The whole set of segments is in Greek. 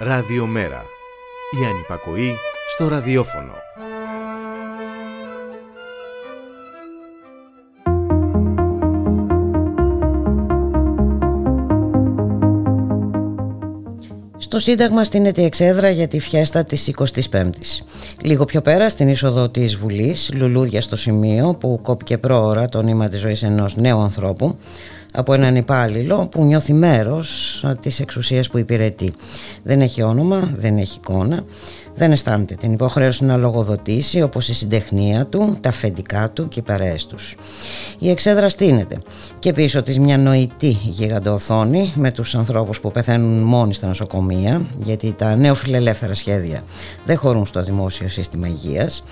Ραδιομέρα. Η ανυπακοή στο ραδιόφωνο. Στο Σύνταγμα στείνεται η εξέδρα για τη φιέστα της 25ης. Λίγο πιο πέρα στην είσοδο της Βουλής, λουλούδια στο σημείο που κόπηκε πρόωρα το νήμα της ζωής ενός νέου ανθρώπου, από έναν υπάλληλο που νιώθει μέρος της εξουσίας που υπηρετεί. Δεν έχει όνομα, δεν έχει εικόνα, δεν αισθάνεται την υποχρέωση να λογοδοτήσει όπως η συντεχνία του, τα αφεντικά του και οι παρέες τους. Η εξέδρα στείνεται και πίσω της μια νοητή γιγαντοοθόνη με τους ανθρώπους που πεθαίνουν μόνοι στα νοσοκομεία γιατί τα νεοφιλελεύθερα σχέδια δεν χωρούν στο δημόσιο σύστημα υγείας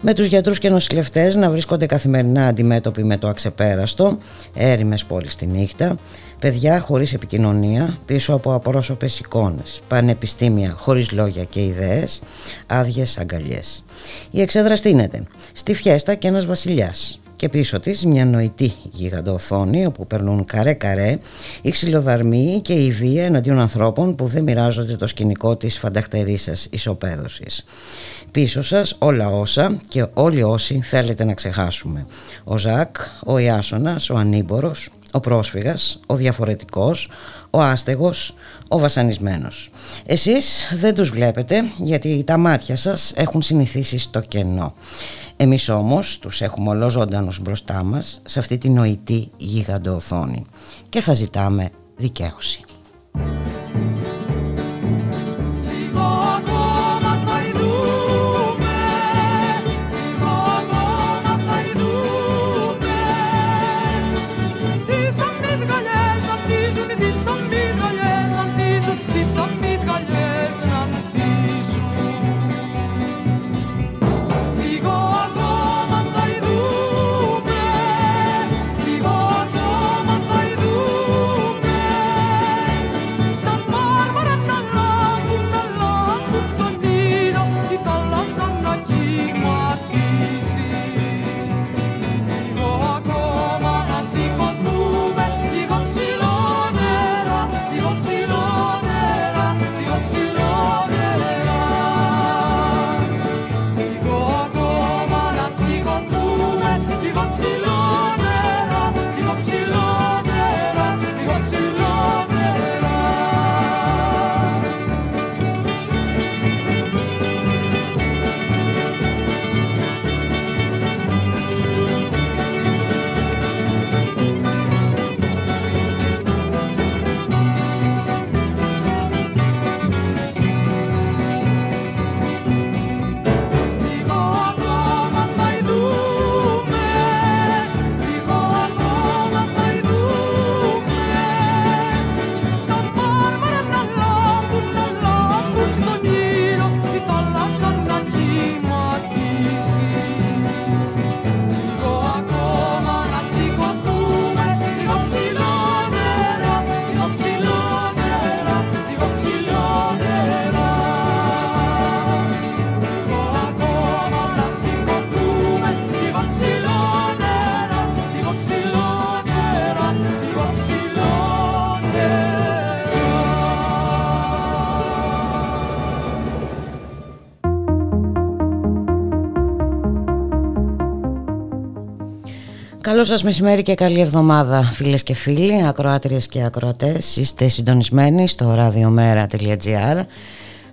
με τους γιατρούς και νοσηλευτές να βρίσκονται καθημερινά αντιμέτωποι με το αξεπέραστο, έρημες πόλεις τη νύχτα, παιδιά χωρίς επικοινωνία, πίσω από απρόσωπες εικόνες, πανεπιστήμια χωρίς λόγια και ιδέες, άδειες αγκαλιές. Η εξέδρα στείνεται. Στη φιέστα και ένας βασιλιάς και πίσω της μια νοητή γιγαντοοθόνη όπου περνούν καρέ καρέ οι ξυλοδαρμοί και η βία εναντίον ανθρώπων που δεν μοιράζονται το σκηνικό της φανταχτερής ισοπαίδωσης. Πίσω σας όλα όσα και όλοι όσοι θέλετε να ξεχάσουμε. Ο Ζακ, ο Ιάσονας, ο Ανίμπορος, ο πρόσφυγας, ο διαφορετικός, ο άστεγος, ο βασανισμένος. Εσείς δεν τους βλέπετε γιατί τα μάτια σας έχουν συνηθίσει στο κενό. Εμείς όμως τους έχουμε ολόζωντανους μπροστά μας σε αυτή τη νοητή γίγαντο οθόνη και θα ζητάμε δικαίωση. Καλό σας μεσημέρι και καλή εβδομάδα φίλες και φίλοι, ακροάτριες και ακροατές. Είστε συντονισμένοι στο radiomera.gr.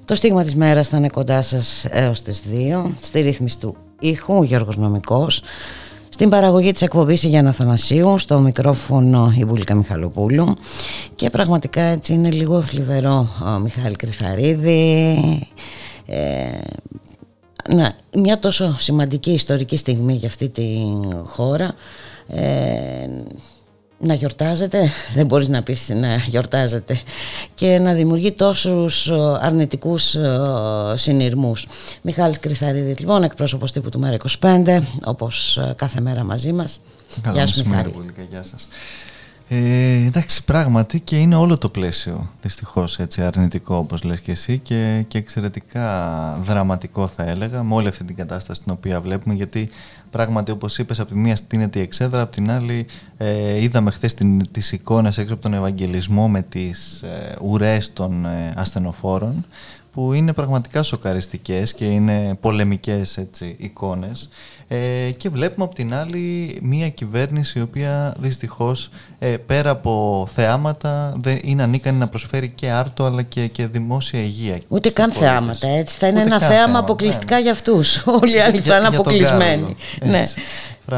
Το στίγμα της μέρας θα είναι κοντά σας έως τις 2. Στη ρύθμιση του ήχου, Γιώργος Νομικός. Στην παραγωγή της εκπομπής η Γιάννα Θανασίου, στο μικρόφωνο η Μπουλίκα Μιχαλοπούλου. Και πραγματικά έτσι είναι λίγο θλιβερό ο Μιχάλη Κρυθαρίδη. Ε, να, μια τόσο σημαντική ιστορική στιγμή για αυτή τη χώρα ε, να γιορτάζεται, δεν μπορείς να πεις να γιορτάζεται και να δημιουργεί τόσους ε, αρνητικούς ε, συνειρμούς. Μιχάλης Κρυθαρίδης λοιπόν, εκπρόσωπος τύπου του Μέρα 25, όπως κάθε μέρα μαζί μας. Καλά, γεια σου Μιχάλη. Πολύ, γεια σας. Ε, εντάξει, πράγματι και είναι όλο το πλαίσιο δυστυχώς έτσι αρνητικό όπως λες και εσύ και, και εξαιρετικά δραματικό θα έλεγα με όλη αυτή την κατάσταση την οποία βλέπουμε γιατί πράγματι όπως είπες από τη μία στείνεται η εξέδρα από την άλλη ε, είδαμε χθες τις εικόνες έξω από τον Ευαγγελισμό με τις ε, ουρές των ε, ασθενοφόρων που είναι πραγματικά σοκαριστικές και είναι πολεμικές έτσι, εικόνες ε, και βλέπουμε από την άλλη μια κυβέρνηση η οποία δυστυχώς ε, πέρα από θεάματα δεν είναι ανίκανη να προσφέρει και άρτο αλλά και, και δημόσια υγεία. Ούτε καν θεάματα έτσι. Θα είναι ένα θέαμα αποκλειστικά ναι. για αυτούς. Όλοι οι άλλοι θα είναι αποκλεισμένοι. Ναι.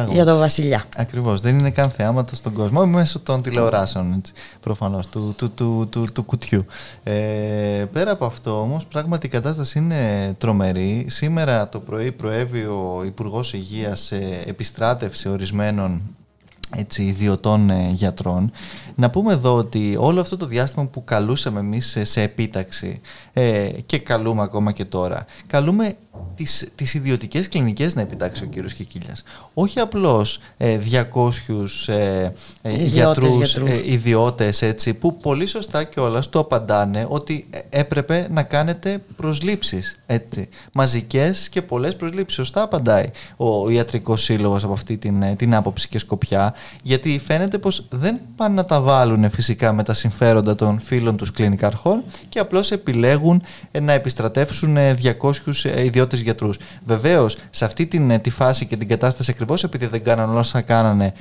Για τον Βασιλιά. Ακριβώς. Δεν είναι καν θεάματα στον κόσμο μέσω των τηλεοράσεων προφανώς του, του, του, του, του κουτιού. Ε, πέρα από αυτό όμως, πράγματι η κατάσταση είναι τρομερή. Σήμερα το πρωί προέβη ο Υπουργός Υγείας σε επιστράτευση ορισμένων έτσι, ιδιωτών ε, γιατρών. Να πούμε εδώ ότι όλο αυτό το διάστημα που καλούσαμε εμείς σε, επίταξη ε, και καλούμε ακόμα και τώρα, καλούμε τις, τις ιδιωτικές κλινικές να επιτάξει ο κύριος Κικίλιας. Όχι απλώς ε, 200 ε, ε, γιατρούς, ε, ιδιώτες έτσι, που πολύ σωστά κιόλας του απαντάνε ότι έπρεπε να κάνετε προσλήψεις έτσι, μαζικές και πολλές προσλήψεις. Σωστά απαντάει ο Ιατρικός Σύλλογος από αυτή την, την άποψη και σκοπιά γιατί φαίνεται πως δεν πάνε να τα βάλουν φυσικά με τα συμφέροντα των φίλων τους κλινικαρχών και απλώς επιλέγουν να επιστρατεύσουν 200 ιδιώτες ιδιώτες γιατρούς. Βεβαίως, σε αυτή την, ε, τη φάση και την κατάσταση ακριβώς επειδή δεν κάνανε όσα κάνανε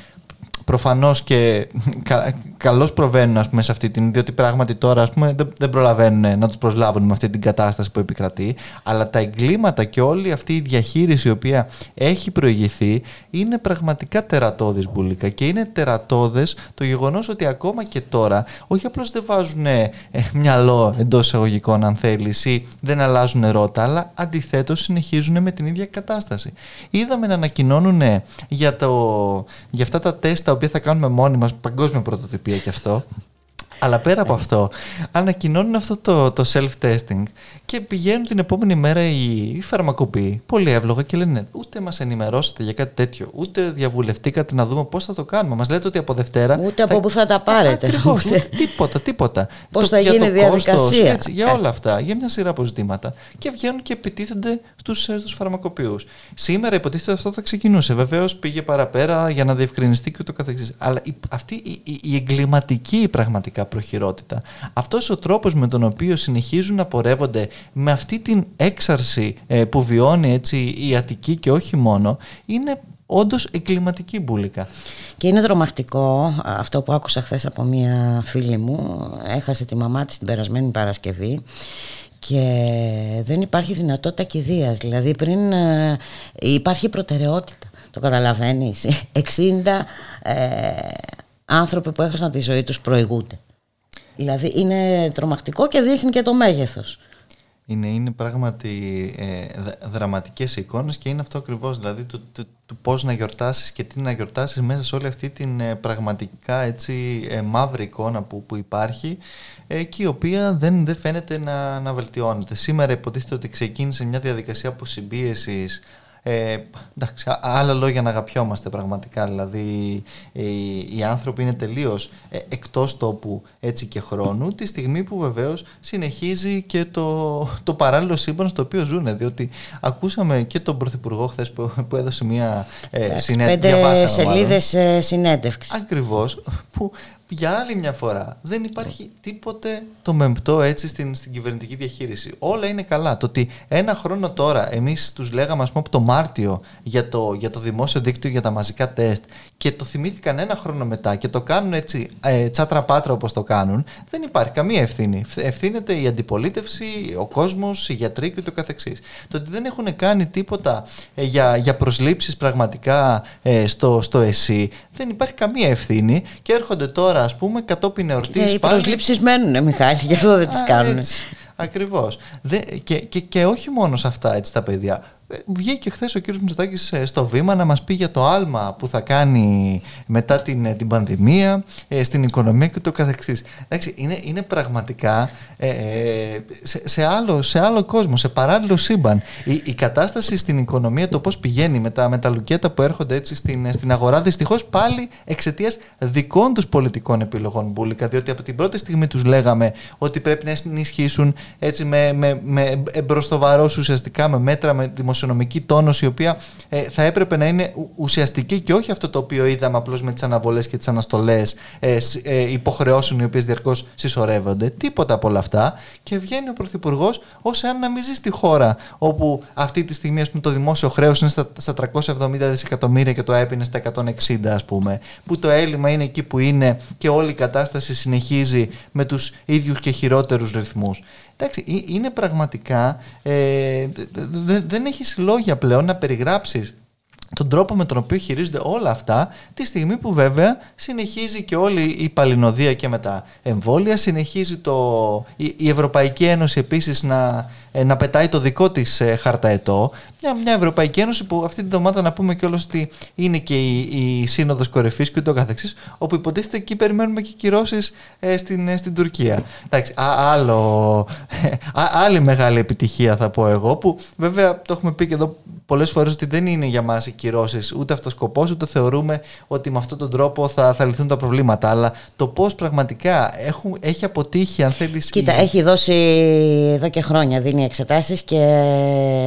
προφανώς και κα, καλώς προβαίνουν ας πούμε, σε αυτή την. διότι πράγματι τώρα ας πούμε, δεν, δεν προλαβαίνουν να τους προσλάβουν με αυτή την κατάσταση που επικρατεί. Αλλά τα εγκλήματα και όλη αυτή η διαχείριση η οποία έχει προηγηθεί είναι πραγματικά τερατώδης μπουλίκα. Και είναι τερατώδες το γεγονός ότι ακόμα και τώρα όχι απλώς δεν βάζουν ε, μυαλό εντός εισαγωγικών, αν θέλεις, ή δεν αλλάζουν ρότα, αλλά αντιθέτως συνεχίζουν με την ίδια κατάσταση. Είδαμε να ανακοινώνουν για, το, για αυτά τα τεστ τα οποία θα κάνουμε μόνοι μας, παγκόσμια πρωτοτυπία κι αυτό. Αλλά πέρα από αυτό, ανακοινώνουν αυτό το, το self-testing και πηγαίνουν την επόμενη μέρα οι, οι φαρμακοποιοί πολύ εύλογα και λένε ούτε μας ενημερώσετε για κάτι τέτοιο, ούτε διαβουλευτήκατε να δούμε πώς θα το κάνουμε. Μας λέτε ότι από Δευτέρα. Ούτε από πού θα τα πάρετε. Ακριβώς. τίποτα, τίποτα. Πώς θα γίνει η διαδικασία. έτσι, για όλα αυτά, για μια σειρά από ζητήματα. Και βγαίνουν και επιτίθενται στους ε, φαρμακοποιούς. Σήμερα υποτίθεται αυτό θα ξεκινούσε. Βεβαίως πήγε παραπέρα για να διευκρινιστεί και ούτω καθεξής. Αλλά η, αυτή η, η, η εγκληματική πραγματικά προχειρότητα, αυτός ο τρόπος με τον οποίο συνεχίζουν να πορεύονται με αυτή την έξαρση ε, που βιώνει έτσι, η Αττική και όχι μόνο, είναι όντως εγκληματική μπουλικα. Και είναι τρομακτικό αυτό που άκουσα χθες από μία φίλη μου. Έχασε τη μαμά της την περασμένη Παρασκευή και δεν υπάρχει δυνατότητα κηδείας. Δηλαδή πριν ε, υπάρχει προτεραιότητα. Το καταλαβαίνεις. 60 ε, άνθρωποι που έχασαν τη ζωή τους προηγούνται. Δηλαδή είναι τρομακτικό και δείχνει και το μέγεθος. Είναι, είναι πράγματι ε, δραματικές εικόνες και είναι αυτό ακριβώς, δηλαδή του, του, του πώς να γιορτάσεις και τι να γιορτάσεις μέσα σε όλη αυτή την ε, πραγματικά έτσι, ε, μαύρη εικόνα που, που υπάρχει ε, και η οποία δεν, δεν φαίνεται να, να βελτιώνεται. Σήμερα υποτίθεται ότι ξεκίνησε μια διαδικασία αποσυμπίεσης ε, εντάξει, άλλα λόγια να αγαπιόμαστε πραγματικά. Δηλαδή, οι, οι άνθρωποι είναι τελείως ε, εκτός τόπου έτσι και χρόνου, τη στιγμή που βεβαίως συνεχίζει και το, το παράλληλο σύμπαν στο οποίο ζουν. Διότι ακούσαμε και τον Πρωθυπουργό χθες που, που έδωσε μια ε, συνέντευξη. Πέντε σελίδες ε, συνέντευξης. Ακριβώς. Που για άλλη μια φορά δεν υπάρχει τίποτε το μεμπτό έτσι στην, στην κυβερνητική διαχείριση. Όλα είναι καλά. Το ότι ένα χρόνο τώρα εμείς τους λέγαμε, ας πούμε, από το Μάρτιο για το, για το δημόσιο δίκτυο για τα μαζικά τεστ και το θυμήθηκαν ένα χρόνο μετά και το κάνουν έτσι ε, τσάτρα πάτρα όπως το κάνουν, δεν υπάρχει καμία ευθύνη. Ευθύνεται η αντιπολίτευση, ο κόσμος, οι γιατροί και το καθεξής. Το ότι δεν έχουν κάνει τίποτα ε, για, για προσλήψεις πραγματικά ε, στο, στο ΕΣΥ, δεν υπάρχει καμία ευθύνη και έρχονται τώρα, ας πούμε, κατόπιν εορτής. Ε, οι προσλήψεις μένουν, Μιχάλη, γι' αυτό δεν τις κάνουν. Ακριβώς. Και, και, και όχι μόνο σε αυτά έτσι, τα παιδιά βγήκε χθες ο κύριος Μητσοτάκης στο βήμα να μας πει για το άλμα που θα κάνει μετά την, την πανδημία στην οικονομία και το καθεξής. Εντάξει, είναι, είναι πραγματικά σε, σε, άλλο, σε άλλο κόσμο, σε παράλληλο σύμπαν. Η, η κατάσταση στην οικονομία, το πώς πηγαίνει με τα, με τα λουκέτα που έρχονται έτσι στην, στην αγορά, δυστυχώς πάλι εξαιτίας δικών τους πολιτικών επιλογών μπουλικα. Διότι από την πρώτη στιγμή τους λέγαμε ότι πρέπει να ενισχύσουν έτσι με, με, με εμπροστοβαρός ουσιαστικά με μέτρα, με δημοσιονομική τόνωση, η οποία ε, θα έπρεπε να είναι ουσιαστική και όχι αυτό το οποίο είδαμε απλώς με τις αναβολές και τις αναστολές ε, ε, υποχρεώσεων οι οποίες διαρκώς συσσωρεύονται. Τίποτα από όλα αυτά. Και βγαίνει ο Πρωθυπουργός ως αν να μην ζει στη χώρα όπου αυτή τη στιγμή πούμε, το δημόσιο χρέος είναι στα, στα 370 δισεκατομμύρια και το ΑΕΠ είναι στα 160 ας πούμε, που το έλλειμμα είναι εκεί που είναι και όλη η κατάσταση συνεχίζει με τους ίδιους και χειρότερους ρυθμούς. Εντάξει, είναι πραγματικά, ε, δεν έχεις λόγια πλέον να περιγράψεις τον τρόπο με τον οποίο χειρίζονται όλα αυτά τη στιγμή που βέβαια συνεχίζει και όλη η παλινοδία και με τα εμβόλια συνεχίζει το, η, Ευρωπαϊκή Ένωση επίσης να, ε, να πετάει το δικό της ε, χαρταετό μια, μια Ευρωπαϊκή Ένωση που αυτή τη βδομάδα να πούμε κιόλας ότι είναι και η, η Σύνοδος Κορυφής και ούτω καθεξής όπου υποτίθεται εκεί περιμένουμε και κυρώσεις ε, στην, ε, στην Τουρκία. Εντάξει, α, άλλο, α, άλλη μεγάλη επιτυχία θα πω εγώ που βέβαια το έχουμε πει και εδώ πολλές φορές ότι δεν είναι για μας οι κυρώσεις ούτε αυτός σκοπός ούτε θεωρούμε ότι με αυτόν τον τρόπο θα, θα λυθούν τα προβλήματα. Αλλά το πώς πραγματικά έχουν, έχει αποτύχει αν θέλεις Κοίτα, η... έχει δώσει εδώ και χρόνια δίνει εξετάσεις και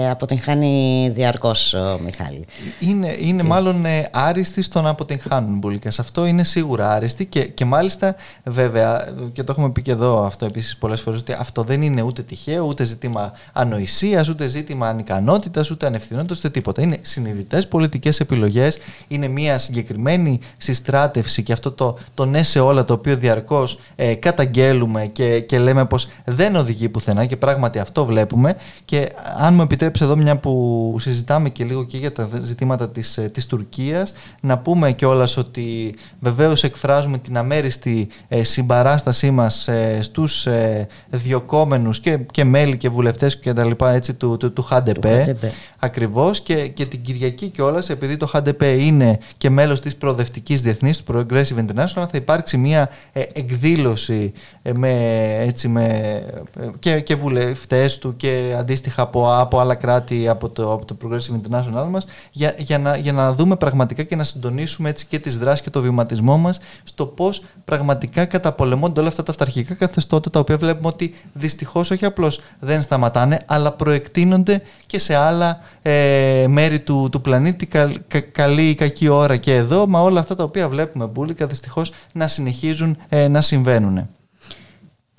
αποτυγχάνει διαρκώς ο Μιχάλη. Είναι, είναι μάλλον ε, άριστη στο να αποτυγχάνουν μπουλικάς αυτό είναι σίγουρα άριστη και, και μάλιστα βέβαια και το έχουμε πει και εδώ αυτό επίσης πολλές φορές ότι αυτό δεν είναι ούτε τυχαίο ούτε ζήτημα ανοησίας ούτε ζήτημα ανικανότητας ούτε ανευθυνότητας ούτε τίποτα. Είναι συνειδητές πολιτικές επιλογές, είναι μια συγκεκριμένη συστράτευση και αυτό το, το ναι σε όλα το οποίο διαρκώς ε, καταγγέλουμε και, και λέμε πως δεν οδηγεί πουθενά και πράγματι αυτό βλέπουμε. Και αν μου επιτρέψεις εδώ, μια που συζητάμε και λίγο και για τα ζητήματα της της, ε, της Τουρκίας, να πούμε κιόλας ότι βεβαίως εκφράζουμε την αμέριστη ε, συμπαράστασή μας ε, στους ε, διοκόμενου και, και μέλη και βουλευτές και τα λοιπά έτσι, του, του, του ΧΑΝΤΕΠΕ. Ακριβώς και, και την Κυριακή κιόλας, επειδή το ΧΑΝΤΕΠΕ είναι και μέλος της προοδευτικής διεθνής, του Progressive International, θα υπάρξει μια ε, εκδήλωση ε, με, έτσι, με, ε, και, και βουλευτές του και αντίστοιχα από, από άλλα κράτη από το, από το Progressive International μας, για, για, να, για να δούμε πραγματικά και να συντονίσουμε έτσι και τις δράσεις και το βηματισμό μας στο πώς πραγματικά καταπολεμώνται όλα αυτά τα αυταρχικά καθεστώτα τα οποία βλέπουμε ότι δυστυχώς όχι απλώς δεν σταματάνε, αλλά προεκτείνονται και σε άλλα ε, μέρη του, του πλανήτη, καλή ή κακή ώρα και εδώ, μα όλα αυτά τα οποία βλέπουμε μπουλικα δυστυχώς να συνεχίζουν ε, να συμβαίνουν.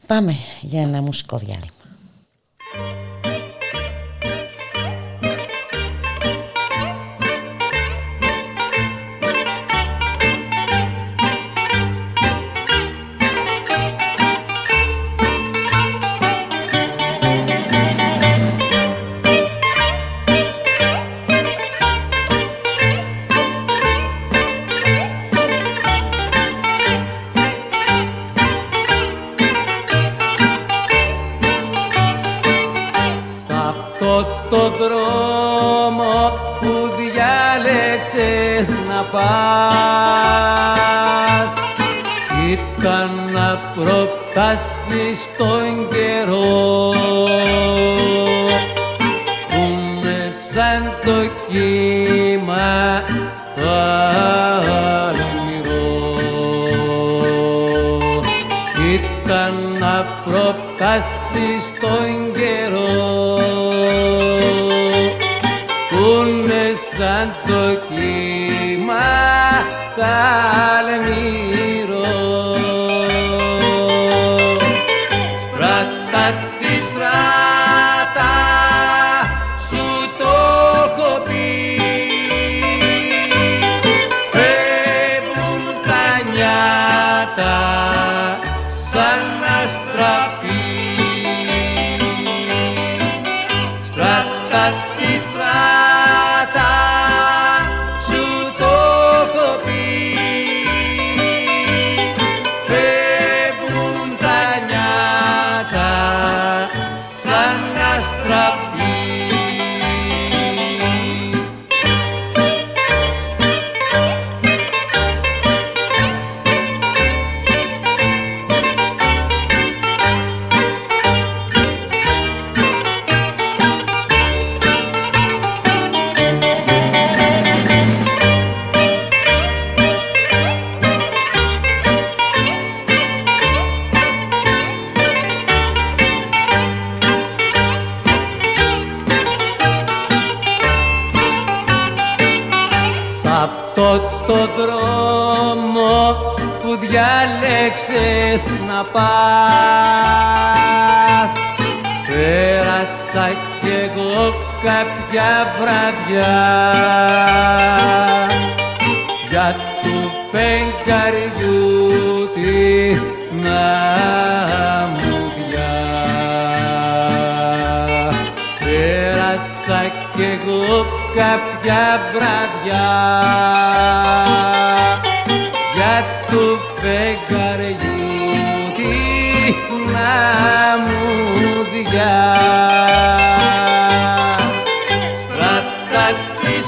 Πάμε για ένα μουσικό διάλειμμα.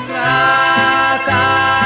Τη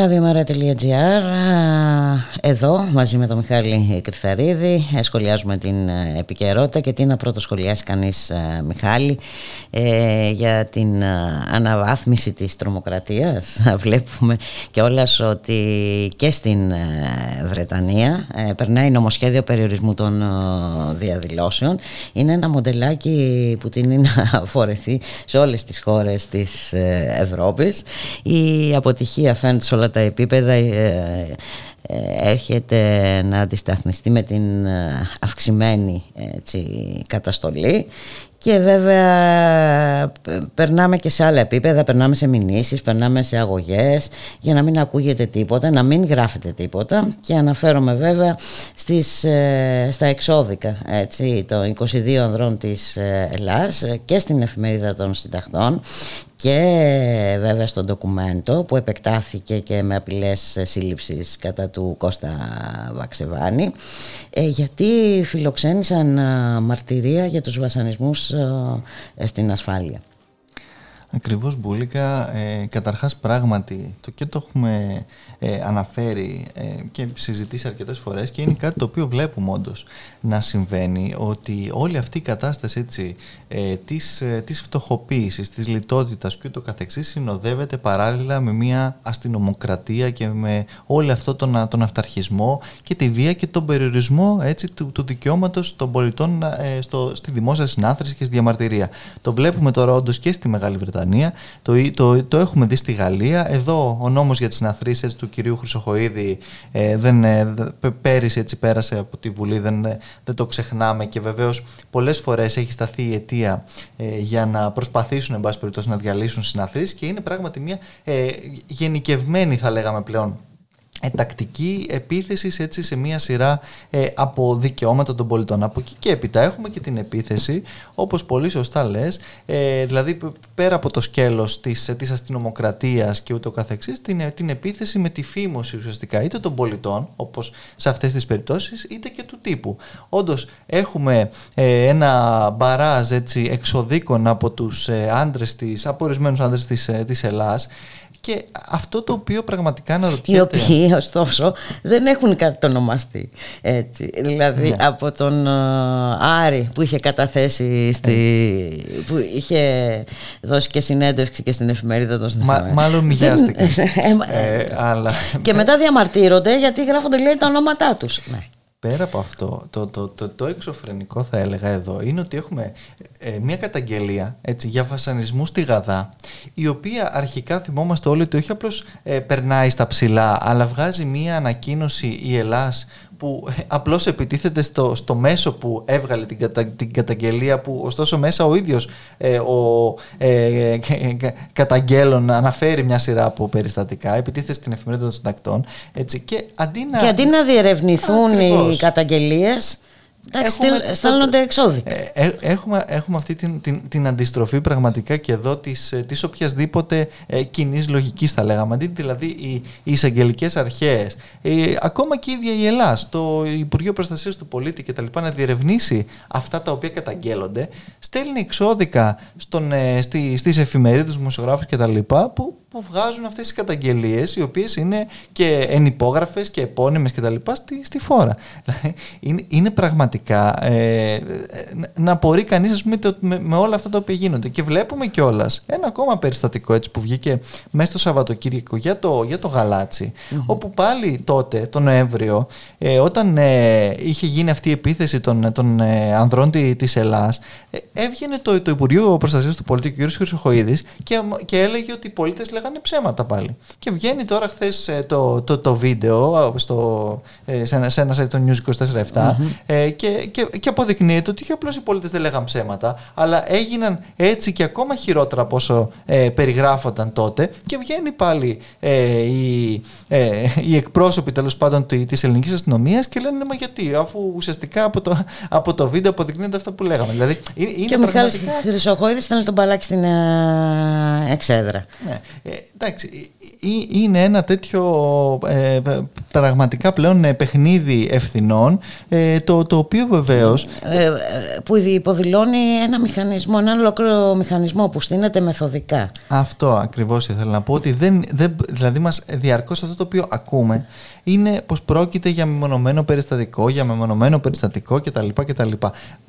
Ραδιομέρα.gr Εδώ μαζί με τον Μιχάλη Κρυθαρίδη ε, σχολιάζουμε την ε, επικαιρότητα και τι να πρώτο σχολιάσει κανείς ε, Μιχάλη ε, για την ε, αναβάθμιση της τρομοκρατίας. Βλέπουμε κιόλας ότι και στην ε, Βρετανία ε, περνάει νομοσχέδιο περιορισμού των ε, διαδηλώσεων. Είναι ένα μοντελάκι που τίνει να φορεθεί σε όλες τις χώρες της ε, Ευρώπης. Η αποτυχία φαίνεται σε όλα τα επίπεδα ε, ε, έρχεται να αντισταθμιστεί με την ε, αυξημένη έτσι, καταστολή. Και βέβαια πε- περνάμε και σε άλλα επίπεδα, περνάμε σε μηνύσεις, περνάμε σε αγωγές για να μην ακούγεται τίποτα, να μην γράφεται τίποτα. Και αναφέρομαι βέβαια στις, ε, στα εξώδικα έτσι, των 22 ανδρών της ε, Ελλάς ε, και στην εφημερίδα των συντακτών και βέβαια στο ντοκουμέντο που επεκτάθηκε και με απειλές σύλληψης κατά του Κώστα Βαξεβάνη ε, γιατί φιλοξένησαν ε, μαρτυρία για τους βασανισμούς ε, στην ασφάλεια. Ακριβώς Μπούλικα, ε, καταρχάς πράγματι το και το έχουμε ε, αναφέρει ε, και συζητήσει αρκετές φορές και είναι κάτι το οποίο βλέπουμε όντως να συμβαίνει ότι όλη αυτή η κατάσταση έτσι, ε, της, ε, της φτωχοποίησης, της λιτότητας και ούτω καθεξής συνοδεύεται παράλληλα με μια αστυνομοκρατία και με όλο αυτό τον, α- τον αυταρχισμό και τη βία και τον περιορισμό έτσι, του, του δικαιώματος των πολιτών ε, στο, στη δημόσια συνάθρηση και στη διαμαρτυρία. Το βλέπουμε τώρα όντως και στη Μεγάλη Βρετανία, το, το, το έχουμε δει στη Γαλλία. Εδώ ο νόμος για τις συναθρήσεις του κυρίου Χρυσοχοίδη ε, δεν, ε, δε- πε- πέρυσι έτσι πέρασε από τη Βουλή, δεν, ε, δεν το ξεχνάμε και βεβαίως πολλές φορές έχει σταθεί η αιτία ε, για να προσπαθήσουν εν πάση περιπτώσει να διαλύσουν συναθρήσεις και είναι πράγματι μια ε, γενικευμένη θα λέγαμε πλέον ε, τακτική επίθεση έτσι, σε μια σειρά ε, από δικαιώματα των πολιτών. Από εκεί και έπειτα έχουμε και την επίθεση, όπως πολύ σωστά λες, ε, δηλαδή π- πέρα από το σκέλος της, ε, της αστυνομοκρατίας και ούτω καθεξής, την, ε, την επίθεση με τη φήμωση ουσιαστικά είτε των πολιτών, όπως σε αυτές τις περιπτώσεις, είτε και του τύπου. Όντως έχουμε ε, ένα μπαράζ έτσι, εξοδίκων από τους ε, άντρες της, από ορισμένους άντρες της, ε, της Ελλάς, και αυτό το οποίο πραγματικά αναρωτιέται... Οι οποίοι ωστόσο δεν έχουν κατονομαστεί έτσι. Δηλαδή Ναι. από τον ε, Άρη που είχε καταθέσει στη, που είχε δώσει και συνέντευξη και στην εφημερίδα των Μα, Συνταγματικών. μάλλον μοιάστηκαν. Ε, μα- ε, αλλά Και μετά διαμαρτύρονται γιατί γράφονται λέει τα ονόματά τους. Ναι. Πέρα από αυτό, το, το, το, το εξωφρενικό θα έλεγα εδώ είναι ότι έχουμε ε, μια καταγγελία έτσι, για βασανισμούς στη Γαδά, η οποία αρχικά θυμόμαστε όλοι ότι όχι απλώς ε, περνάει στα ψηλά, αλλά βγάζει μια ανακοίνωση η Ελλάς που ε, απλώς επιτίθεται στο, στο μέσο που έβγαλε την, κατα, την καταγγελία που ωστόσο μέσα ο ίδιος ε, ο ε, κα- κα- καταγγέλων αναφέρει μια σειρά από περιστατικά, επιτίθεται στην εφημερίδα των συντακτών έτσι, και αντί να... Και αντί να διερευνηθούν οι Ακριβώς. καταγγελίες Εντάξει, έχουμε στέλ- το- στέλνονται εξώδικα. ε, ε, έχουμε, έχουμε αυτή την, την, την αντιστροφή πραγματικά και εδώ της, ε, της οποιασδήποτε ε, κοινής λογικής, θα λέγαμε. Αντί δηλαδή οι, οι εισαγγελικές αρχές, ε, ακόμα και η ίδια η Ελλάς, το Υπουργείο Προστασίας του Πολίτη κτλ. να διερευνήσει αυτά τα οποία καταγγέλλονται, στέλνει εξώδικα στον, ε, στη, στις εφημερίδες, δημοσιογράφους κτλ. Που, που βγάζουν αυτές τις καταγγελίες οι οποίες είναι και ενυπόγραφες και επώνυμες κτλ. Στη, στη φόρα. Δηλαδή, είναι, είναι πραγματικά ε, ε, να μπορεί κανείς ας πούμε, το- με, με όλα αυτά τα οποία γίνονται. Και βλέπουμε κιόλας ένα ακόμα περιστατικό έτσι, που βγήκε μέσα στο Σαββατοκύριακο για το, για το γαλατσι όπου πάλι τότε, τον Νοέμβριο, ε, όταν ε, είχε γίνει αυτή η επίθεση των, των ε, ανδρών τη, της Ελλάς, ε, έβγαινε το, το Υπουργείο Προστασίας του Πολίτη, ο κ. Χρυσοχοίδης, και, και έλεγε ότι οι πολίτες λέγανε ψέματα πάλι. Και βγαίνει τώρα χθες το, το, το βίντεο ε, στο, ε, σε, ένα, σε ένα site το News 24-7 ε, και, και, και αποδεικνύεται ότι όχι απλώς οι πολίτες δεν λέγαν ψέματα, αλλά έγιναν έτσι και ακόμα χειρότερα από όσο ε, περιγράφονταν τότε και βγαίνει πάλι ε, η, ε, οι εκπρόσωποι τέλος πάντων τη της ελληνικής αστυνομίας και λένε μα γιατί αφού ουσιαστικά από το, από το βίντεο αποδεικνύεται αυτά που λέγαμε. Δηλαδή είναι, είναι και ο Μιχάλης πραγματικά- Χρυσοχοίδης ήταν τον μπαλάκι στην ε, εξέδρα. ναι. Ε, εντάξει, ε, ε, είναι ένα τέτοιο ε, ε, πραγματικά πλέον ε, παιχνίδι ευθυνών ε, το, το οποίο βεβαίως Ε, ε, που υποδηλώνει ένα μηχανισμό, ένα ολόκληρο μηχανισμό που στείνεται μεθοδικά. Αυτό ακριβώς ήθελα να πω ότι δεν, δεν, δηλαδή μας διαρκώς αυτό το οποίο ακούμε είναι πως πρόκειται για μεμονωμένο περιστατικό, για μεμονωμένο περιστατικό κτλ. κτλ.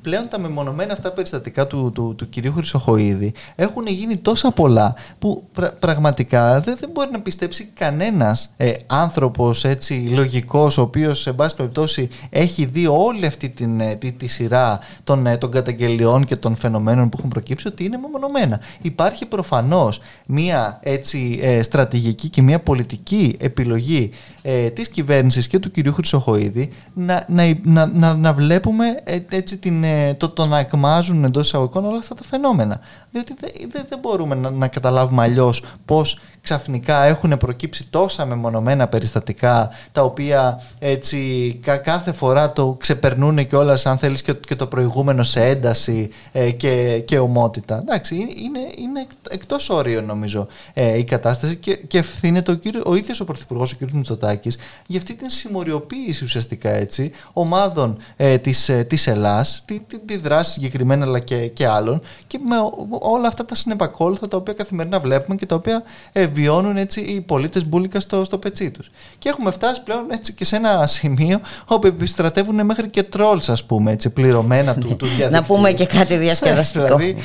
Πλέον τα μεμονωμένα αυτά περιστατικά του, του, του κυρίου Χρυσοχοίδη έχουν γίνει τόσα πολλά που πρα- πραγματικά δεν, δεν μπορεί να πιστέψει κανένας ε, άνθρωπος έτσι λογικός ο οποίος σε πάση περιπτώσει έχει δει όλη αυτή την, ε, τη, τη σειρά των, ε, των καταγγελιών και των φαινομένων που έχουν προκύψει ότι είναι μεμονωμένα. Υπάρχει προφανώς μία έτσι ε, στρατηγική και μία πολιτική επιλογή ε, της κυβέρνησης και του κυρίου Χρυσοχοίδη να, να, να, να, να βλέπουμε ε, έτσι την, ε, το, το να εκμάζουν εντός εισαγωγικών όλα αυτά τα φαινόμενα. Διότι δεν δεν- δεν μπορούμε να, να καταλάβουμε αλλιώς πώς ξαφνικά έχουν προκύψει τόσα μεμονωμένα περιστατικά τα οποία έτσι κα- κάθε φορά το ξεπερνούν και όλα αν θέλεις και, και το προηγούμενο σε ένταση ε, και, και ομότητα. Εντάξει, είναι, είναι, είναι εκ- εκτός όριων νομίζω ε, η κατάσταση και, και ευθύνεται ο, κύριο, ο ίδιος ο Πρωθυπουργός, ο κ. Μητσοτάκης, για αυτή την συμμοριοποίηση ουσιαστικά έτσι ομάδων ε, της, ε, της Ελλάς, τη, τη, τη δράση συγκεκριμένα αλλά και, και άλλων και με ο- όλα αυτά τα συνεπακόλουθα τα οποία καθημερινά βλέπουμε και τα οποία ε, βιώνουν έτσι οι πολίτες μπουλικα στο, στο πετσί τους. Και έχουμε φτάσει πλέον έτσι και σε ένα σημείο όπου επιστρατεύουν μέχρι και τρόλς ας πούμε έτσι πληρωμένα του, τους διαδικτύους. Να πούμε και κάτι διασκεδαστικό. δηλαδή,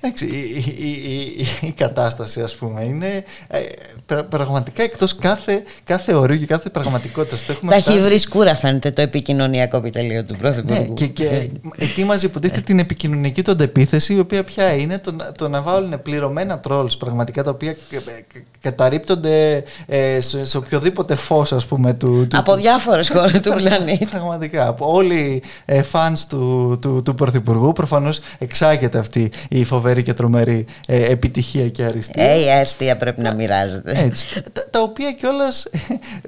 εντάξει, η, η, η, η- η κατάσταση ας πούμε είναι ε, πρα- πραγματικά εκτός κάθε, κάθε ορίου και κάθε πραγματικότητας. Το έχουμε Τα έχει φτάσει- βρει σκούρα φαίνεται το επικοινωνιακό επιτελείο του ναι, Πρωθυπουργού. και, και ετοίμαζε υποτίθεται την επικοινωνική του αντεπίθεση, η οποία πια είναι το, να- το να βάλουν πληρωμένα trolls πραγματικά τα οποία κα- κα- καταρρίπτονται ε, σε, σε οποιοδήποτε φως ας πούμε του, του, Από του- διάφορες χώρες του πλανήτη. Πραγματικά. Από όλοι οι fans του, του, του Πρωθυπουργού προφανώς εξάγεται αυτή η φοβερή και τρομερή ε, επιτυχία και αριστεία. Ε, η αριστεία πρέπει να μοιράζεται. Έτσι, τα, τα οποία κιόλας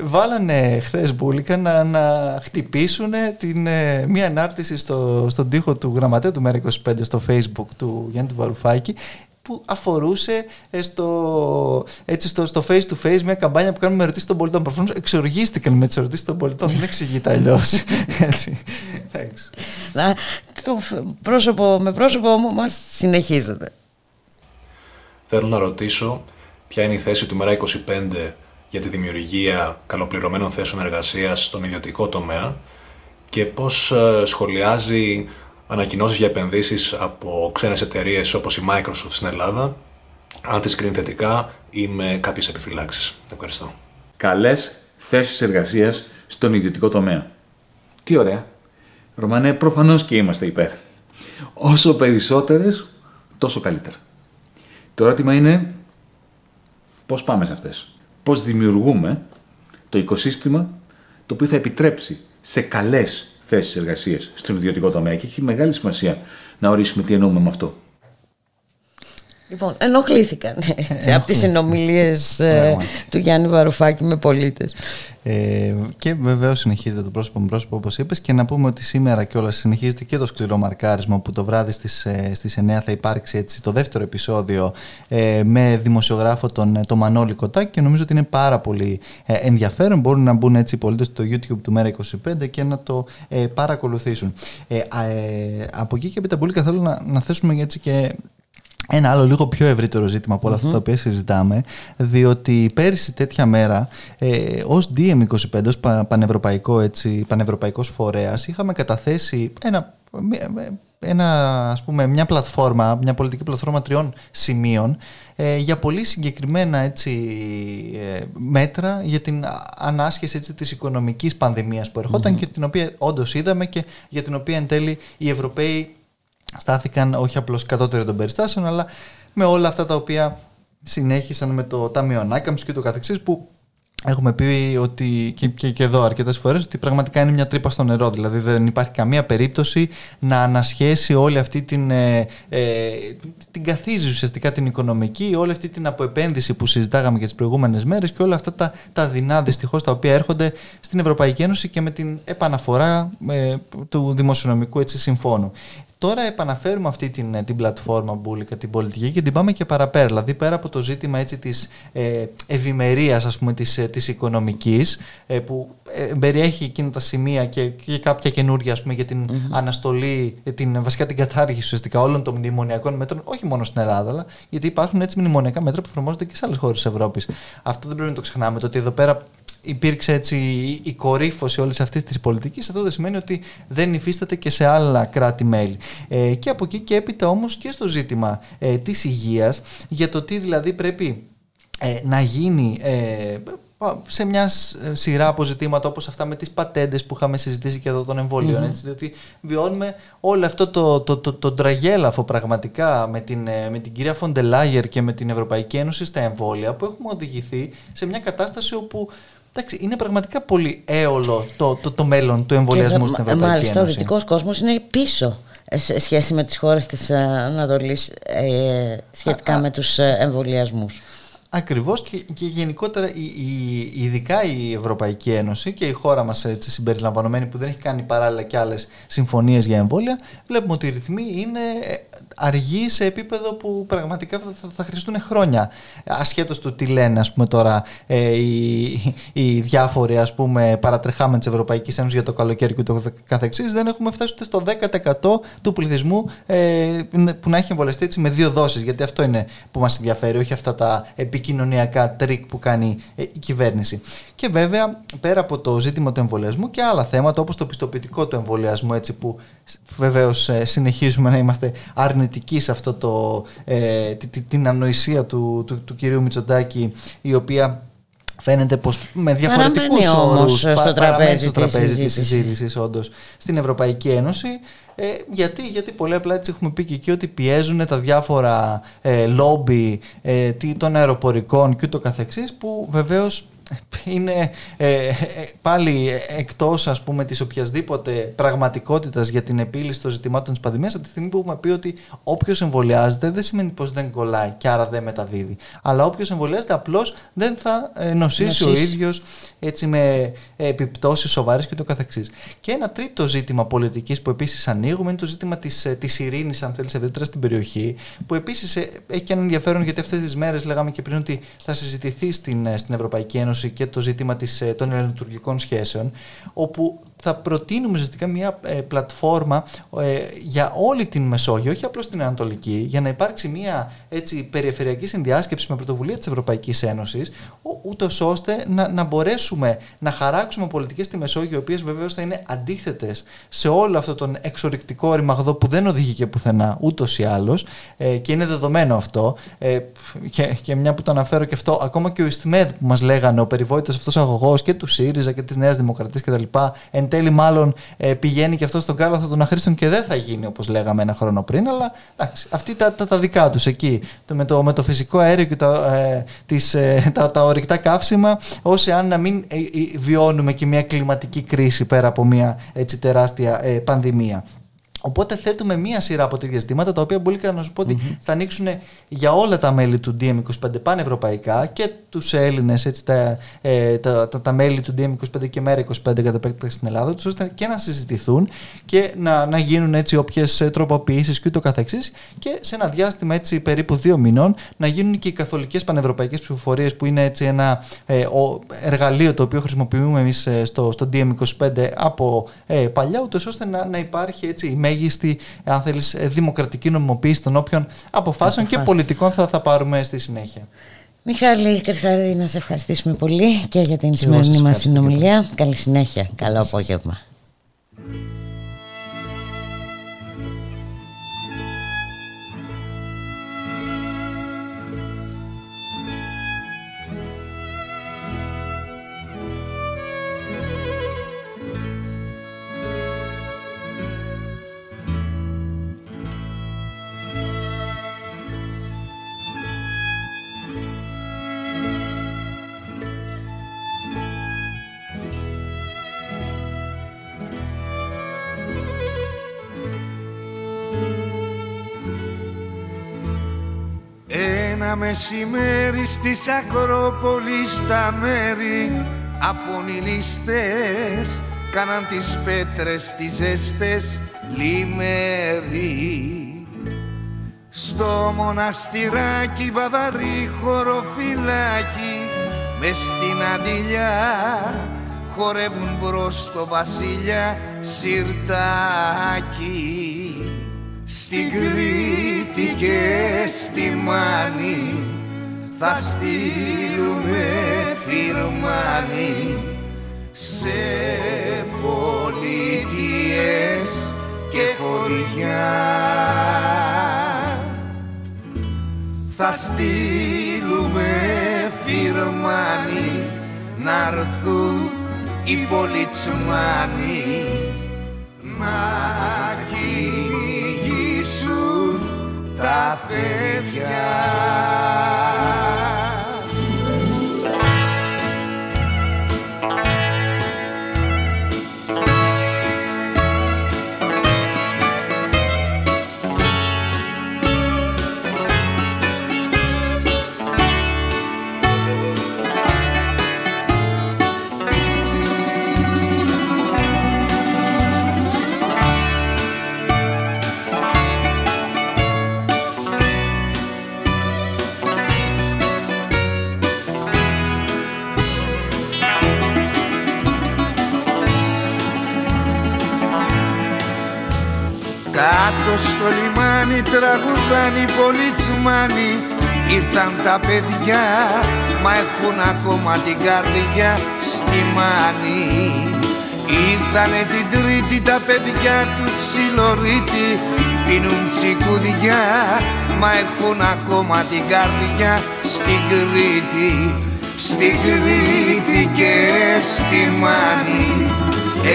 βάλανε χθες μπουλικα να, να χτυπήσουν την, ε, μία ανάρτηση στο, στον τοίχο του γραμματέα του ΜΕΡΑ25 στο facebook του Γιάννη του Βαρουφάκη που αφορούσε ε, στο, έτσι, στο, στο face to face μια καμπάνια που κάνουμε με ερωτήσεις των πολιτών. Προφανώς εξοργίστηκαν με τις ερωτήσεις των πολιτών. Δεν εξηγείται αλλιώς. Εντάξει. Να, το φ- πρόσωπο με πρόσωπο μας συνεχίζεται. Θέλω να ρωτήσω ποια είναι η θέση του ΜΕΡΑ 25 για τη δημιουργία καλοπληρωμένων θέσεων εργασίας στον ιδιωτικό τομέα και πώς ε, σχολιάζει ανακοινώσεις για επενδύσεις από ξένες εταιρείες όπως η Microsoft στην Ελλάδα, αν τις κρίνει θετικά ή με κάποιες επιφυλάξεις. Ευχαριστώ. καλές θέσεις εργασίας στον ιδιωτικό τομέα. Τι ωραία. Ρωμανέ, προφανώς και είμαστε υπέρ. Όσο περισσότερες, τόσο καλύτερα. Το ερώτημα είναι πώς πάμε σε αυτές; Πώς δημιουργούμε το οικοσύστημα το οποίο θα επιτρέψει σε καλές θέσεις εργασίας στον ιδιωτικό τομέα και έχει μεγάλη σημασία να ορίσουμε τι εννοούμε με αυτό. Λοιπόν, ενοχλήθηκαν ε, από τις συνομιλίες ε, του Γιάννη Βαρουφάκη με πολίτες. Ε, και βεβαίως συνεχίζεται το πρόσωπο με πρόσωπο όπως είπες. Και να πούμε ότι σήμερα κιόλας συνεχίζεται και το σκληρό μαρκάρισμα που το βράδυ στις στις 9 θα υπάρξει έτσι, το δεύτερο επεισόδιο ε, με δημοσιογράφο τον, τον Μανώλη Κοτάκη. Και νομίζω ότι είναι πάρα πολύ ε, ενδιαφέρον. Μπορούν να μπουν έτσι οι πολίτες στο YouTube του Μέρα25 και να το ε, παρακολουθήσουν. Ε, από εκεί και έπειτα πολύ καθόλου να, να θέσουμε έτσι και ένα άλλο λίγο πιο ευρύτερο ζήτημα από όλα αυτά τα οποία συζητάμε, διότι πέρυσι τέτοια μέρα, ε, ως DM25, ως πανευρωπαϊκό, έτσι, πανευρωπαϊκός φορέας, είχαμε καταθέσει ένα, ένα, ας πούμε, μια πλατφόρμα, μια πολιτική πλατφόρμα τριών σημείων, ε, για πολύ συγκεκριμένα έτσι, ε, μέτρα για την ανάσχεση έτσι, της οικονομικής πανδημίας που ερχοταν και την οποία όντως είδαμε και για την οποία εν τέλει οι Ευρωπαίοι στάθηκαν όχι απλώς κατώτεροι των περιστάσεων, αλλά με όλα αυτά τα οποία συνέχισαν με το Ταμείο Ανάκαμψης και το καθεξής που έχουμε πει ότι και, και, και εδώ αρκετές φορές ότι πραγματικά είναι μια τρύπα στο νερό. Δηλαδή δεν υπάρχει καμία περίπτωση να ανασχέσει όλη αυτή την, ε, ε την καθίζηση ουσιαστικά την οικονομική, όλη αυτή την αποεπένδυση που συζητάγαμε και τις προηγούμενες μέρες και όλα αυτά τα, τα δεινά δυστυχώς τα οποία έρχονται στην Ευρωπαϊκή Ένωση και με την επαναφορά ε, του δημοσιονομικού έτσι, συμφώνου. Τώρα επαναφέρουμε αυτή την, ε, την πλατφόρμα Μπούλικα, την πολιτική και την πάμε και παραπέρα. Δηλαδή πέρα από το ζήτημα έτσι, της ε, ευημερίας ας πούμε της, ε, της οικονομικής ε, που ε, περιέχει εκείνα τα σημεία και, και κάποια καινούργια ας πούμε, για την αναστολή, την, βασικά την κατάργηση ουσιαστικά όλων των μνημονιακών μέτρων, όχι μόνο στην Ελλάδα, αλλά γιατί υπάρχουν έτσι μνημονιακά μέτρα που εφαρμόζονται και σε άλλες χώρες της Ευρώπης. Αυτό δεν πρέπει να το ξεχνάμε, το ότι εδώ πέρα υπήρξε έτσι η κορύφωση όλης αυτής της πολιτικής, αυτό δεν σημαίνει ότι δεν υφίσταται και σε άλλα κράτη-μέλη. Ε, και από εκεί και έπειτα όμως και στο ζήτημα ε, της υγείας, για το τι δηλαδή πρέπει ε, να γίνει ε, σε μια σειρά από ζητήματα όπως αυτά με τις πατέντες που είχαμε συζητήσει και εδώ των εμβολίων. Έτσι, διότι βιώνουμε όλο αυτό το, το, το, το, τραγέλαφο πραγματικά με την, ε, με την κυρία Φοντελάγερ και με την Ευρωπαϊκή Ένωση στα εμβόλια που έχουμε οδηγηθεί σε μια κατάσταση όπου Εντάξει, είναι πραγματικά πολύ έολο το, το, το μέλλον του εμβολιασμού και, στην Ευρωπαϊκή μάλιστα, Ένωση. Μάλιστα, ο δυτικός κόσμος είναι πίσω ε, σε σχέση με τις χώρες της Ανατολής ε, σχετικά α, με τους ε, εμβολιασμούς. Ακριβώς και, και γενικότερα η, η, ειδικά η Ευρωπαϊκή Ένωση και η χώρα μας έτσι, συμπεριλαμβανομένη που δεν έχει κάνει παράλληλα και άλλες συμφωνίες για εμβόλια βλέπουμε ότι οι ρυθμοί είναι αργοί σε επίπεδο που πραγματικά θα, θα χρειαστούν χρόνια. Ασχέτως του τι λένε ας πούμε τώρα ε, οι, οι διάφοροι ας πούμε παρατρεχάμενοι της Ευρωπαϊκής Ένωσης για το καλοκαίρι και το καθεξής δεν έχουμε φτάσει ούτε στο 10% του πληθυσμού ε, που να έχει εμβολιαστεί έτσι με δύο δόσεις γιατί αυτό είναι που μας ενδιαφέρει όχι αυτά τα επικοινωνιακά τρικ που κάνει ε, η κυβέρνηση. Και βέβαια, πέρα από το ζήτημα του εμβολιασμού και άλλα θέματα, όπως το πιστοποιητικό του εμβολιασμού, έτσι που βεβαίως ε, συνεχίζουμε να είμαστε αρνητικοί σε αυτό το, ε, την ανοησία του, του, του κυρίου Μητσοτάκη, η οποία φαίνεται πως με διαφορετικούς όρους στο τραπέζι, στο τραπέζι της συζήτησης. όντως στην Ευρωπαϊκή Ένωση. Ε, γιατί, γιατί πολύ απλά έτσι έχουμε πει και εκεί ότι πιέζουν τα διάφορα ε, λόμπι ε, των αεροπορικών και ούτω καθεξής που βεβαίως είναι ε, ε, πάλι εκτός ας πούμε της οποιασδήποτε πραγματικότητας για την επίλυση των ζητημάτων της πανδημίας από τη στιγμή που έχουμε πει ότι όποιος εμβολιάζεται δεν σημαίνει πως δεν κολλάει και άρα δεν μεταδίδει αλλά όποιος εμβολιάζεται απλώς δεν θα ε, νοσήσει, ο ίδιος έτσι με επιπτώσεις σοβαρές και το καθεξής. Και ένα τρίτο ζήτημα πολιτικής που επίσης ανοίγουμε είναι το ζήτημα της, της ειρήνης αν θέλεις ευρύτερα στην περιοχή που επίσης έχει και ένα ενδιαφέρον γιατί αυτές τις μέρες λέγαμε και πριν ότι θα συζητηθεί στην, στην Ευρωπαϊκή Ένωση και το ζήτημα της, ε, των ελληνοτουρκικών σχέσεων, όπου θα προτείνουμε ουσιαστικά μια ε, πλατφόρμα ε, για όλη την Μεσόγειο, όχι απλώς την Ανατολική, για να υπάρξει μια έτσι, περιφερειακή συνδιάσκεψη με πρωτοβουλία της Ευρωπαϊκής Ένωσης, ούτως ώστε να, να μπορέσουμε να χαράξουμε πολιτικές στη Μεσόγειο, οι οποίες βεβαίως θα είναι αντίθετες σε όλο αυτό τον εξορρυκτικό ρημαγδό που δεν οδηγεί και πουθενά ούτως ή άλλως ε, και είναι δεδομένο αυτό ε, και, και μια που το αναφέρω και αυτό, ακόμα και ο Ιστιμέδ που μας λέγανε, ο περιβόητος αυτός αγωγός και του ΣΥΡΙΖΑ και της Νέας Δημοκρατίας κτλ εν τέλει μάλλον ε, πηγαίνει και αυτός στον κάλαθο των αχρήστων και δεν θα γίνει όπως λέγαμε ένα χρόνο πριν, αλλά εντάξει, αυτοί τα, τα, τα δικά τους εκεί, το, με, το, με το φυσικό αέριο και τα, ε, τις, ε, τα, τα ορυκτά καύσιμα, όσοι αν να μην ε, βιώνουμε και μια κλιματική κρίση πέρα από μια έτσι, τεράστια πανδημία. Οπότε θέτουμε μία σειρά από τέτοια ζητήματα τα οποία μπορεί να σου πω ότι θα ανοίξουν για όλα τα μέλη του DM25 πανευρωπαϊκά και τους Έλληνες, τα, ε, τα, τα, τα, μέλη του DM25 και Μέρα 25 κατά επέκταση στην Ελλάδα, τους, ώστε και να συζητηθούν και να, να γίνουν έτσι όποιες τροποποιήσεις και ούτω καθεξής. Και σε ένα διάστημα έτσι περίπου δύο μηνών να γίνουν και οι καθολικές πανευρωπαϊκές ψηφοφορίες που είναι έτσι ένα ε, ο, εργαλείο το οποίο χρησιμοποιούμε εμείς ε, στο, στο DM25 από ε, παλιά, ούτως ώστε να, να υπάρχει έτσι η μέγιστη, αν θέλεις, ε, δημοκρατική νομιμοποίηση των όποιων αποφάσεων και πολιτικών θα, θα πάρουμε στη συνέχεια. Μιχάλη Κρυσαρίδη, να σε ευχαριστήσουμε πολύ και για την σημερινή μας συνομιλία. Καλή συνέχεια. Καλό απόγευμα. Ένα μεσημέρι στις Ακρόπολης τα μέρη. Από νηλίστες κάναν τις πέτρες τις ζέστες λιμέρι. Στο μοναστηράκι βαβαρή χωροφυλάκι μες στην αντιλιά χορεύουν μπρος το βασίλια σιρτάκι στην Κρήτη και στη Μάνη θα στείλουμε φυρμάνι σε πολιτείες και χωριά θα στείλουμε φυρμάνι να έρθουν οι πολιτσμάνοι να λιμάνι τραγουδάν οι πολυτσμάνοι Ήρθαν τα παιδιά μα έχουν ακόμα την καρδιά στη μάνη. Ήρθανε την τρίτη τα παιδιά του τσιλορίτη Πίνουν τσικουδιά μα έχουν ακόμα την καρδιά στην Κρήτη. Στην Κρήτη και στη Μάνη.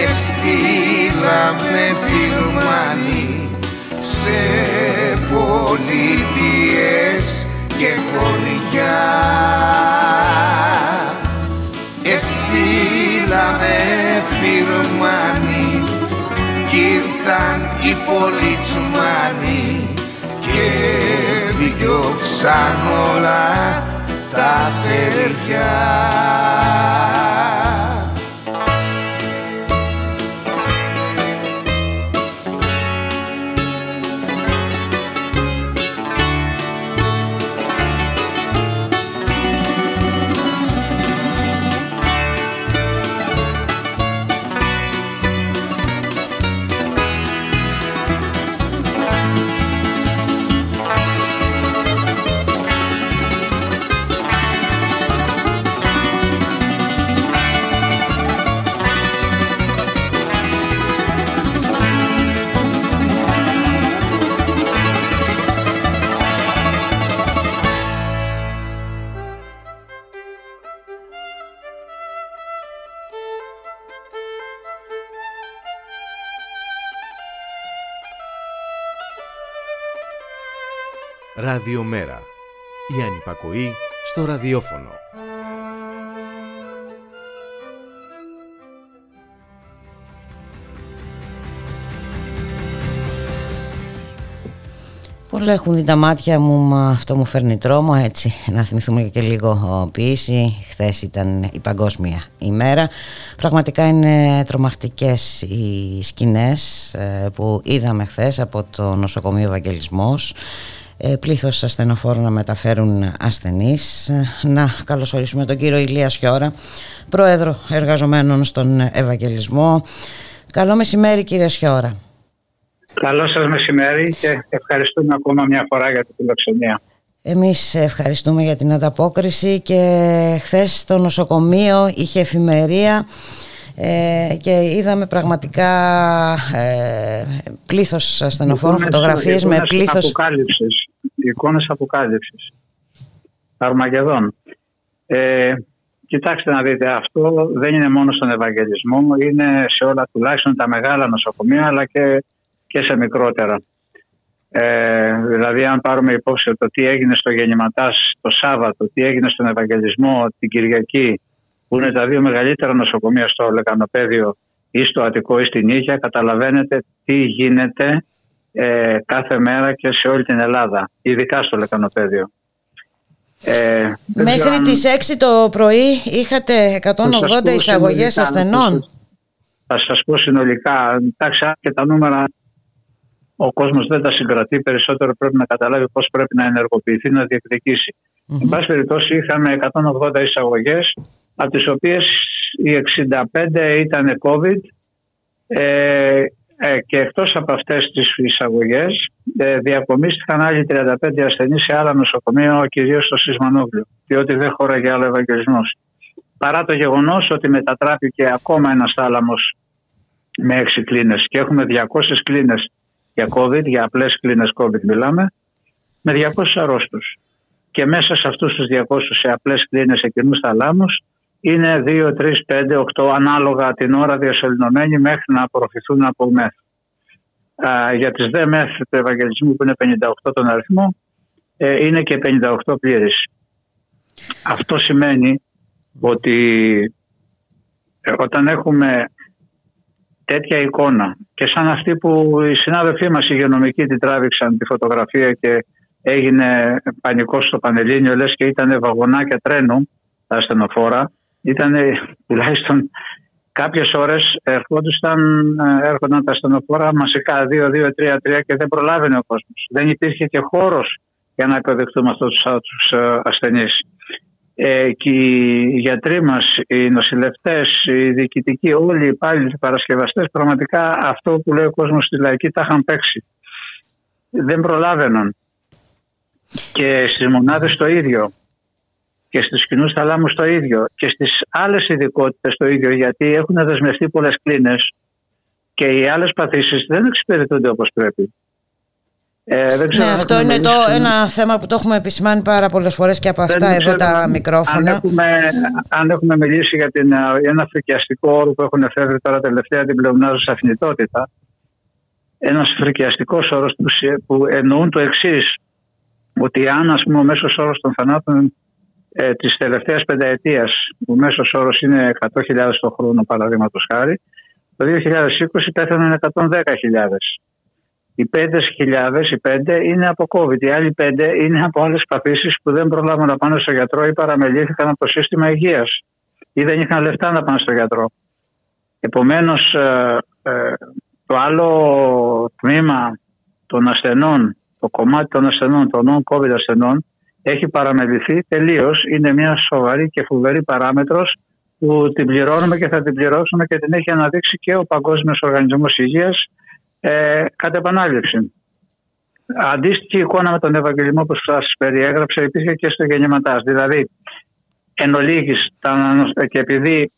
Εστήλαμε φυρμάνι σε πολιτείες και χωριά Εστήλαμε φυρμάνι κι ήρθαν οι πολιτσμάνοι και διώξαν όλα τα παιδιά Ραδιομέρα. Η ανυπακοή στο ραδιόφωνο. Πολλά έχουν δει τα μάτια μου, μα αυτό μου φέρνει τρόμο έτσι. Να θυμηθούμε και λίγο ποιήση. Χθες ήταν η παγκόσμια ημέρα. Πραγματικά είναι τρομακτικές οι σκηνές ε, που είδαμε χθες από το νοσοκομείο Ευαγγελισμός. Ε, πλήθος ασθενοφόρων να μεταφέρουν ασθενείς. Να καλωσορίσουμε τον κύριο Ηλία Σιώρα, πρόεδρο εργαζομένων στον Ευαγγελισμό. Καλό μεσημέρι κύριε Σιώρα. Καλό σας μεσημέρι και ευχαριστούμε ακόμα μια φορά για την φιλοξενία. Εμείς ευχαριστούμε για την ανταπόκριση και χθες στο νοσοκομείο είχε εφημερία ε, και είδαμε πραγματικά ε, πλήθος ασθενοφόρων, φωτογραφίες με πλήθος... Αποκάλυψης, εικόνες αποκάλυψης. Αρμαγεδόν. Ε, κοιτάξτε να δείτε, αυτό δεν είναι μόνο στον Ευαγγελισμό, είναι σε όλα τουλάχιστον τα μεγάλα νοσοκομεία αλλά και και σε μικρότερα. Ε, δηλαδή αν πάρουμε υπόψη το τι έγινε στο Γεννηματάς το Σάββατο, τι έγινε στον Ευαγγελισμό την Κυριακή, που είναι τα δύο μεγαλύτερα νοσοκομεία στο Λεκανοπέδιο ή στο Αττικό ή στην Ήγια, καταλαβαίνετε τι γίνεται ε, κάθε μέρα και σε όλη την Ελλάδα, ειδικά στο Λεκανοπέδιο. Ε, Μέχρι αν... τις 6 το πρωί είχατε 180 εισαγωγές ασθενών; Θα σας πω συνολικά, εντάξει και τα νούμερα ο κόσμος δεν τα συγκρατεί. Περισσότερο πρέπει να καταλάβει πώς πρέπει να ενεργοποιηθεί, να διεκδικήσει. Mm-hmm. Εν πάση περιπτώσει, είχαμε 180 εισαγωγές, από τις οποίες οι 65 ήταν COVID. Ε, ε, και εκτός από αυτές τις εισαγωγές ε, διακομίστηκαν άλλοι 35 ασθενείς σε άλλα νοσοκομεία, κυρίως στο Σισμανόβλιο, διότι δεν χώραγε άλλο ευαγγελισμός. Παρά το γεγονός ότι μετατράπηκε ακόμα ένας θάλαμος με 6 κλίνες και έχουμε 200 κλίνες για COVID, για απλές κλίνες COVID μιλάμε, με 200 αρρώστους. Και μέσα σε αυτούς τους 200 σε απλές κλίνες εκείνου θαλάμους είναι 2, 3, 5, 8 ανάλογα την ώρα διασωληνωμένοι μέχρι να απορροφηθούν από μεθ. για τις δε μεθ του Ευαγγελισμού που είναι 58 τον αριθμό ε, είναι και 58 πλήρες. Αυτό σημαίνει ότι ε, όταν έχουμε τέτοια εικόνα. Και σαν αυτή που οι συνάδελφοί μας οι υγειονομικοί την τράβηξαν τη φωτογραφία και έγινε πανικό στο Πανελλήνιο, λες και ήταν βαγονάκια τρένου τα ασθενοφόρα. Ήταν τουλάχιστον κάποιες ώρες ερχόντουσαν, έρχονταν τα ασθενοφόρα μαζικά 2-2-3-3 και δεν προλάβαινε ο κόσμος. Δεν υπήρχε και χώρος για να υποδεχτούμε αυτούς τους ασθενείς ε, και οι γιατροί μας, οι νοσηλευτές, οι διοικητικοί, όλοι οι υπάλληλοι, οι παρασκευαστές, πραγματικά αυτό που λέει ο κόσμος στη λαϊκή τα είχαν παίξει. Δεν προλάβαιναν. Και στις μονάδες το ίδιο. Και στους κοινούς θαλάμους το ίδιο. Και στις άλλες ειδικότητες το ίδιο, γιατί έχουν δεσμευτεί πολλές κλίνες και οι άλλες παθήσεις δεν εξυπηρετούνται όπως πρέπει. Ε, δεν ξέρω ναι, αυτό είναι το, ένα θέμα που το έχουμε επισημάνει πάρα πολλές φορές και από αυτά εδώ τα μικρόφωνα. Αν έχουμε, αν έχουμε μιλήσει για την, ένα φρικιαστικό όρο που έχουν εφεύρει τώρα τελευταία την πλεονάζουσα αφινιτότητα, ένας φρικιαστικός όρος που εννοούν το εξής, ότι αν ας πούμε, ο μέσος όρος των θανάτων ε, της τελευταίας πενταετίας, ο μέσος όρος είναι 100.000 το χρόνο, παραδείγματος χάρη, το 2020 πέθαναν 110.000. Οι 5.000, οι 5 είναι από COVID. Οι άλλοι 5 είναι από άλλες παθήσεις που δεν προλάβουν να πάνε στο γιατρό ή παραμελήθηκαν από το σύστημα υγείας ή δεν είχαν λεφτά να πάνε στο γιατρό. Επομένως, ε, ε, το άλλο τμήμα των ασθενών, το κομμάτι των ασθενών, των non-COVID ασθενών, έχει παραμεληθεί τελείως. Είναι μια σοβαρή και φοβερή παράμετρος που την πληρώνουμε και θα την πληρώσουμε και την έχει αναδείξει και ο Παγκόσμιος Οργανισμός Υγείας ε, κατ' επανάληψη. Αντίστοιχη εικόνα με τον Ευαγγελισμό που σας περιέγραψε υπήρχε και στο γεννηματάς. Δηλαδή, εν ολίγης, και επειδή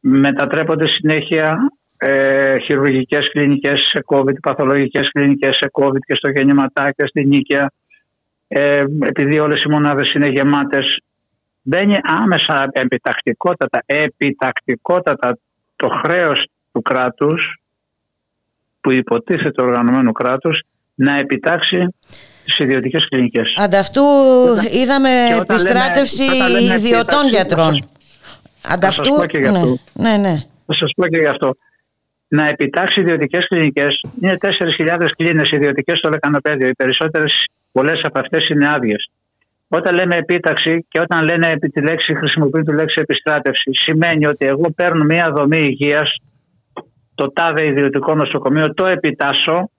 μετατρέπονται συνέχεια ε, χειρουργικές κλινικές σε COVID, παθολογικές κλινικές σε COVID και στο γεννηματά και στην Νίκαια, ε, επειδή όλες οι μονάδες είναι γεμάτες, μπαίνει άμεσα επιτακτικότατα, επιτακτικότατα το χρέος του κράτους που υποτίθεται οργανωμένου κράτους να επιτάξει τις ιδιωτικές κλινικές. Ανταυτού είδαμε επιστράτευση ιδιωτών γιατρών. Ανταυτού, θα σας πω και γι' αυτό. Ναι, ναι, ναι. Θα σας πω και γι' αυτό. Να επιτάξει ιδιωτικές κλινικές. Είναι 4.000 κλίνες ιδιωτικές στο λεκανοπέδιο. Οι περισσότερες, πολλές από αυτές είναι άδειες. Όταν λέμε επίταξη και όταν λένε επί τη λέξη, χρησιμοποιούν τη λέξη επιστράτευση, σημαίνει ότι εγώ παίρνω μια δομή υγείας, το τάδε ιδιωτικό νοσοκομείο, το επιτάσσω,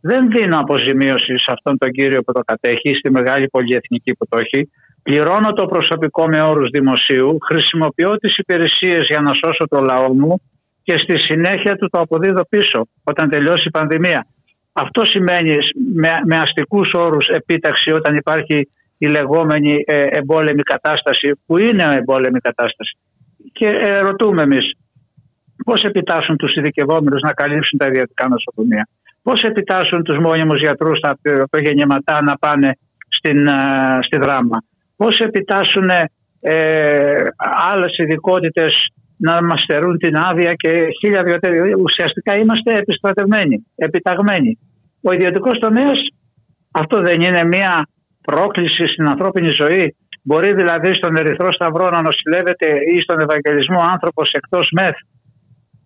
δεν δίνω αποζημίωση σε αυτόν τον κύριο που το κατέχει, στη μεγάλη πολυεθνική που το έχει. Πληρώνω το προσωπικό με όρους δημοσίου, χρησιμοποιώ τις υπηρεσίες για να σώσω το λαό μου και στη συνέχεια του το αποδίδω πίσω όταν τελειώσει η πανδημία. Αυτό σημαίνει με, με αστικούς όρους επίταξη όταν υπάρχει η λεγόμενη ε, εμπόλεμη κατάσταση που είναι εμπόλεμη κατάσταση. Και ε, ρωτούμε εμείς πώς επιτάσσουν τους ειδικευόμενους να καλύψουν τα ιδιωτικά νοσοκομεία; Πώς επιτάσσουν τους μόνιμους γιατρούς τα γεννηματά να πάνε στην, ε, στη δράμα; Πώς επιτάσσουν ε, άλλες ειδικότητες να μας στερούν την άδεια και χίλια δυο Ουσιαστικά είμαστε επιστρατευμένοι, επιταγμένοι. Ο ιδιωτικός τομέας αυτό δεν είναι μια πρόκληση στην ανθρώπινη ζωή. Μπορεί δηλαδή στον Ερυθρό Σταυρό να νοσηλεύεται ή στον Ευαγγελισμό άνθρωπος εκτός μεθ,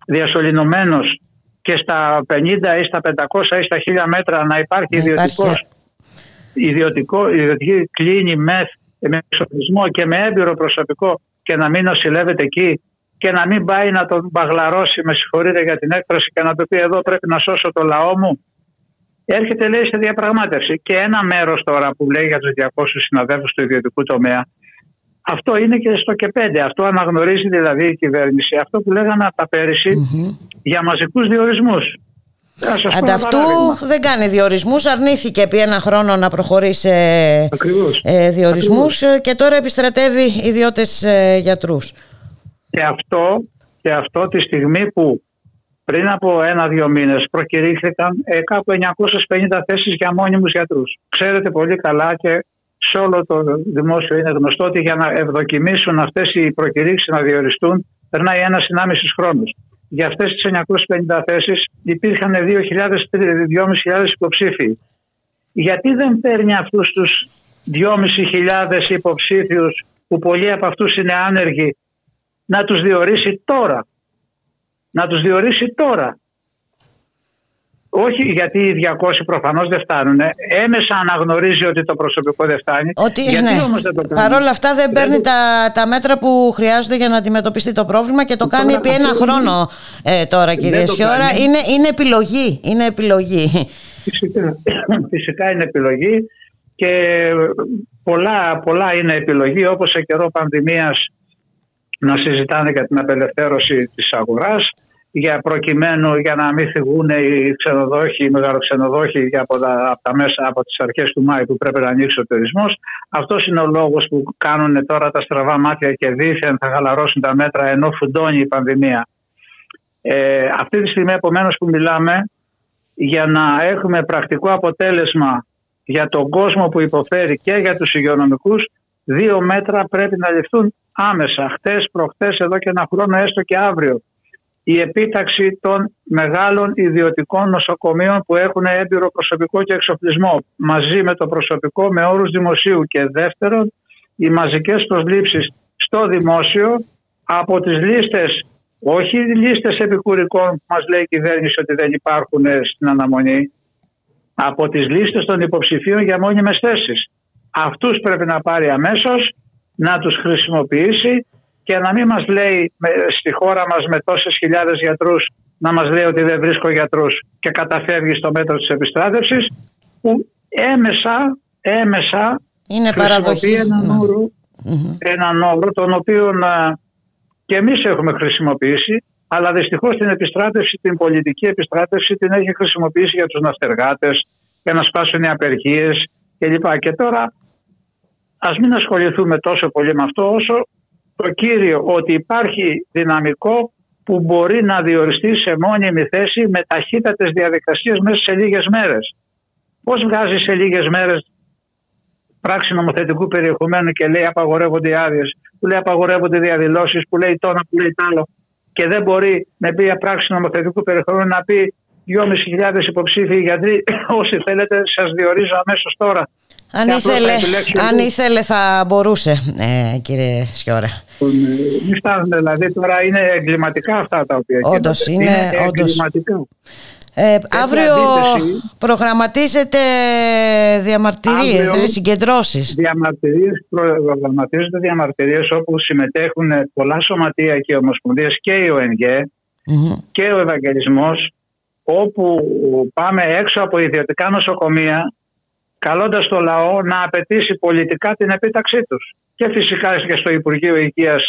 διασωληνωμένος και στα 50 ή στα 500 ή στα 1000 μέτρα να υπάρχει ιδιωτικός. Ιδιωτικό, ιδιωτική κλίνη μεθ με εξοπλισμό και με έμπειρο προσωπικό και να μην νοσηλεύεται εκεί και να μην πάει να τον μπαγλαρώσει, με συγχωρείτε για την έκφραση, και να του πει εδώ πρέπει να σώσω το λαό μου. Έρχεται λέει σε διαπραγμάτευση. Και ένα μέρος τώρα που λέει για τους 200 συναδέλφους του ιδιωτικού τομέα, αυτό είναι και στο και πέντε. Αυτό αναγνωρίζει δηλαδή η κυβέρνηση. Αυτό που λέγανε από τα πέρυσι για μαζικούς διορισμούς. Ανταυτού δεν κάνει διορισμούς, αρνήθηκε επί ένα χρόνο να προχωρήσει σε ε, διορισμούς και τώρα επιστρατεύει ιδιώτες ε, γιατρούς. Και αυτό, και αυτό τη στιγμή που πριν από ένα-δύο μήνες προκηρύχθηκαν ε, κάπου 950 θέσεις για μόνιμους γιατρούς. Ξέρετε πολύ καλά και σε όλο το δημόσιο είναι γνωστό ότι για να ευδοκιμήσουν αυτές οι προκηρύξεις να διοριστούν περνάει ένας συνάμιση χρόνους. Για αυτές τις 950 θέσεις υπήρχαν 2.000-2.500 υποψήφοι. Γιατί δεν παίρνει αυτούς τους 2.500 υποψήφιους που πολλοί από αυτούς είναι άνεργοι να τους διορίσει τώρα. Να τους διορίσει τώρα. Όχι γιατί οι 200 προφανώς δεν φτάνουν. Έμεσα αναγνωρίζει ότι το προσωπικό δεν φτάνει. Ότι, γιατί ναι. όμως δεν το κάνει; Παρ' όλα αυτά δεν παίρνει τα, τα μέτρα που χρειάζονται για να αντιμετωπιστεί το πρόβλημα και το κάνει επί ένα χρόνο ε, τώρα κύριε Σιώρα. Είναι, είναι επιλογή. Είναι επιλογή. Φυσικά, φυσικά είναι επιλογή και πολλά, πολλά είναι επιλογή όπως σε καιρό πανδημίας να συζητάνε για την απελευθέρωση της αγοράς για προκειμένου για να μην φυγούν οι ξενοδόχοι, οι μεγαλοξενοδόχοι από, τα, από, τα μέσα, από τις αρχές του Μάη που πρέπει να ανοίξει ο τουρισμός. Αυτός είναι ο λόγος που κάνουν τώρα τα στραβά μάτια και δίθεν θα χαλαρώσουν τα μέτρα ενώ φουντώνει η πανδημία. Ε, αυτή τη στιγμή επομένως που μιλάμε για να έχουμε πρακτικό αποτέλεσμα για τον κόσμο που υποφέρει και για τους υγειονομικούς δύο μέτρα πρέπει να ληφθούν άμεσα, χτες, προχτές, εδώ και ένα χρόνο, έστω και αύριο. Η επίταξη των μεγάλων ιδιωτικών νοσοκομείων που έχουν έμπειρο προσωπικό και εξοπλισμό μαζί με το προσωπικό με όρους δημοσίου και δεύτερον οι μαζικές προσλήψεις στο δημόσιο από τις λίστες, όχι οι λίστες επικουρικών που μας λέει η κυβέρνηση ότι δεν υπάρχουν στην αναμονή, από τις λίστες των υποψηφίων για μόνιμες θέσεις. Αυτούς πρέπει να πάρει αμέσως να τους χρησιμοποιήσει και να μην μας λέει στη χώρα μας με τόσες χιλιάδες γιατρούς να μας λέει ότι δεν βρίσκω γιατρούς και καταφεύγει στο μέτρο της επιστράτευσης που έμεσα, έμεσα είναι παραδοχή έναν, ναι. όρο, έναν όρο τον οποίο να, και εμείς έχουμε χρησιμοποιήσει αλλά δυστυχώς την επιστράτευση, την πολιτική επιστράτευση την έχει χρησιμοποιήσει για τους ναυτεργάτες για να σπάσουν οι απεργίες κλπ. Και τώρα ας μην ασχοληθούμε τόσο πολύ με αυτό όσο το κύριο ότι υπάρχει δυναμικό που μπορεί να διοριστεί σε μόνιμη θέση με ταχύτατες διαδικασίες μέσα σε λίγες μέρες. Πώς βγάζει σε λίγες μέρες πράξη νομοθετικού περιεχομένου και λέει απαγορεύονται οι άδειες, που λέει απαγορεύονται οι διαδηλώσεις, που λέει το που λέει τ' άλλο και δεν μπορεί με μία πράξη νομοθετικού περιεχομένου να πει 2.500 υποψήφιοι γιατροί, όσοι θέλετε, σας διορίζω αμέσως τώρα. Αν ήθελε, αν ήθελε θα μπορούσε, ε, κύριε Σιώρα. φτάνουν. Μην φτάνουν δηλαδή τώρα είναι εγκληματικά αυτά τα οποία Όντως γίνονται. είναι, όντως. εγκληματικά. Ε, αύριο αντίθεση- προγραμματίζετε διαμαρτυρίες, Αύριο- ε, συγκεντρώσεις. Διαμαρτυρίες, προγραμματίζονται διαμαρτυρίες όπου συμμετέχουν πολλά σωματεία και ομοσπονδίες και η ΟΕΝΓΕ Μμμ. και ο Ευαγγελισμός όπου πάμε έξω από ιδιωτικά νοσοκομεία καλώντας το λαό να απαιτήσει πολιτικά την επίταξή τους. Και φυσικά και στο Υπουργείο Υγείας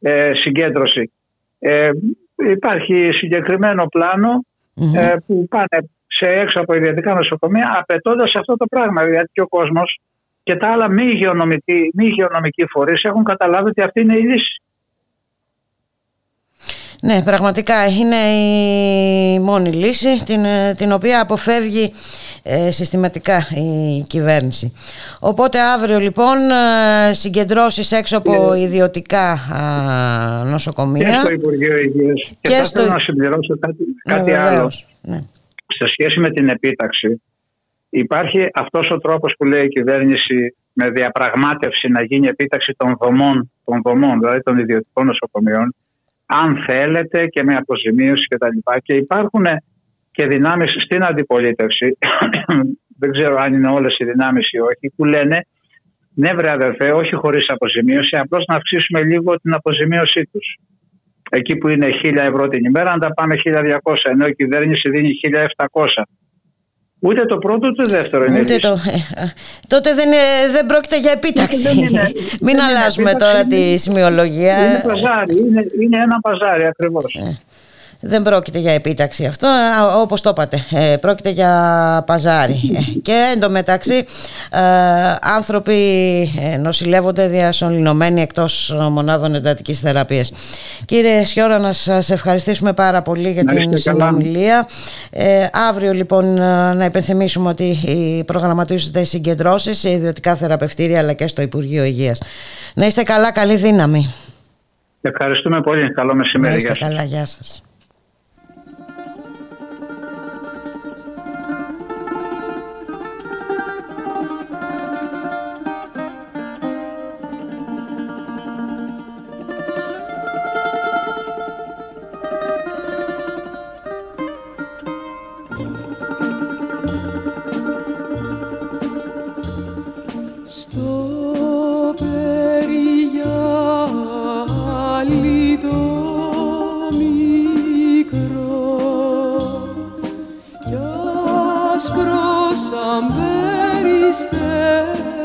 ε, συγκέντρωση. Ε, υπάρχει συγκεκριμένο πλάνο Μμμ. ε, που πάνε σε έξω από ιδιωτικά νοσοκομεία απαιτώντας αυτό το πράγμα. Γιατί και ο κόσμος και τα άλλα μη υγειονομικοί, μη υγειονομικοί φορείς έχουν καταλάβει ότι αυτή είναι η λύση. Ναι, πραγματικά είναι η μόνη λύση την, ε, την οποία αποφεύγει ε, συστηματικά η κυβέρνηση. Οπότε αύριο λοιπόν ε, συγκεντρώσεις έξω από Ναι. ιδιωτικά α, Και νοσοκομεία. στο Υπουργείο Υγείας. Και, Και θα στο- ήθελα να συμπληρώσω κάτι, Ναι, κάτι άλλο. βεβαίως. Ναι. σε σχέση με την επίταξη υπάρχει αυτός ο τρόπος που λέει η κυβέρνηση με διαπραγμάτευση να γίνει επίταξη των δομών, των δομών δηλαδή των ιδιωτικών νοσοκομείων αν θέλετε και με αποζημίωση κτλ. Και, και υπάρχουν και δυνάμεις στην αντιπολίτευση δεν ξέρω αν είναι όλες οι δυνάμεις ή όχι που λένε ναι βρε αδερφέ όχι χωρίς αποζημίωση απλώς να αυξήσουμε λίγο την αποζημίωσή τους εκεί που είναι 1000 ευρώ την ημέρα, να τα πάμε 1200, ενώ η κυβέρνηση δίνει 1700. Ούτε το πρώτο ούτε το δεύτερο είναι. Ούτε λύση. το, ε, ε, τότε δεν, ε, δεν πρόκειται για επίταξη. Δεν είναι- Μην δεν είναι αλλάζουμε επίταξη, τώρα είναι- τη σημειολογία. Είναι παζάρι, είναι, είναι ένα παζάρι ακριβώς. Ε. Δεν πρόκειται για επίταξη αυτό, α, όπως το είπατε, ε, πρόκειται για παζάρι. Ε, Και εντωμεταξύ ε, άνθρωποι ε, νοσηλεύονται διασωληνωμένοι εκτός ε, μονάδων εντατικής θεραπείας. Κύριε Σιώρα, να σας ευχαριστήσουμε πάρα πολύ για Να την είστε καλά. συνομιλία. Ε, αύριο λοιπόν ε, να υπενθυμίσουμε ότι οι προγραμματίζονται συγκεντρώσεις σε ιδιωτικά θεραπευτήρια αλλά και στο Υπουργείο Υγείας. Να είστε καλά, καλή δύναμη. Ευχαριστούμε πολύ. Καλό Να μεσημέρι. είστε Γεια σας. καλά, γεια σας. her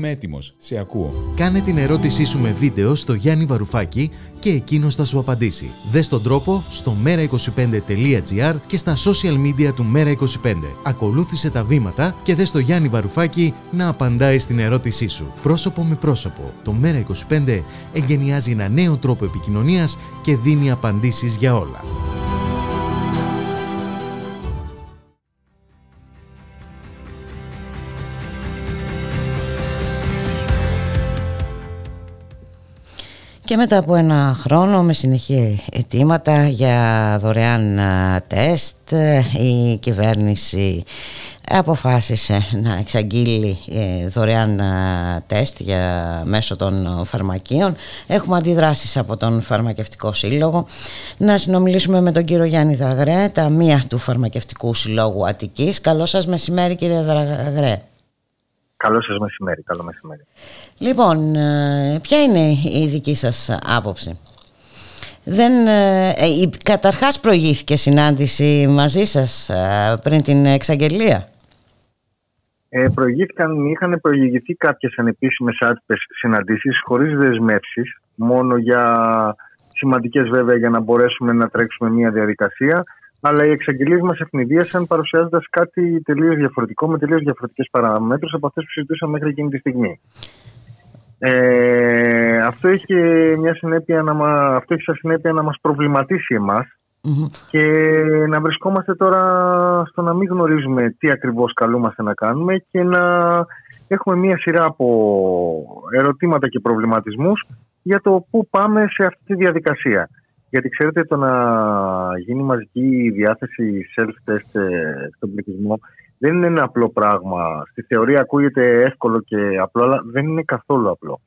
είμαι έτοιμος. Σε ακούω. Κάνε την ερώτησή σου με βίντεο στο Γιάννη Βαρουφάκη και εκείνος θα σου απαντήσει. Δες τον τρόπο στο mera25.gr και στα social media του Mera25. Ακολούθησε τα βήματα και δες το Γιάννη Βαρουφάκη να απαντάει στην ερώτησή σου. Πρόσωπο με πρόσωπο. Το Mera25 εγκαινιάζει ένα νέο τρόπο επικοινωνίας και δίνει απαντήσεις για όλα. Και μετά από ένα χρόνο με συνεχή αιτήματα για δωρεάν α, τεστ η κυβέρνηση αποφάσισε να εξαγγείλει ε, δωρεάν α, τεστ για μέσω των φαρμακείων. Έχουμε αντιδράσεις από τον Φαρμακευτικό Σύλλογο. Να συνομιλήσουμε με τον κύριο Γιάννη Δαγρέ, ταμεία του Φαρμακευτικού Συλλόγου Αττικής. Καλό σας μεσημέρι κύριε Δαγρέ. Καλό σας μεσημέρι, καλό μεσημέρι. Λοιπόν, ε, ποια είναι η δική σας άποψη; Δεν, ε, ε, καταρχάς προηγήθηκε συνάντηση μαζί σας ε, πριν την εξαγγελία; Ε, προηγήθηκαν, είχαν προηγηθεί κάποιες ανεπίσημες άτυπες συναντήσεις χωρίς δεσμεύσεις, μόνο για σημαντικές βέβαια για να μπορέσουμε να τρέξουμε μια διαδικασία, αλλά οι εξαγγελίες μας ευνηδίασαν παρουσιάζοντας κάτι τελείως διαφορετικό με τελείως διαφορετικές παραμέτρους από αυτές που συζητούσαμε μέχρι εκείνη τη στιγμή. Ε, αυτό, έχει μια συνέπεια να, μα- αυτό έχει σαν συνέπεια να μας προβληματίσει εμάς και να βρισκόμαστε τώρα στο να μην γνωρίζουμε τι ακριβώς καλούμαστε να κάνουμε και να έχουμε μια σειρά από ερωτήματα και προβληματισμούς για το πού πάμε σε αυτή τη διαδικασία. Γιατί ξέρετε το να γίνει μαζική διάθεση self-test ε, στον πληθυσμό δεν είναι ένα απλό πράγμα. Στη θεωρία ακούγεται εύκολο και απλό, αλλά δεν είναι καθόλου απλό.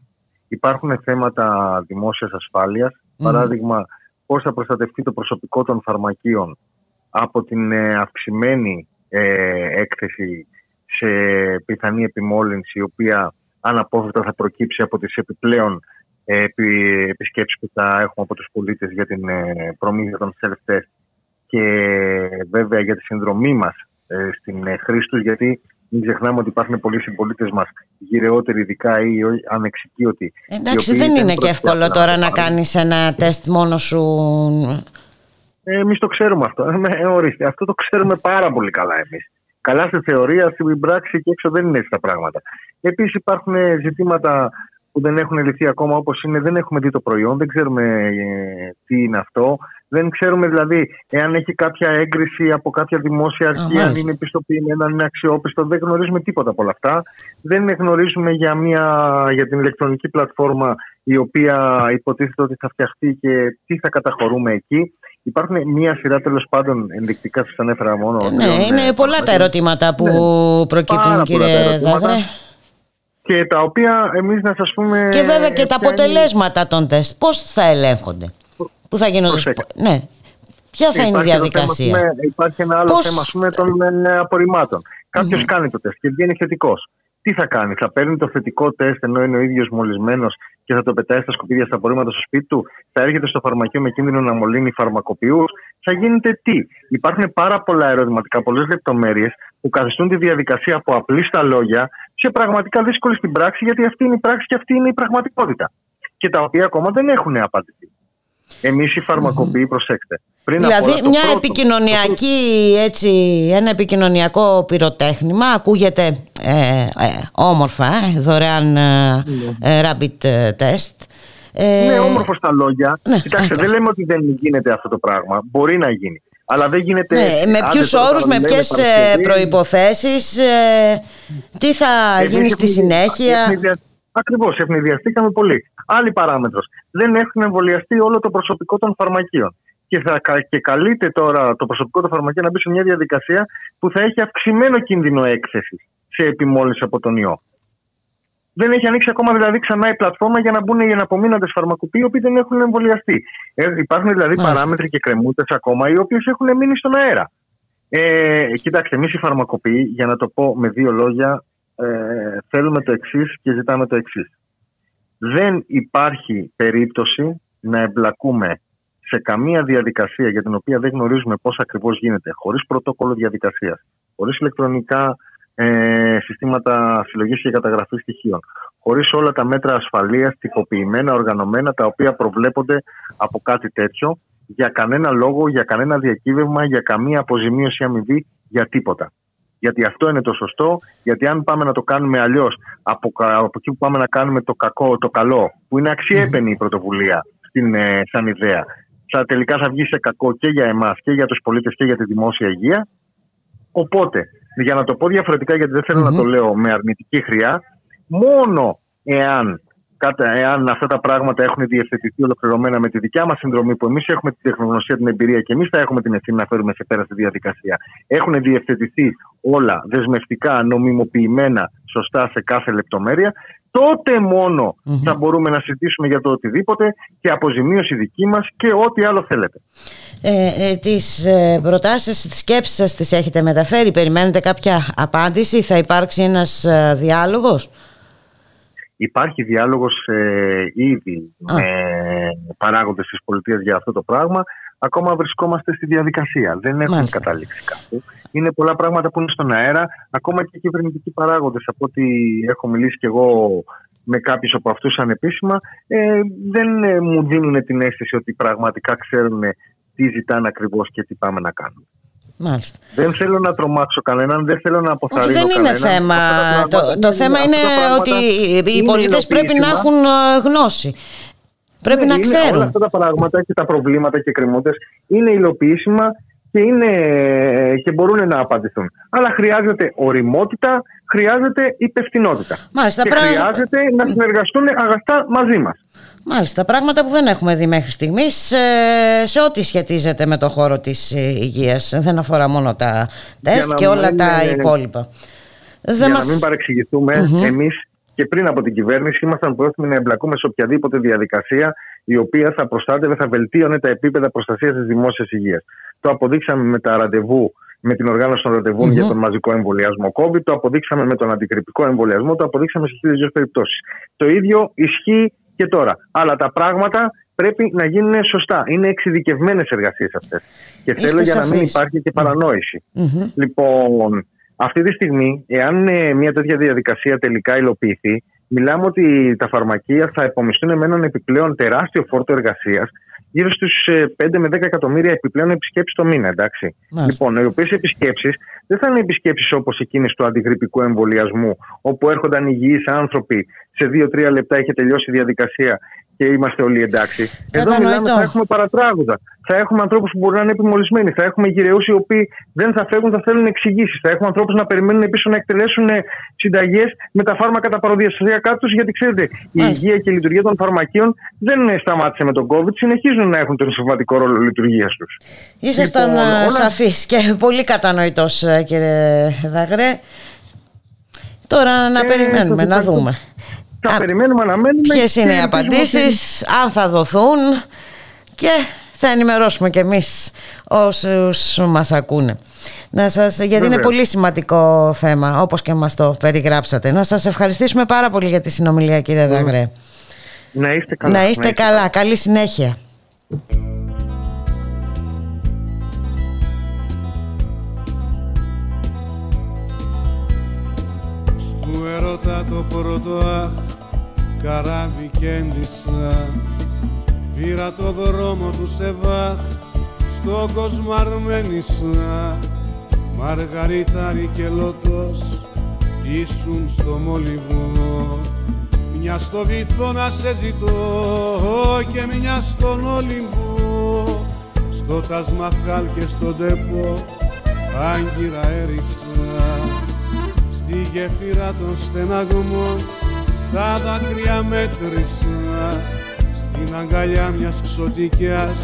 Υπάρχουν θέματα δημόσιας ασφάλειας, Μμμ. παράδειγμα πώς θα προστατευτεί το προσωπικό των φαρμακείων από την ε, αυξημένη ε, έκθεση σε πιθανή επιμόλυνση η οποία αναπόφευκτα θα προκύψει από τις επιπλέον ε, επι, επισκέψεις που θα έχουμε από τους πολίτες για την ε, προμήθεια των self-test και βέβαια για τη συνδρομή μας ε, στην ε, χρήση τους γιατί μην ξεχνάμε ότι υπάρχουν πολλοί συμπολίτες μας γυρεότεροι, ειδικά ή όχι ανεξοικείωτοι. οι Εντάξει, οποίοι δεν είναι και πρόκειται εύκολο να τώρα το να πάρουν. κάνεις ένα τεστ μόνο σου. Εμείς το ξέρουμε αυτό. Ε, ορίστε, αυτό το ξέρουμε πάρα πολύ καλά εμείς. Καλά στη θεωρία, στην πράξη και έξω δεν είναι έτσι τα πράγματα. Επίσης υπάρχουν ζητήματα που δεν έχουν λυθεί ακόμα όπως είναι. Δεν έχουμε δει το προϊόν, δεν ξέρουμε ε, τι είναι αυτό. Δεν ξέρουμε δηλαδή εάν έχει κάποια έγκριση από κάποια δημόσια αρχή, αν μάλιστα. είναι πιστοποιημένο, αν είναι αξιόπιστο. Δεν γνωρίζουμε τίποτα από όλα αυτά. Δεν γνωρίζουμε για, μια, για την ηλεκτρονική πλατφόρμα η οποία υποτίθεται ότι θα φτιαχτεί και τι θα καταχωρούμε εκεί. Υπάρχουν μία σειρά τέλος πάντων ενδεικτικά, σας ανέφερα μόνο. Ναι, τριών, είναι ε, πολλά τα ερωτήματα που Ναι. Πάρα προκύπτουν, πολλά τα κύριε ερωτήματα. Δάγρε. Και τα οποία εμείς να σας πούμε. Και βέβαια και τα ποια είναι- αποτελέσματα των τεστ, πώς θα ελέγχονται; Πού θα γίνονται. Προσέξτε. σπο- Ναι. Ποια θα είναι η Υπάρχει ένα θέμα, διαδικασία. ας πούμε, υπάρχει ένα άλλο Πώς- θέμα ας πούμε, των ε, απορριμμάτων. Κάποιος κάνει το τεστ και βγαίνει θετικός. Τι θα κάνει, θα παίρνει το θετικό τεστ ενώ είναι ο ίδιος μολυσμένος και θα το πετάει στα σκουπίδια στα απορρίμματα στο σπίτι του, θα έρχεται στο φαρμακείο με κίνδυνο να μολύνει φαρμακοποιούς. Θα γίνεται τι; Υπάρχουν πάρα πολλά ερωτηματικά, πολλές λεπτομέρειες που καθιστούν τη διαδικασία από απλή στα λόγια σε πραγματικά δύσκολη στην πράξη, γιατί αυτή είναι η πράξη και αυτή είναι η πραγματικότητα. Και τα οποία ακόμα δεν έχουν απαντηθεί. Εμείς οι φαρμακοποιοί, προσέξτε. Πριν από Δηλαδή όλα, το μια πρώτο- επικοινωνιακή, έτσι, ένα επικοινωνιακό πυροτέχνημα ακούγεται ε, ε, όμορφα, ε, δωρεάν ε, ε, rapid ε, test. Ε, Ναι, όμορφο στα λόγια. ναι, Κοιτάξτε, ναι. δεν λέμε ότι δεν γίνεται αυτό το πράγμα. Μπορεί να γίνει. Αλλά δεν γίνεται. ναι, με άντε ποιους τώρα όρους, με λέμε ποιες ε, Παρασκευή, προϋποθέσεις, ε, τι θα εμείς γίνει στη ευνηδια- συνέχεια; ευνηδια- Ακριβώς, ευνηδιαστήκαμε πολύ. Άλλη παράμετρος. Δεν έχουν εμβολιαστεί όλο το προσωπικό των φαρμακείων. Και, θα, κα- και καλείται τώρα το προσωπικό των φαρμακείων να μπει σε μια διαδικασία που θα έχει αυξημένο κίνδυνο έκθεσης σε επιμόλυνση από τον ιό. Δεν έχει ανοίξει ακόμα δηλαδή ξανά η πλατφόρμα για να μπουν οι αναπομείνοντε φαρμακοποιοί οι οποίοι δεν έχουν εμβολιαστεί. Ε, υπάρχουν δηλαδή Μάλιστα. παράμετροι και κρεμούτες ακόμα οι οποίες έχουν μείνει στον αέρα. Ε, κοιτάξτε, εμείς οι φαρμακοποιοί, για να το πω με δύο λόγια, ε, θέλουμε το εξής και ζητάμε το εξής. Δεν υπάρχει περίπτωση να εμπλακούμε σε καμία διαδικασία για την οποία δεν γνωρίζουμε πώς ακριβώς γίνεται, χωρίς πρωτόκολλο διαδικασίας, χωρίς ηλεκτρονικά ε, συστήματα συλλογής και καταγραφής στοιχείων, χωρίς όλα τα μέτρα ασφαλείας τυποποιημένα, οργανωμένα, τα οποία προβλέπονται από κάτι τέτοιο, για κανένα λόγο, για κανένα διακύβευμα, για καμία αποζημίωση αμοιβή, για τίποτα. Γιατί αυτό είναι το σωστό, γιατί αν πάμε να το κάνουμε αλλιώς από, κα- από εκεί που πάμε να κάνουμε το κακό, το καλό, που είναι αξιέπαινη η πρωτοβουλία στην, ε, σαν ιδέα, θα τελικά θα βγει σε κακό και για εμάς και για τους πολίτες και για τη δημόσια υγεία. Οπότε, για να το πω διαφορετικά, γιατί δεν θελω να το λέω με αρνητική χρειά, μόνο εάν, κάτα- εάν αυτά τα πράγματα έχουν διευθετηθεί ολοκληρωμένα με τη δικιά μας συνδρομή, που εμείς έχουμε την τεχνογνωσία, την εμπειρία και εμείς θα έχουμε την ευθύνη να φέρουμε σε πέρα στη διαδικασία, έχουν διευθετηθεί όλα δεσμευτικά, νομιμοποιημένα, σωστά σε κάθε λεπτομέρεια, τότε μόνο θα μπορούμε να συζητήσουμε για το οτιδήποτε και αποζημίωση δική μας και ό,τι άλλο θέλετε. Ε, ε, τις ε, προτάσεις, τις σκέψεις σας τις έχετε μεταφέρει, περιμένετε κάποια απάντηση, θα υπάρξει ένας ε, διάλογος; Υπάρχει διάλογος ε, ήδη Α. με παράγοντες της πολιτείας για αυτό το πράγμα. Ακόμα βρισκόμαστε στη διαδικασία. Δεν έχουμε Μάλιστα. καταλήξει κάπου. Είναι πολλά πράγματα που είναι στον αέρα. Ακόμα και κυβερνητικοί παράγοντες, από ό,τι έχω μιλήσει και εγώ με κάποιους από αυτούς ανεπίσημα, ε, δεν ε, μου δίνουν την αίσθηση ότι πραγματικά ξέρουν τι ζητάνε ακριβώς και τι πάμε να κάνουμε. Μάλιστα. Δεν θέλω να τρομάξω κανέναν, δεν θέλω να Όχι, αποθαρρύνω δεν είναι κανέναν. θέμα. Αυτά τα Το, πράγματα το θέμα αυτά είναι τα πράγματα ότι οι είναι πολίτες πρέπει να υλοποιήσιμα. έχουν ε, γνώση. Πρέπει Ναι, να είναι ξέρουν. Όλα αυτά τα πράγματα και τα προβλήματα και κρεμούντες είναι υλοποιήσιμα και, είναι, και μπορούν να απαντηθούν. Αλλά χρειάζεται οριμότητα, χρειάζεται υπευθυνότητα. Μάλιστα, και πράγμα- χρειάζεται να συνεργαστούν αγαστά μαζί μας. Μάλιστα, πράγματα που δεν έχουμε δει μέχρι στιγμής ε, σε ό,τι σχετίζεται με το χώρο της ε, υγείας. Δεν αφορά μόνο τα τεστ να και όλα μην, τα ε, υπόλοιπα. Δεν Για μας- να μην παρεξηγηθούμε, εμείς και πριν από την κυβέρνηση ήμασταν πρόθυμοι να εμπλακούμε σε οποιαδήποτε διαδικασία η οποία θα προστάτευε, θα βελτίωνε τα επίπεδα προστασίας της δημόσιας υγείας. Το αποδείξαμε με τα ραντεβού, με την οργάνωση των ραντεβούν για τον μαζικό εμβολιασμό COVID, το αποδείξαμε με τον αντικρυπικό εμβολιασμό, το αποδείξαμε σε χίλιες δύο περιπτώσεις. Το ίδιο ισχύει και τώρα. Αλλά τα πράγματα πρέπει να γίνουν σωστά. Είναι εξειδικευμένες εργασίες αυτές. Και Είστε θέλω για να μην σαφείς. υπάρχει και παρανόηση. Μμμ. Λοιπόν, αυτή τη στιγμή, εάν ε, μια τέτοια διαδικασία τελικά υλοποιηθεί, μιλάμε ότι τα φαρμακεία θα επομιστούν με έναν επιπλέον τεράστιο φόρτο εργασίας, γύρω στους 5 με 10 εκατομμύρια επιπλέον επισκέψεις το μήνα. Εντάξει. Μάλιστα. Λοιπόν, οι οποίες επισκέψεις δεν θα είναι επισκέψεις όπως εκείνες του αντιγρυπικού εμβολιασμού, όπου έρχονταν υγιείς άνθρωποι, σε 2-3 λεπτά είχε τελειώσει η διαδικασία και είμαστε όλοι εντάξει. Εδώ Κατανοητό. μιλάμε, θα έχουμε παρατράγουδα. Θα έχουμε ανθρώπους που μπορεί να είναι επιμολυσμένοι. Θα έχουμε γυρεούς οι οποίοι δεν θα φεύγουν, θα θέλουν εξηγήσεις. Θα έχουμε ανθρώπους να περιμένουν πίσω να εκτελέσουν συνταγές με τα φάρμακα τα παροδιαστασιακά τους. Γιατί ξέρετε, η Μάλιστα. υγεία και η λειτουργία των φαρμακείων δεν ε, σταμάτησε με τον COVID. Συνεχίζουν να έχουν τον συμβατικό ρόλο λειτουργίας τους. Ήσασταν Λοιπόν, ε, όλα- σαφής και πολύ κατανοητός ε, κύριε Δαγρέ. Τώρα να Ε, περιμένουμε, σας να ευχαριστώ. δούμε. Θα Α, περιμένουμε να μένουμε. Ποιες και είναι οι ελπίζουμε ότι- απαντήσεις, αν θα δοθούν και θα ενημερώσουμε και εμείς όσους μας ακούνε. Να σας, γιατί είναι Βεβαίως. πολύ σημαντικό θέμα, όπως και μας το περιγράψατε. Να σας ευχαριστήσουμε πάρα πολύ για τη συνομιλία κύριε Δαγρέ. Να είστε καλά. Να είστε καλά, καλή συνέχεια. Στου ερώτα το πρώτο αχ καράβι κέντησα Πήρα το δρόμο του Σεβάχ στον κόσμο αρμένησα. Μαργαρίταρη και Λότος ήσουν στο μολυβό. Μια στο βυθό να σε ζητώ και μια στον Ολυμπό στο Τασμαχάλ και στον Τεπό άγκυρα έριξα. Στη γέφυρα των στεναγμών τα δάκρυα μέτρησα στην αγκαλιά μιας ξωτικιάς.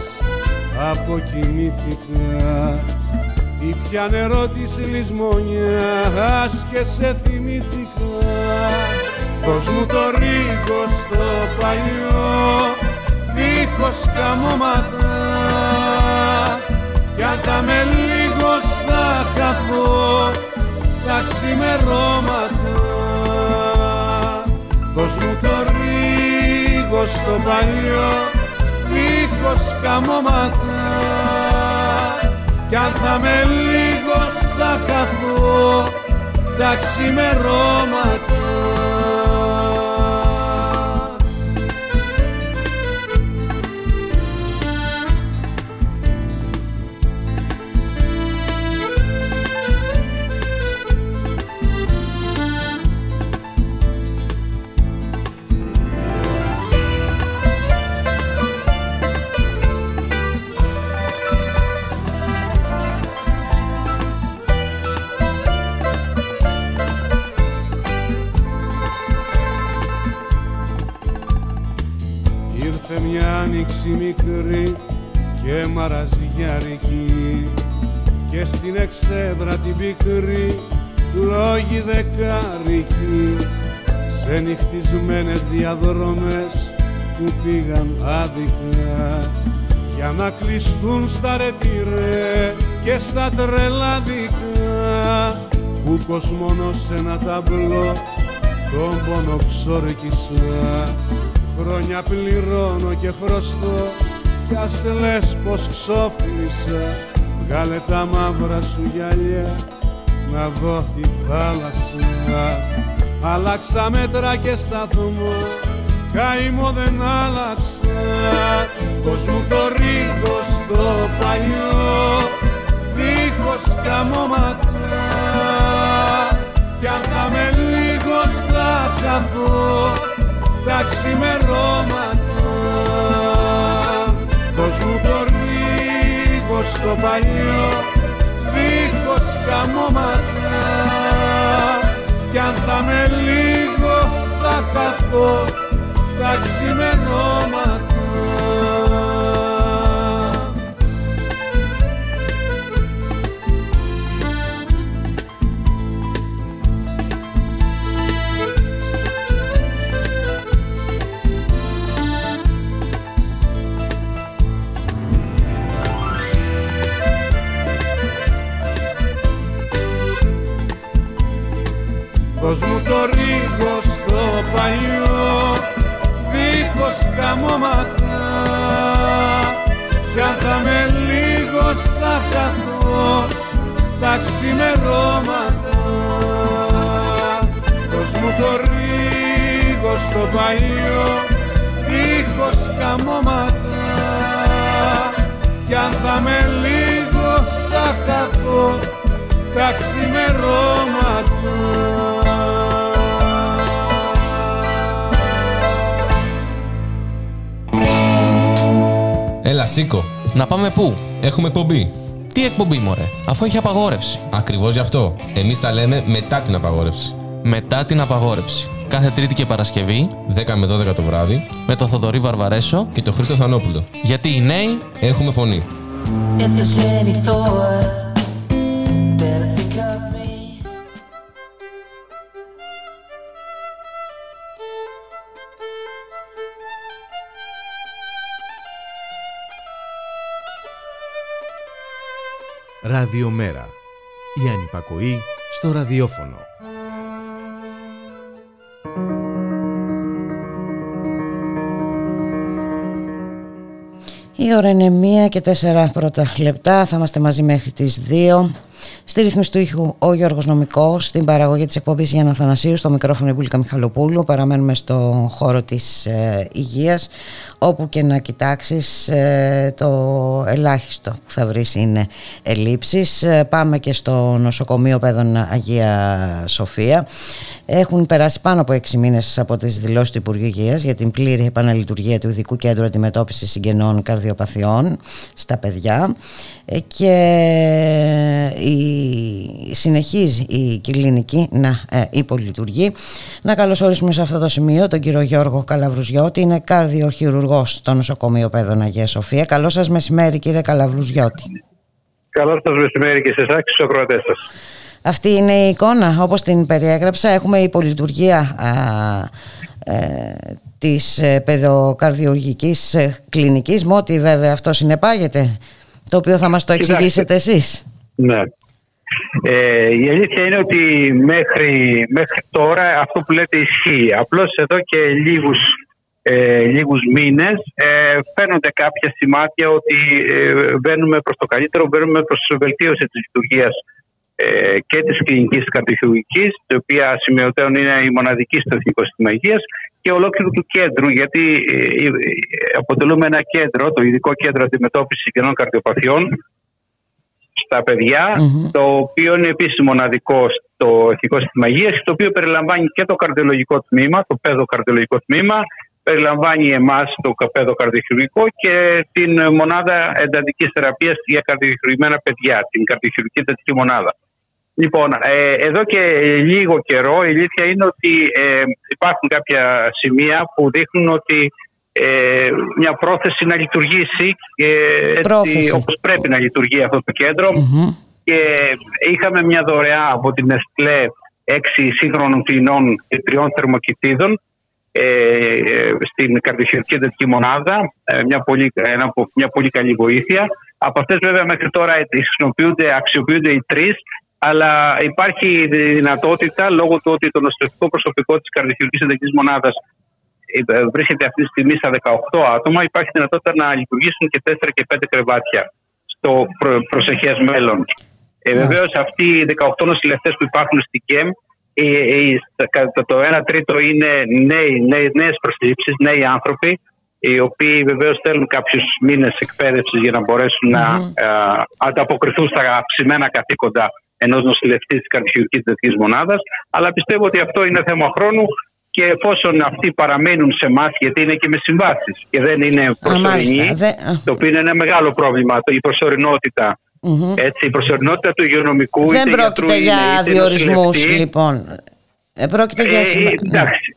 Αποκοιμήθηκα η πια νερό της λησμονιάς και σε θυμήθηκα Δώσ' μου το ρίγο στο παλιό δίχως καμώματα. Κι αν θα με λίγος στα χαθώ τα ξημερώματα Δώσ' μου το ρίγο στο παλιό δίχως καμώματα. Κι αν θα με λίγο στα καθώ τα ξημερώματα μια άνοιξη μικρή και μαραζιάρικη και στην εξέδρα την πικρή λόγοι δεκάρικοι. Σε νυχτισμένες διαδρομές που πήγαν άδικα. Για να κλειστούν στα ρετυρέ και στα τρελάδικα που κοσμώνω σε ένα ταμπλό τον πόνο ξόρκισα Χρόνια πληρώνω και χρωστώ. Κι ας λες πως ξόφλησα Βγάλε τα μαύρα σου γυαλιά να δω τη θάλασσα. Άλλαξα μέτρα και σταθμό καημό δεν άλλαξα. Δώσ' μου το ρίγο στο παλιό δίχως καμώματα. Κι αν θα με λίγο στα καθώ τα ξημερώματα Δώσ' μου το ρίγο στο παλιό δίχως καμώματα κι αν θα με λίγο στα καθώ τα ξημερώματα Δώσ' μου το ρίγο στο παλιό δίχως καμώματα κι αν θα με λίγο στα καθώ τα ξημερώματα. Δώσ' μου το ρίγο στο παλιό δίχως καμώματα κι αν θα με λίγο στα καθώ τα ξημερώματα Έλα, σήκω. Να πάμε πού; Έχουμε εκπομπή. Τι εκπομπή, μωρέ, αφού έχει απαγόρευση. Ακριβώς γι' αυτό. Εμείς τα λέμε μετά την απαγόρευση. Μετά την απαγόρευση. Κάθε Τρίτη και Παρασκευή, 10 με 12 το βράδυ, με το Θοδωρή Βαρβαρέσο και το Χρήστο Θανόπουλο. Γιατί οι νέοι έχουμε φωνή. If Ραδιομέρα. Η ανυπακοή στο ραδιόφωνο. Η ώρα είναι μία και τέσσερα πρώτα λεπτά. Θα είμαστε μαζί μέχρι τις δύο. Στη ρύθμιση του ήχου ο Γιώργος Νομικός, στην παραγωγή της εκπομπής Γιάννα Θανασίου, στο μικρόφωνο Υπούλικα Μιχαλοπούλου. Παραμένουμε στο χώρο της ε, υγείας, όπου και να κοιτάξεις ε, το ελάχιστο που θα βρεις είναι ελλείψεις. Ε, πάμε και στο νοσοκομείο Παιδών Αγία Σοφία. Έχουν περάσει πάνω από έξι μήνες από τις δηλώσεις του Υπουργείου Υγείας για την πλήρη επαναλειτουργία του Ειδικού Κέντρου Αντιμετώπισης Συγγενών Καρδιοπαθειών στα παιδιά και η, συνεχίζει η κλινική να ε, υπολειτουργεί. Να καλωσορίσουμε σε αυτό το σημείο τον κύριο Γιώργο Καλαβρουζιώτη, είναι καρδιοχειρουργός στο νοσοκομείο Παιδών Αγίας Σοφία. Καλό σας μεσημέρι κύριε Καλαβρουζιώτη. Καλό σας μεσημέρι και σε εσάς και στους ακροατές σας. Αυτή είναι η εικόνα όπως την περιέγραψα. Έχουμε υπολειτουργία α, ε, της ε, παιδοκαρδιουργικής ε, κλινικής, με ό,τι βέβαια αυτό συνεπάγεται, το οποίο θα μας το εξηγήσετε εσείς. Ναι. Ε, η αλήθεια είναι ότι μέχρι, μέχρι τώρα αυτό που λέτε ισχύει. Απλώς εδώ και λίγους, ε, λίγους μήνες ε, φαίνονται κάποια σημάδια ότι ε, μπαίνουμε προς το καλύτερο, μπαίνουμε προς βελτίωση της λειτουργίας ε, και της κλινικής καρδιοχειρουργικής, η οποία σημειωτέων είναι η μοναδική στο Εθνικό Σύστημα Υγείας και ολόκληρου του κέντρου, γιατί ε, ε, αποτελούμε ένα κέντρο, το ειδικό κέντρο αντιμετώπισης συγγενών καρδιοπαθειών, στα παιδιά, το οποίο είναι επίσης μοναδικό στο Εθνικό Σύστημα Υγείας, το οποίο περιλαμβάνει και το καρδιολογικό τμήμα, το παιδοκαρδιολογικό τμήμα, περιλαμβάνει εμάς το παιδοκαρδιοχειρουργικό καρδιοχειρουργικό και την μονάδα εντατικής θεραπείας για καρδιοχειρουργημένα παιδιά, την καρδιοχειρουργική εντατική μονάδα. Λοιπόν, ε, εδώ και λίγο καιρό η αλήθεια είναι ότι ε, υπάρχουν κάποια σημεία που δείχνουν ότι ε, μια πρόθεση να λειτουργήσει ε, όπως πρέπει να λειτουργεί αυτό το κεντρο και είχαμε μια δωρεά από την Εστλέ έξι σύγχρονων κλινών και τριών θερμοκοιτίδων ε, στην καρδιοχειρουργική εντατική μονάδα, ε, μια, πολύ, ένα, μια πολύ καλή βοήθεια. Από αυτές βέβαια μέχρι τώρα χρησιμοποιούνται, αξιοποιούνται οι τρεις αλλά υπάρχει δυνατότητα λόγω του ότι το νοσηλευτικό προσωπικό της καρδιοχειρουργική εντατική μονάδας ε, βρίσκεται αυτή τη στιγμή στα 18 άτομα, υπάρχει δυνατότητα να λειτουργήσουν και 4 και 5 κρεβάτια στο προ, προσεχές μέλλον. Ε, Βεβαίως, αυτοί οι 18 νοσηλευτές που υπάρχουν στην ΚΕΜ, ε, ε, το 1 τρίτο είναι νέες προσλήψεις, νέοι άνθρωποι, οι οποίοι βεβαίως θέλουν κάποιους μήνες εκπαίδευσης για να μπορέσουν να ανταποκριθούν στα αυξημένα καθήκοντα ενός νοσηλευτή της καρδιοχειρουργική δυτική μονάδας. Αλλά πιστεύω ότι αυτό είναι θέμα χρόνου και εφόσον αυτοί παραμένουν σε εμάς, γιατί είναι και με συμβάσεις και δεν είναι προσωρινοί, το οποίο είναι ένα μεγάλο πρόβλημα, η προσωρινότητα. Έτσι, η προσωρινότητα του υγειονομικού Δεν πρόκειται για διορισμούς, λοιπόν. Ε, πρόκειται για ε, εντάξει.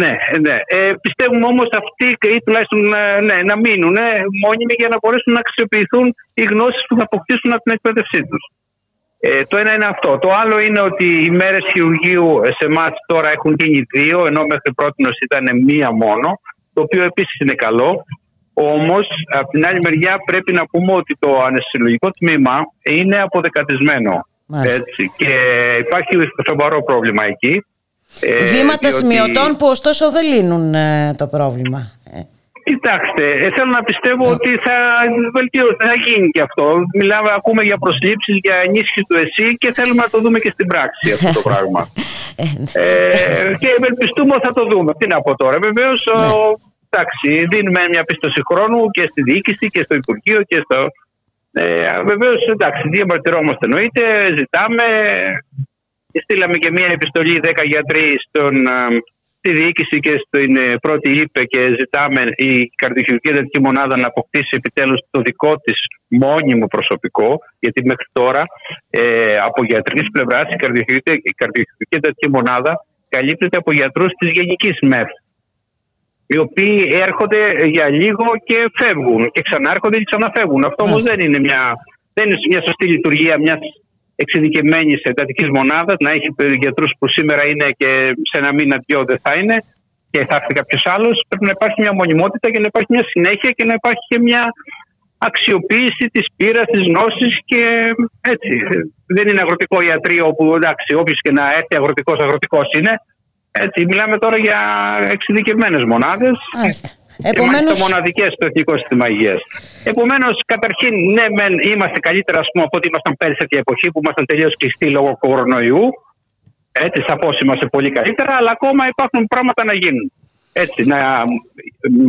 Ναι, ναι. Ε, πιστεύουμε όμως αυτοί ή τουλάχιστον ε, ναι, να μείνουν ε, μόνιμοι για να μπορέσουν να αξιοποιηθούν οι γνώσεις που θα αποκτήσουν από την εκπαίδευσή τους. Ε, το ένα είναι αυτό. Το άλλο είναι ότι οι μέρες χειρουργείου σε εμάς τώρα έχουν γίνει δύο, ενώ μέχρι πρώτη ήταν μία μόνο, το οποίο επίσης είναι καλό. Όμως, από την άλλη μεριά, πρέπει να πούμε ότι το αναισθητολογικό τμήμα είναι αποδεκατισμένο. Έτσι, και υπάρχει σοβαρό πρόβλημα εκεί. Ε, Βήματα διότι... σημειωτών που ωστόσο δεν λύνουν ε, το πρόβλημα. Κοιτάξτε, ε, θέλω να πιστεύω ναι. ότι θα βελτιώσει, θα γίνει και αυτό. Μιλάμε, ακούμε για προσλήψεις, για ενίσχυση του ΕΣΥ και θέλουμε να το δούμε και στην πράξη αυτό το πράγμα. ε, ναι. και ευελπιστούμε ότι θα το δούμε. Τι να πω τώρα. Βεβαίως, ναι. εντάξει, δίνουμε μια πίστοση χρόνου και στη διοίκηση και στο Υπουργείο και στο. Ε, Βεβαίως, εντάξει, διαμαρτυρόμαστε εννοείται, ζητάμε. Στείλαμε και μια επιστολή 10 γιατροί στον στη διοίκηση και στην ε, πρώτη ΥΠΕ και ζητάμε η καρδιοχειρουργική εντατική μονάδα να αποκτήσει επιτέλους το δικό της μόνιμο προσωπικό, γιατί μέχρι τώρα ε, από γιατρικής πλευράς η καρδιοχειρουργική εντατική μονάδα καλύπτεται από γιατρούς της γενικής ΜΕΘ οι οποίοι έρχονται για λίγο και φεύγουν και ξανάρχονται και ξαναφεύγουν. Αυτό όμως δεν είναι μια, δεν είναι μια σωστή λειτουργία μιας εξειδικευμένη εντατικής μονάδας, να έχει γιατρούς που σήμερα είναι και σε ένα μήνα, δυο δεν θα είναι και θα έρθει κάποιος άλλος. Πρέπει να υπάρχει μια μονιμότητα και να υπάρχει μια συνέχεια και να υπάρχει και μια αξιοποίηση της πείρας, της γνώσης και έτσι. Δεν είναι αγροτικό ιατρείο όπου εντάξει, όποιος και να έρθει αγροτικός, αγροτικός είναι. Έτσι, μιλάμε τώρα για εξειδικευμένες μονάδες. Επομένως... Και μοναδικές στο Εθνικό Σύστημα Υγείας. Επομένως, καταρχήν, ναι, μεν είμαστε καλύτερα ας πούμε, από ό,τι ήμασταν πέρυσι τέτοια εποχή που ήμασταν τελείως κλειστοί λόγω κορονοϊού. Έτσι, σαφώ είμαστε πολύ καλύτερα, αλλά ακόμα υπάρχουν πράγματα να γίνουν. Έτσι, να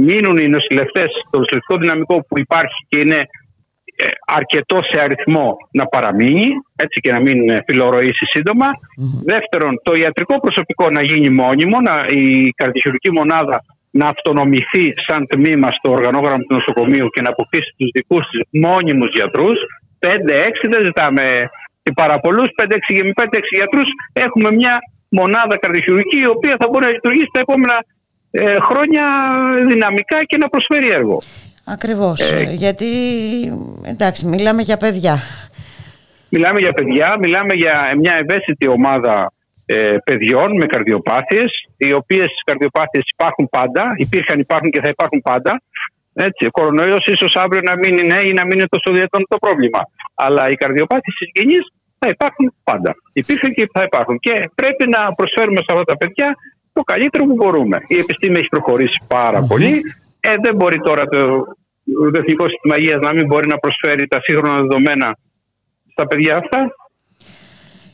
μείνουν οι νοσηλευτές, το νοσηλευτικό δυναμικό που υπάρχει και είναι ε, αρκετό σε αριθμό να παραμείνει έτσι και να μην φιλορροήσει σύντομα. Δεύτερον, το ιατρικό προσωπικό να γίνει μόνιμο, να, η καρδιοχειρουργική μονάδα να αυτονομηθεί σαν τμήμα στο οργανόγραμμα του νοσοκομείου και να αποκτήσει τους δικούς της μόνιμους γιατρούς. 5-6 δεν ζητάμε πάρα πολλού. 5-6 γιατρούς έχουμε μια μονάδα καρδιοχειρουργική η οποία θα μπορεί να λειτουργήσει τα επόμενα ε, χρόνια δυναμικά και να προσφέρει έργο. Ακριβώς, ε, γιατί εντάξει μιλάμε για παιδιά. Μιλάμε για παιδιά, μιλάμε για μια ευαίσθητη ομάδα ε, παιδιών με καρδιοπάθειες, οι οποίες καρδιοπάθειες υπάρχουν πάντα, υπήρχαν, υπάρχουν και θα υπάρχουν πάντα. Έτσι, ο κορονοϊός ίσως αύριο να μην είναι ή να μην είναι τόσο διατόν το πρόβλημα. Αλλά οι καρδιοπάθειες συγγενείς θα υπάρχουν πάντα. Υπήρχαν και θα υπάρχουν. Και πρέπει να προσφέρουμε σε αυτά τα παιδιά το καλύτερο που μπορούμε. Η επιστήμη έχει προχωρήσει πάρα πολύ. Ε, δεν μπορεί τώρα το, το Εθνικό Σύστημα Υγείας να μην μπορεί να προσφέρει τα σύγχρονα δεδομένα στα παιδιά αυτά.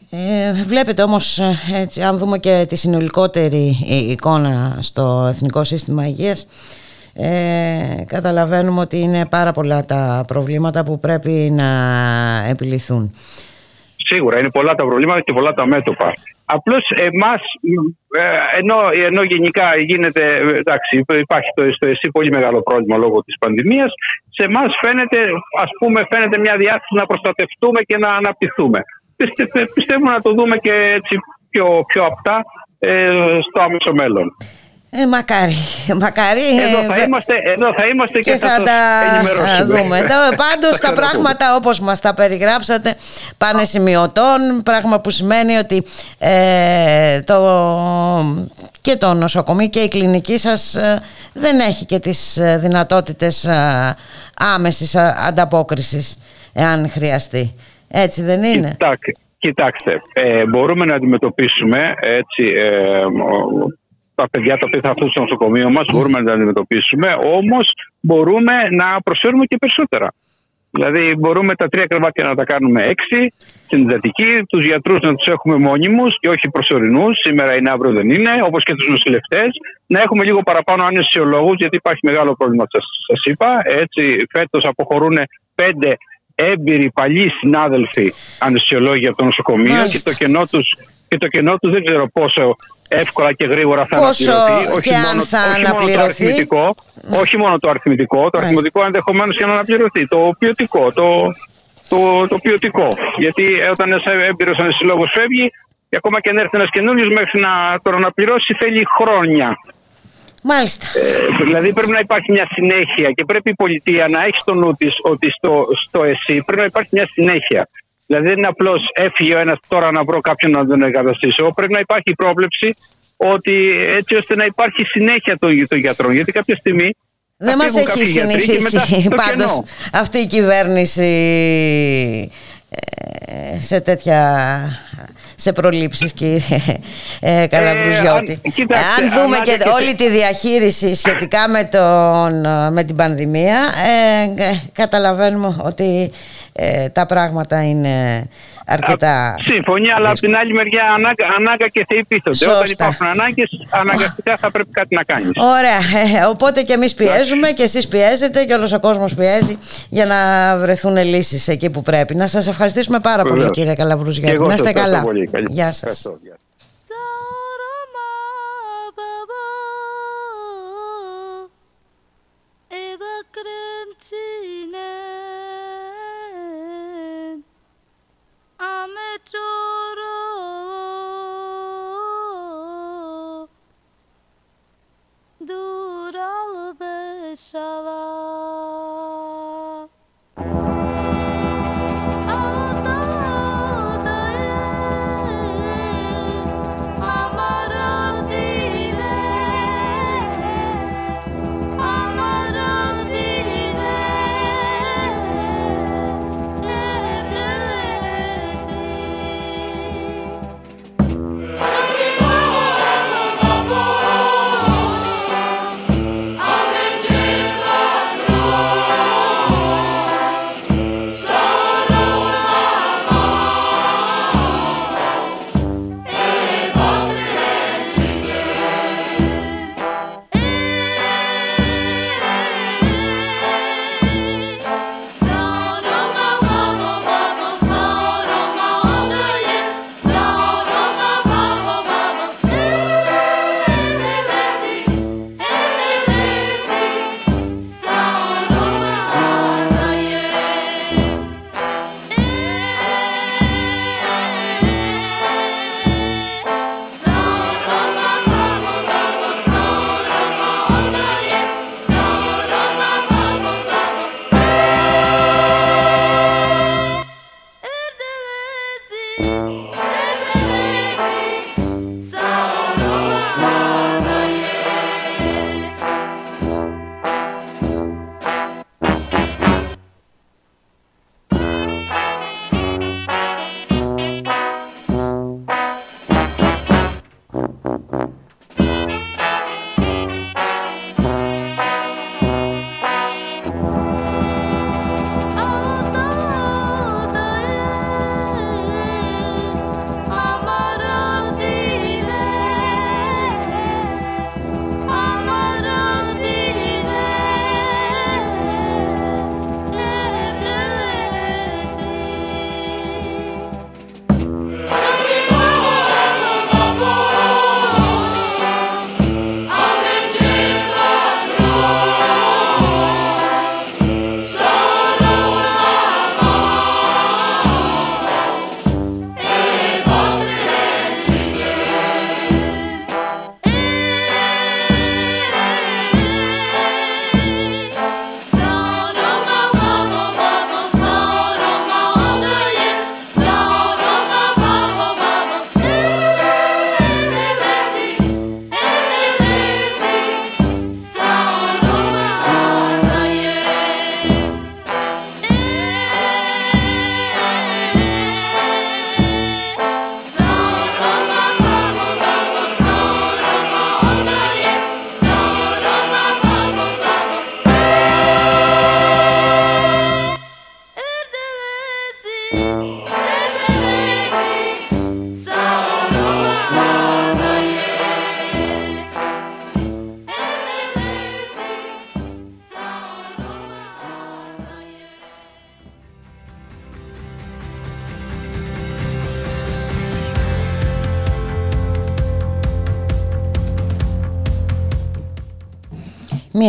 Ε, βλέπετε όμως, ε, έτσι, αν δούμε και τη συνολικότερη εικόνα στο Εθνικό Σύστημα Υγείας, ε, καταλαβαίνουμε ότι είναι πάρα πολλά τα προβλήματα που πρέπει να επιληθούν. Σίγουρα είναι πολλά τα προβλήματα και πολλά τα μέτωπα. Απλώς εμάς, ενώ, ενώ γενικά γίνεται, εντάξει, υπάρχει το, στο ΕΣΥ πολύ μεγάλο πρόβλημα λόγω της πανδημίας, σε εμάς φαίνεται, ας πούμε, φαίνεται μια διάθεση να προστατευτούμε και να αναπτυχθούμε. Πιστεύουμε να το δούμε και έτσι πιο, πιο απτά ε, στο άμεσο μέλλον. Ε, μακάρι, μακάρι. Εδώ θα, είμαστε, εδώ θα είμαστε και, και θα, θα τα δούμε. Πάντως τα πράγματα όπως μας τα περιγράψατε πάνε σημειωτών, πράγμα που σημαίνει ότι ε, το, και το νοσοκομείο και η κλινική σας ε, δεν έχει και τις ε, δυνατότητες ε, άμεσης ανταπόκρισης εάν χρειαστεί. Έτσι δεν είναι; Κοιτάξτε, κοιτάξτε μπορούμε να αντιμετωπίσουμε έτσι τα παιδιά τα οποία θα έρθουν στο νοσοκομείο μας, μπορούμε να τα αντιμετωπίσουμε, όμως μπορούμε να προσφέρουμε και περισσότερα. Δηλαδή, μπορούμε τα τρία κρεβάτια να τα κάνουμε έξι, στην εντατική, τους γιατρούς να τους έχουμε μόνιμους και όχι προσωρινούς. Σήμερα είναι, αύριο δεν είναι, όπως και τους νοσηλευτές. Να έχουμε λίγο παραπάνω αναισθησιολόγου, γιατί υπάρχει μεγάλο πρόβλημα, σας είπα. Έτσι, φέτος αποχωρούν πέντε έμπειροι παλιοί συνάδελφοι αναισθησιολόγοι από το νοσοκομείο και το κενό του και το κενό τους δεν ξέρω πόσο εύκολα και γρήγορα θα Πόσο αναπληρωθεί. Όχι, μόνο, θα όχι μόνο το αριθμητικό, όχι μόνο το αριθμητικό, το αριθμητικό ενδεχομένως και να αναπληρωθεί. Το ποιοτικό, το, το, το ποιοτικό. Γιατί όταν ένας έμπειρος ανεσυλλόγο φεύγει, και ακόμα και αν έρθει ένας καινούριος, μέχρι να τον αναπληρώσει θέλει χρόνια. Μάλιστα. Ε, δηλαδή πρέπει να υπάρχει μια συνέχεια και πρέπει η πολιτεία να έχει στο νου της ότι στο, στο ΕΣΥ πρέπει να υπάρχει μια συνέχεια. Δηλαδή δεν είναι απλώς έφυγε ο ένας τώρα να βρω κάποιον να τον εγκαταστήσω. Πρέπει να υπάρχει πρόβλεψη ότι έτσι ώστε να υπάρχει συνέχεια των, των γιατρών. Γιατί κάποια στιγμή. Δεν μας έχει συνηθίσει πάντως αυτή η κυβέρνηση ε, σε τέτοια σε προλήψεις κύριε ε, Καλαβρουζιώτη. Ε, αν, δούμε και, όλη τη διαχείριση σχετικά με, τον, με την πανδημία ε, καταλαβαίνουμε ότι ε, τα πράγματα είναι αρκετά... Συμφωνία, αλλά από την άλλη μεριά ανάγκα, ανάγκα και θεοί πείθονται. Όταν υπάρχουν ανάγκες, αναγκαστικά θα πρέπει κάτι να κάνεις. Ωραία. Ε, οπότε και εμείς πιέζουμε και εσείς πιέζετε και όλος ο κόσμος πιέζει για να βρεθούν λύσεις εκεί που πρέπει. Να σας ευχαριστήσουμε πάρα πολύ κύριε Καλαβρουζιώτη. Να είστε καλά. Γεια σας. Dural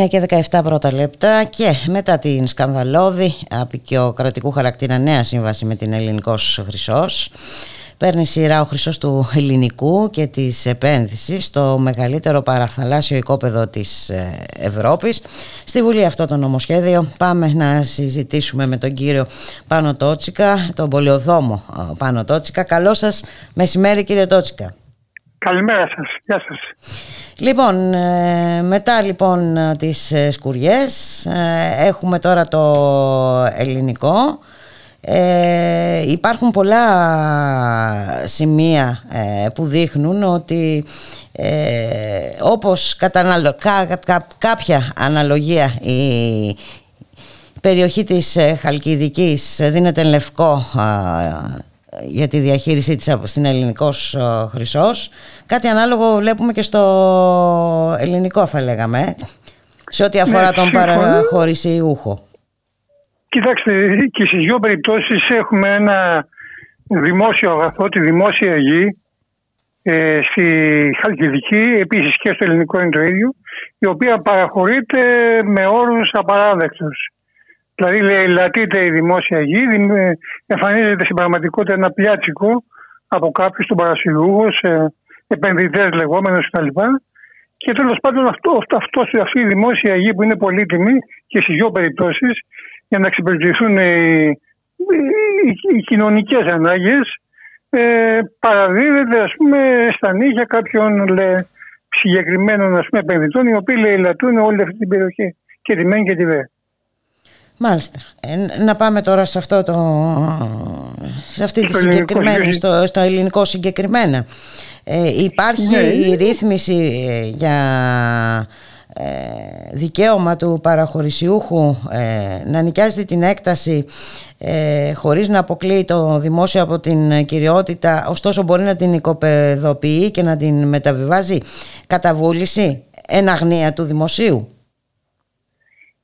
1 και 17 πρώτα λεπτά και μετά την σκανδαλώδη απεικιοκρατικού χαρακτήρα νέα σύμβαση με την Ελληνικός Χρυσός παίρνει σειρά ο Χρυσός του Ελληνικού και της επένδυσης στο μεγαλύτερο παραθαλάσσιο οικόπεδο της ε, Ευρώπης. Στη Βουλή αυτό το νομοσχέδιο πάμε να συζητήσουμε με τον κύριο Πάνο Τότσικα, τον πολιοδόμο ε, Πάνο Τότσικα. Καλό σας μεσημέρι κύριε Τότσικα. Καλημέρα σας. Γεια σας. Λοιπόν, ε, μετά λοιπόν τις σκουριές έχουμε τώρα το ελληνικό. Ε, υπάρχουν πολλά σημεία ε, που δείχνουν ότι ε, όπως κατά κάποια αναλογία η περιοχή της ε, Χαλκιδικής δίνεται λευκό για τη διαχείρισή της στην ελληνικός χρυσός κάτι ανάλογο βλέπουμε και στο ελληνικό θα λέγαμε σε ό,τι αφορά ναι, τον παραχωρησιούχο. Κοιτάξτε, και στις δύο περιπτώσεις έχουμε ένα δημόσιο αγαθό, τη δημόσια γη, ε, στη Χαλκιδική, επίσης και στο ελληνικό είναι το ίδιο, η οποία παραχωρείται με όρους απαράδεκτους. Δηλαδή λατείται η δημόσια γη, εμφανίζεται στην πραγματικότητα ένα πιάτσικο από κάποιους τον παρασυλλούγου, επενδυτές λεγόμενους κτλ. Και τέλος πάντων αυτό, αυτό, αυτή η δημόσια γη που είναι πολύτιμη και στι δύο περιπτώσεις για να εξυπηρετηθούν οι, οι, οι κοινωνικές ανάγκες ε, παραδίδεται ας πούμε στα νύχια κάποιων λέ, συγκεκριμένων ας πούμε, επενδυτών οι οποίοι λαιλατούν όλη αυτή την περιοχή και τη ΜΕΝ και τη ΔΕ. Μάλιστα. Ε, να πάμε τώρα σε αυτό το σε αυτή τη συγκεκριμένη, στο, στο ελληνικό συγκεκριμένα. Ε, υπάρχει ναι. η ρύθμιση ε, για ε, δικαίωμα του παραχωρησιούχου ε, να νοικιάζει την έκταση ε, χωρίς να αποκλείει το δημόσιο από την κυριότητα ωστόσο μπορεί να την οικοπεδοποιεί και να την μεταβιβάζει κατά βούληση εν αγνία του δημοσίου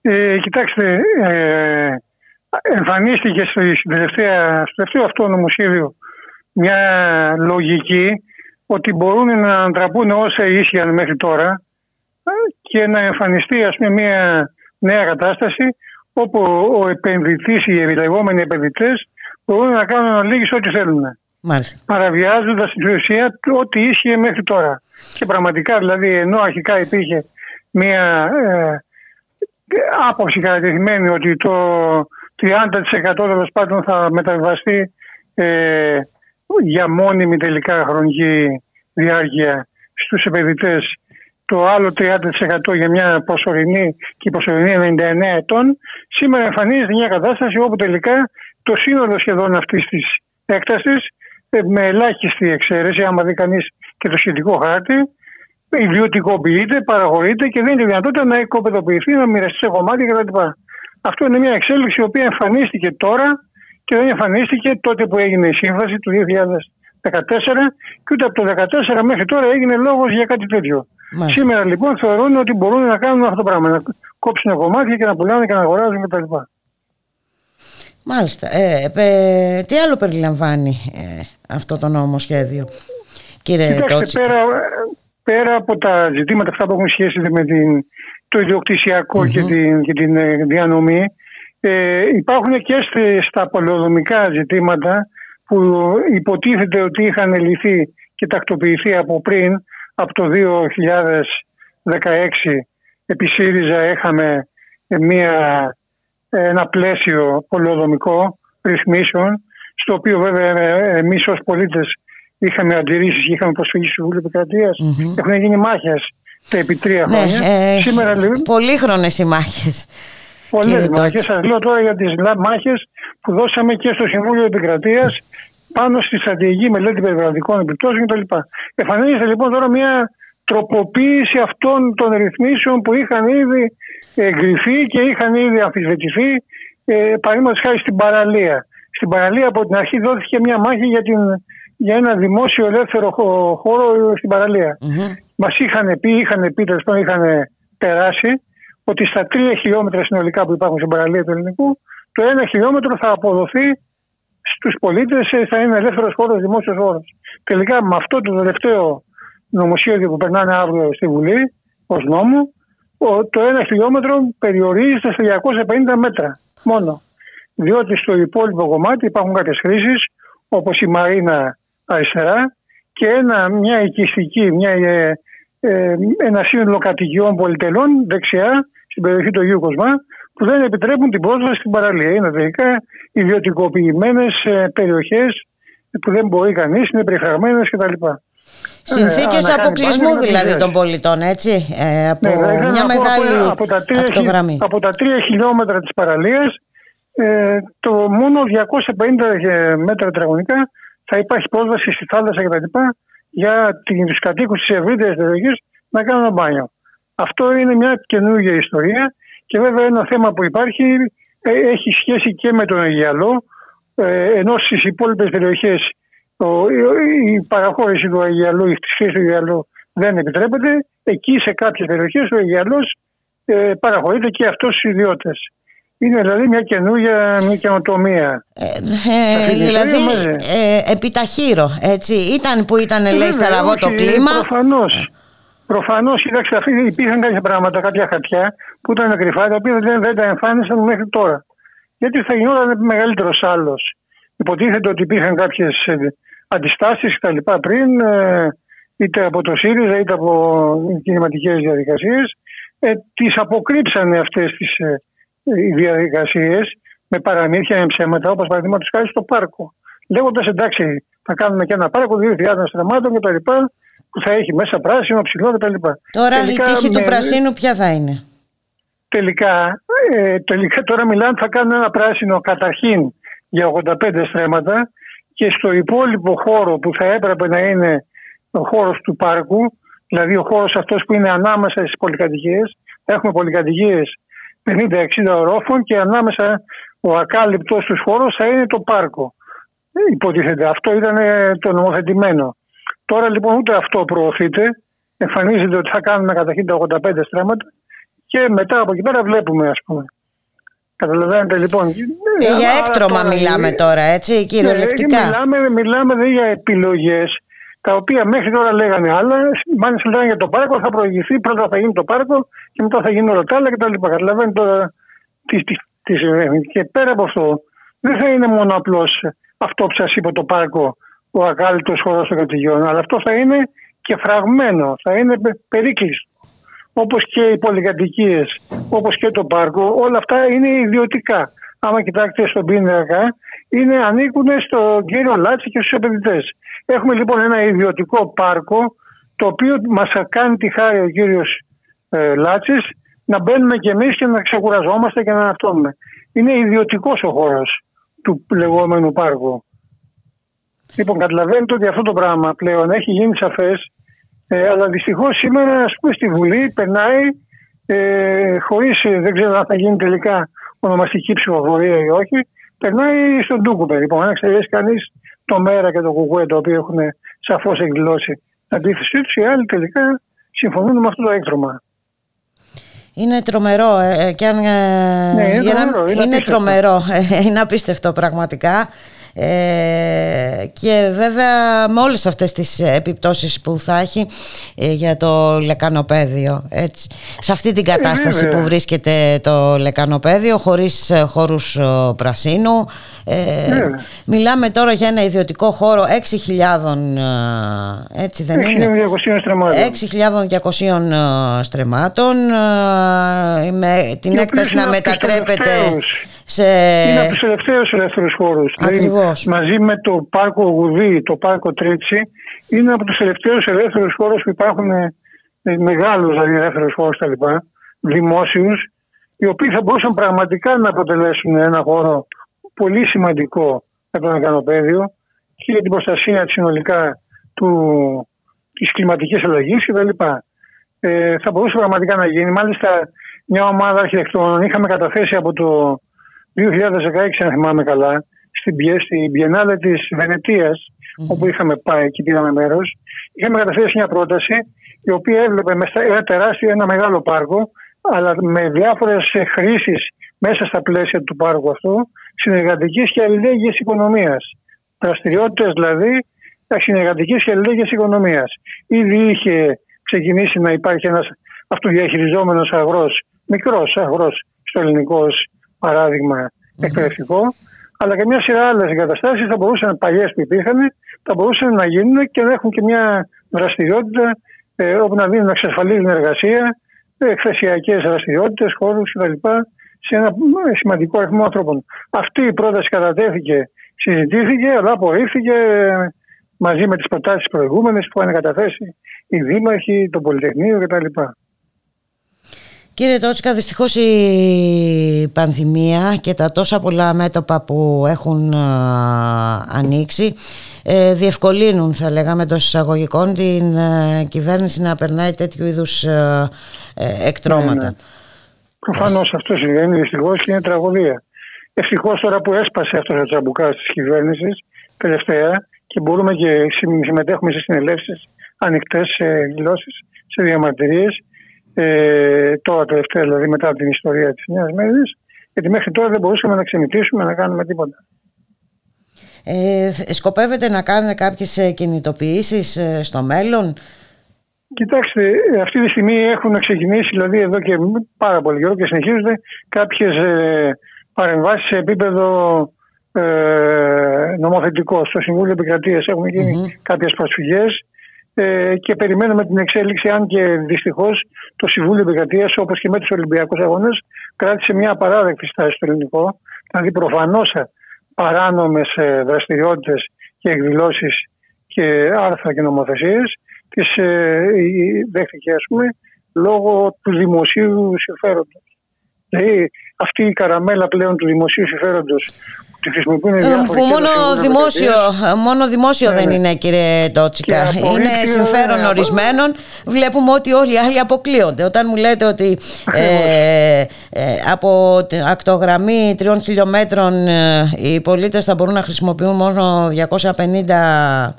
ε, Κοιτάξτε ε, εμφανίστηκε στο, τελευταία, στο τελευταίο αυτό νομοσχέδιο μια λογική ότι μπορούν να αντραπούν όσα ίσχυαν μέχρι τώρα και να εμφανιστεί ας πούμε μια νέα κατάσταση όπου ο επενδυτής, οι λεγόμενοι επενδυτές μπορούν να κάνουν αναλύγεις ό,τι θέλουν. Μάλιστα. Παραβιάζοντας στην ουσία ό,τι ίσχυε μέχρι τώρα. Και πραγματικά δηλαδή ενώ αρχικά υπήρχε μια ε, άποψη κατατεθειμένη ότι το 30% τέλος πάντων θα μεταβιβαστεί ε, για μόνιμη τελικά χρονική διάρκεια στους επενδυτές. Το άλλο 30% για μια προσωρινή και η προσωρινή 99 ετών, σήμερα εμφανίζεται μια κατάσταση όπου τελικά το σύνολο σχεδόν αυτής της έκτασης, ε, με ελάχιστη εξαίρεση, άμα δει κανείς και το σχετικό χάρτη, ιδιωτικοποιείται, παραγωγείται και δίνει τη δυνατότητα να οικοπεδοποιηθεί, να μοιραστεί σε κομμάτια κτλ. Αυτό είναι μια εξέλιξη η οποία εμφανίστηκε τώρα και δεν εμφανίστηκε τότε που έγινε η σύμβαση του 2014 και ούτε από το 2014 μέχρι τώρα έγινε λόγος για κάτι τέτοιο. Μάλιστα. Σήμερα λοιπόν θεωρούν ότι μπορούν να κάνουν αυτό το πράγμα. Να κόψουν κομμάτια και να πουλάνε και να αγοράζουν κτλ. Μάλιστα. Ε, ε, τι άλλο περιλαμβάνει ε, αυτό το νομοσχέδιο, κύριε Κοιτάξτε, πέρα, πέρα από τα ζητήματα αυτά που έχουν σχέση με την, το ιδιοκτησιακο και την, και την ε, διανομή, ε, υπάρχουν και στα πολεοδομικά ζητήματα που υποτίθεται ότι είχαν λυθεί και τακτοποιηθεί από πριν από το 2016 επί ΣΥΡΙΖΑ είχαμε μια, ένα πλαίσιο πολεοδομικό ρυθμίσεων στο οποίο βέβαια εμείς ως πολίτες είχαμε αντιρρήσεις και είχαμε προσφύγει στη Βουλή Επικρατείας. Mm-hmm. Έχουν γίνει μάχες τα επί τρία ναι, χρόνια. Ε, Σήμερα, λοιπόν, πολύχρονες οι μάχες. Πολλέ μάχες. Σας λέω τώρα για τις μάχες που δώσαμε και στο Συμβούλιο Επικρατείας πάνω στη στρατηγική μελέτη περιβαλλοντικών επιπτώσεων κτλ. Εμφανίζεται λοιπόν τώρα μια τροποποίηση αυτών των ρυθμίσεων που είχαν ήδη εγκριθεί και είχαν ήδη αμφισβητηθεί, ε, παραδείγματος χάρη στην παραλία. Στην παραλία από την αρχή δόθηκε μια μάχη για, την, για ένα δημόσιο ελεύθερο χώρο στην παραλία. Mm-hmm. Μας είχαν πει, είχαν πει, τέλος είχαν περάσει ότι στα τρία χιλιόμετρα συνολικά που υπάρχουν στην παραλία του ελληνικού, το ένα χιλιόμετρο θα αποδοθεί στους πολίτες ε, θα είναι ελεύθερος χώρος, δημόσιος χώρος. Τελικά με αυτό το τελευταίο νομοσχέδιο που περνάνε αύριο στη Βουλή ως νόμο, ο- το ένα χιλιόμετρο περιορίζεται στα 250 μέτρα μόνο. Διότι στο υπόλοιπο κομμάτι υπάρχουν κάποιες χρήσεις όπως η Μαρίνα αριστερά και ένα, μια οικιστική, μια, ε, ε, ένα σύνολο κατοικιών πολυτελών δεξιά στην περιοχή του Αγίου Κοσμά που δεν επιτρέπουν την πρόσβαση στην παραλία. Είναι τελικά ιδιωτικοποιημένες περιοχές που δεν μπορεί κανείς, είναι περιφραγμένες κτλ. Συνθήκες Ε, αποκλεισμού δηλαδή των πολιτών, έτσι. Ε, από Ναι, θα ήθελα μια να πω μεγάλη από, από τα τρία, χι- ακτογραμμή. από τα τρία χιλιόμετρα της παραλίας ε, το μόνο 250 μέτρα τετραγωνικά θα υπάρχει πρόσβαση στη θάλασσα κτλ. για τους κατοίκους της ευρύτερης περιοχής να κάνουν μπάνιο. Αυτό είναι μια καινούργια ιστορία και βέβαια ένα θέμα που υπάρχει ε, έχει σχέση και με τον Αγιαλό ε, ενώ στις υπόλοιπες περιοχές ο- η- η παραχώρηση του Αγιαλού, η χρήση του Αγιαλού δεν επιτρέπεται. Εκεί σε κάποιες περιοχές ο Αγιαλός ε, παραχωρείται και αυτός στους ιδιώτες. Είναι δηλαδή μια καινούργια μια καινοτομία. Ε, Αυτή την δηλαδή, ιστορία, ναι. ε, επιταχύρω, έτσι. Ήταν που ήταν, λέει, Βέβαια, στραβό το όχι, κλίμα. Προφανώς. Προφανώς, κοιτάξτε, αυτοί υπήρχαν κάποια πράγματα, κάποια χαρτιά που ήταν κρυφά, τα οποία δεν, δεν τα εμφάνισαν μέχρι τώρα. Γιατί θα γινόταν μεγαλύτερος άλλος. Υποτίθεται ότι υπήρχαν κάποιες αντιστάσεις κτλ. πριν, ε, είτε από το ΣΥΡΙΖΑ είτε από κινηματικές διαδικασίες. Ε, τις αποκρύψανε αυτές τις ε, διαδικασίες με παραμύθια, με ψέματα, όπως παραδείγματος χάρη στο πάρκο. Λέγοντας εντάξει, θα κάνουμε και ένα πάρκο 2.000 στραμμάτων κτλ. που θα έχει μέσα πράσινο, ψηλό κτλ. Τώρα Τελικά, η τύχη του με- πρασίνου ποια θα είναι; τελικά, ε, τελικά τώρα μιλάνε θα κάνουν ένα πράσινο καταρχήν για 85 στρέμματα και στο υπόλοιπο χώρο που θα έπρεπε να είναι ο χώρος του πάρκου, δηλαδή ο χώρος αυτός που είναι ανάμεσα στις πολυκατοικίες, θα έχουμε πολυκατοικίες 50-60 ορόφων και ανάμεσα ο ακάλυπτος τους χώρος θα είναι το πάρκο. Ε, Υποτίθεται. Αυτό ήταν ε, το νομοθετημένο. Τώρα λοιπόν ούτε αυτό προωθείται. Εμφανίζεται ότι θα κάνουμε καταρχήν τα 85 στρέμματα και μετά από εκεί πέρα βλέπουμε ας πούμε. Καταλαβαίνετε λοιπόν. Ε, για άρα έκτρωμα τώρα μιλάμε είναι- τώρα, έτσι, κυριολεκτικά; Ναι, μιλάμε, μιλάμε δηλαδή για επιλογές τα οποία μέχρι τώρα λέγανε άλλα. Μάλιστα λέγανε για το πάρκο, θα προηγηθεί, πρώτα θα γίνει το πάρκο και μετά θα γίνει όλα τα άλλα κτλ. Καταλαβαίνετε τώρα τις, τις, τις συμβαίνει. Και πέρα από αυτό, δεν θα είναι μόνο απλώς αυτό που σας είπα το πάρκο, ο ακάλυπτος χώρος των κατοικιών, αλλά αυτό θα είναι και φραγμένο, θα είναι πε- περίκλειστο. Όπως και οι πολυκατοικίες, όπως και το πάρκο, όλα αυτά είναι ιδιωτικά. Άμα κοιτάξετε στον πίνακα, είναι, ανήκουν στον κύριο Λάτση και στους επενδυτές. Έχουμε λοιπόν ένα ιδιωτικό πάρκο, το οποίο μας κάνει τη χάρη ο κύριος ε, Λάτσης να μπαίνουμε κι εμείς και να ξεκουραζόμαστε και να αναυτώνουμε. Είναι ιδιωτικός ο χώρος του λεγόμενου πάρκου. Λοιπόν, καταλαβαίνετε ότι αυτό το πράγμα πλέον έχει γίνει σαφές, ε, αλλά δυστυχώς σήμερα, ας πούμε, στη Βουλή περνάει ε, χωρίς, δεν ξέρω αν θα γίνει τελικά ονομαστική ψηφοφορία ή όχι, περνάει στο ντούκου περίπου. Αν εξαιρέσεις κανείς το ΜΕΡΑ και το ΚΚΕ, το οποίο έχουν σαφώς εκδηλώσει την αντίθεσή τους, οι άλλοι τελικά συμφωνούν με αυτό το έκτρωμα. Είναι τρομερό. ε, ε, και αν, ε, Ναι, είναι για να- τρομερό, είναι είναι απίστευτο. τρομερό. ε, είναι απίστευτο πραγματικά. Ε, και βέβαια με όλες αυτές τις επιπτώσεις που θα έχει ε, για το λεκανοπέδιο έτσι. σε αυτή την κατάσταση βέβαια. που βρίσκεται το λεκανοπέδιο χωρίς ε, χώρους ε, πρασίνου ε, Βέβαια. μιλάμε τώρα για ένα ιδιωτικό χώρο 6.000 ε, έτσι δεν είναι; 6.200 στρεμμάτων. 6.200 στρεμμάτων ε, με την Οι έκταση οποίοι να είναι από τους μετατρέπεται τελευταίους. Σε... Είναι από τους τελευταίους ελεύθερους χώρους. Ακριβώς. μαζί με το πάρκο Γουδί, το πάρκο Τρίτσι, είναι από τους τελευταίους ελεύθερους χώρους που υπάρχουν ε, μεγάλους δηλαδή ελεύθερους χώρους κτλ. Δημόσιους, οι οποίοι θα μπορούσαν πραγματικά να αποτελέσουν ένα χώρο πολύ σημαντικό για το μεκανοπαίδιο και για την προστασία συνολικά του, της κλιματικής αλλαγής κτλ. Ε, θα μπορούσε πραγματικά να γίνει. Μάλιστα, μια ομάδα αρχιτεκτών είχαμε καταθέσει από το 2016, αν θυμάμαι καλά, στην, Πιέ- στην Biennale της βενετιας όπου είχαμε πάει και πήραμε μέρος. Είχαμε καταθέσει μια πρόταση η οποία έβλεπε με στα- ένα τεράστιο, ένα μεγάλο πάρκο, αλλά με διάφορες ε, χρήσεις μέσα στα πλαίσια του πάρκου αυτού, συνεργατικής και αλληλέγγυης οικονομίας. Δραστηριότητες δηλαδή συνεργατικής και αλληλέγγυης οικονομίας. Ήδη είχε ξεκινήσει να υπάρχει ένας αυτοδιαχειριζόμενος αγρός, μικρός αγρός στο ελληνικό ως παράδειγμα εκπαιδευτικό, αλλά και μια σειρά άλλες εγκαταστάσεις θα μπορούσαν, παλιές που υπήρχαν, θα μπορούσαν να γίνουν και να έχουν και μια δραστηριότητα ε, όπου να δίνουν να εξασφαλίζουν εργασία, ε, εκθεσιακές δραστηριότητες, χώρους κτλ. σε ένα ε, σημαντικό αριθμό ανθρώπων. Αυτή η πρόταση κατατέθηκε, συζητήθηκε, αλλά απορρίφθηκε ε, μαζί με τις προτάσεις προηγούμενες που είχαν καταθέσει οι δήμαρχοι, το Πολυτεχνείο κτλ. Κύριε Τότσικα, δυστυχώς η πανδημία και τα τόσα πολλά μέτωπα που έχουν ανοίξει ε, διευκολύνουν, θα λέγαμε, των εισαγωγικών την ε, κυβέρνηση να περνάει τέτοιου είδους ε, εκτρώματα. Ναι, ναι. Προφανώς αυτό συμβαίνει δυστυχώς και είναι τραγωδία. Ευτυχώς τώρα που έσπασε αυτός ο τσαμπουκάς της κυβέρνησης τελευταία και μπορούμε και συμμετέχουμε σε συνελεύσεις ανοιχτές σε εκδηλώσει, σε διαμαρτυρίες, ε, τώρα τελευταία δηλαδή μετά την ιστορία της Νέας Μέρης γιατί μέχρι τώρα δεν μπορούσαμε να ξεμητήσουμε να κάνουμε τίποτα. Ε, σκοπεύετε να κάνετε κάποιες ε, κινητοποιήσεις ε, στο μέλλον; Κοιτάξτε, αυτή τη στιγμή έχουν ξεκινήσει δηλαδή εδώ και πάρα πολύ καιρό και συνεχίζονται κάποιες ε, παρεμβάσεις σε επίπεδο ε, νομοθετικό. Στο Συμβούλιο Επικρατείας έχουν γίνει mm-hmm. κάποιες προσφυγές ε, και περιμένουμε την εξέλιξη, αν και δυστυχώς το Συμβούλιο Επικρατείας, όπως και με τους Ολυμπιακούς Αγώνες, κράτησε μια απαράδεκτη στάση στο ελληνικό. Δηλαδή, προφανώς παράνομες δραστηριότητες και εκδηλώσεις και άρθρα και νομοθεσίες τις ε, δέχτηκε, ας πούμε, λόγω του δημοσίου συμφέροντος. Δηλαδή, αυτή η καραμέλα πλέον του δημοσίου συμφέροντος χρησιμοποιούν ε, μόνο δημόσιο, μόνο δημόσιο δεν ναι, ναι. είναι κύριε Τότσικα. Είναι συμφέρον ορισμένων. Βλέπουμε ότι όλοι οι άλλοι αποκλείονται. Όταν μου λέτε ότι ε, ε, από ακτογραμμή τριών χιλιόμετρων ε, οι πολίτες θα μπορούν να χρησιμοποιούν μόνο 250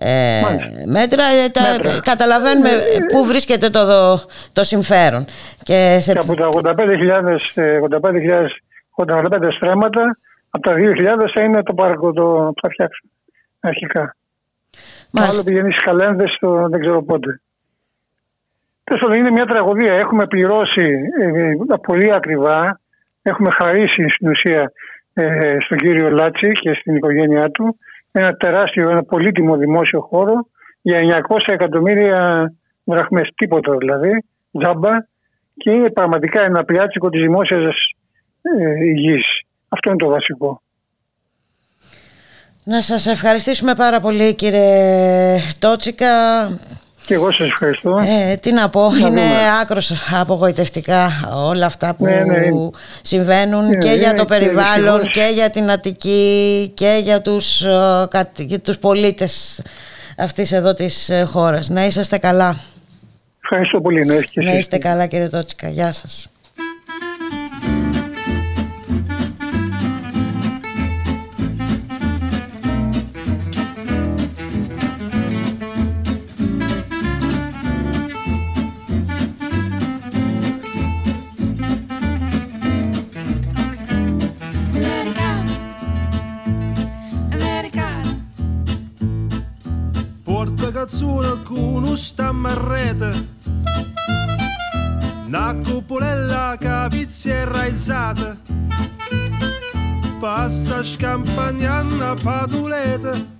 ε, μέτρα, ε, τα, καταλαβαίνουμε πού βρίσκεται το, το συμφέρον. Και, σε... και από τα 85.000 85, 85 στρέμματα από τα 2.000 θα είναι το πάρκο το θα φτιάξουμε αρχικά. Το άλλο πηγαίνει στι καλένδες, δεν ξέρω πότε. Τέλος είναι μια τραγωδία. Έχουμε πληρώσει ε, πολύ ακριβά. Έχουμε χαρίσει στην ουσία ε, στον κύριο Λάτσι και στην οικογένειά του ένα τεράστιο, ένα πολύτιμο δημόσιο χώρο για 900 εκατομμύρια δραχμές. Τίποτα δηλαδή, τζάμπα. Και είναι πραγματικά ένα πιάτσικο της δημόσιας ε, υγιής. Αυτό είναι το βασικό. Να σας ευχαριστήσουμε πάρα πολύ κύριε Τότσικα. Και εγώ σας ευχαριστώ. Ε, τι να πω, είναι άκρος απογοητευτικά όλα αυτά που ναι, ναι. συμβαίνουν και για το περιβάλλον και για την Αττική και για τους, για τους πολίτες αυτής εδώ της ε, χώρας. Να είσαστε καλά. Ευχαριστώ πολύ. Να, να είστε καλά κύριε Τότσικα. Γεια σας. Ragazzone con uno stammarrete. Una cupolella che raisata. Passa scampagnando patulete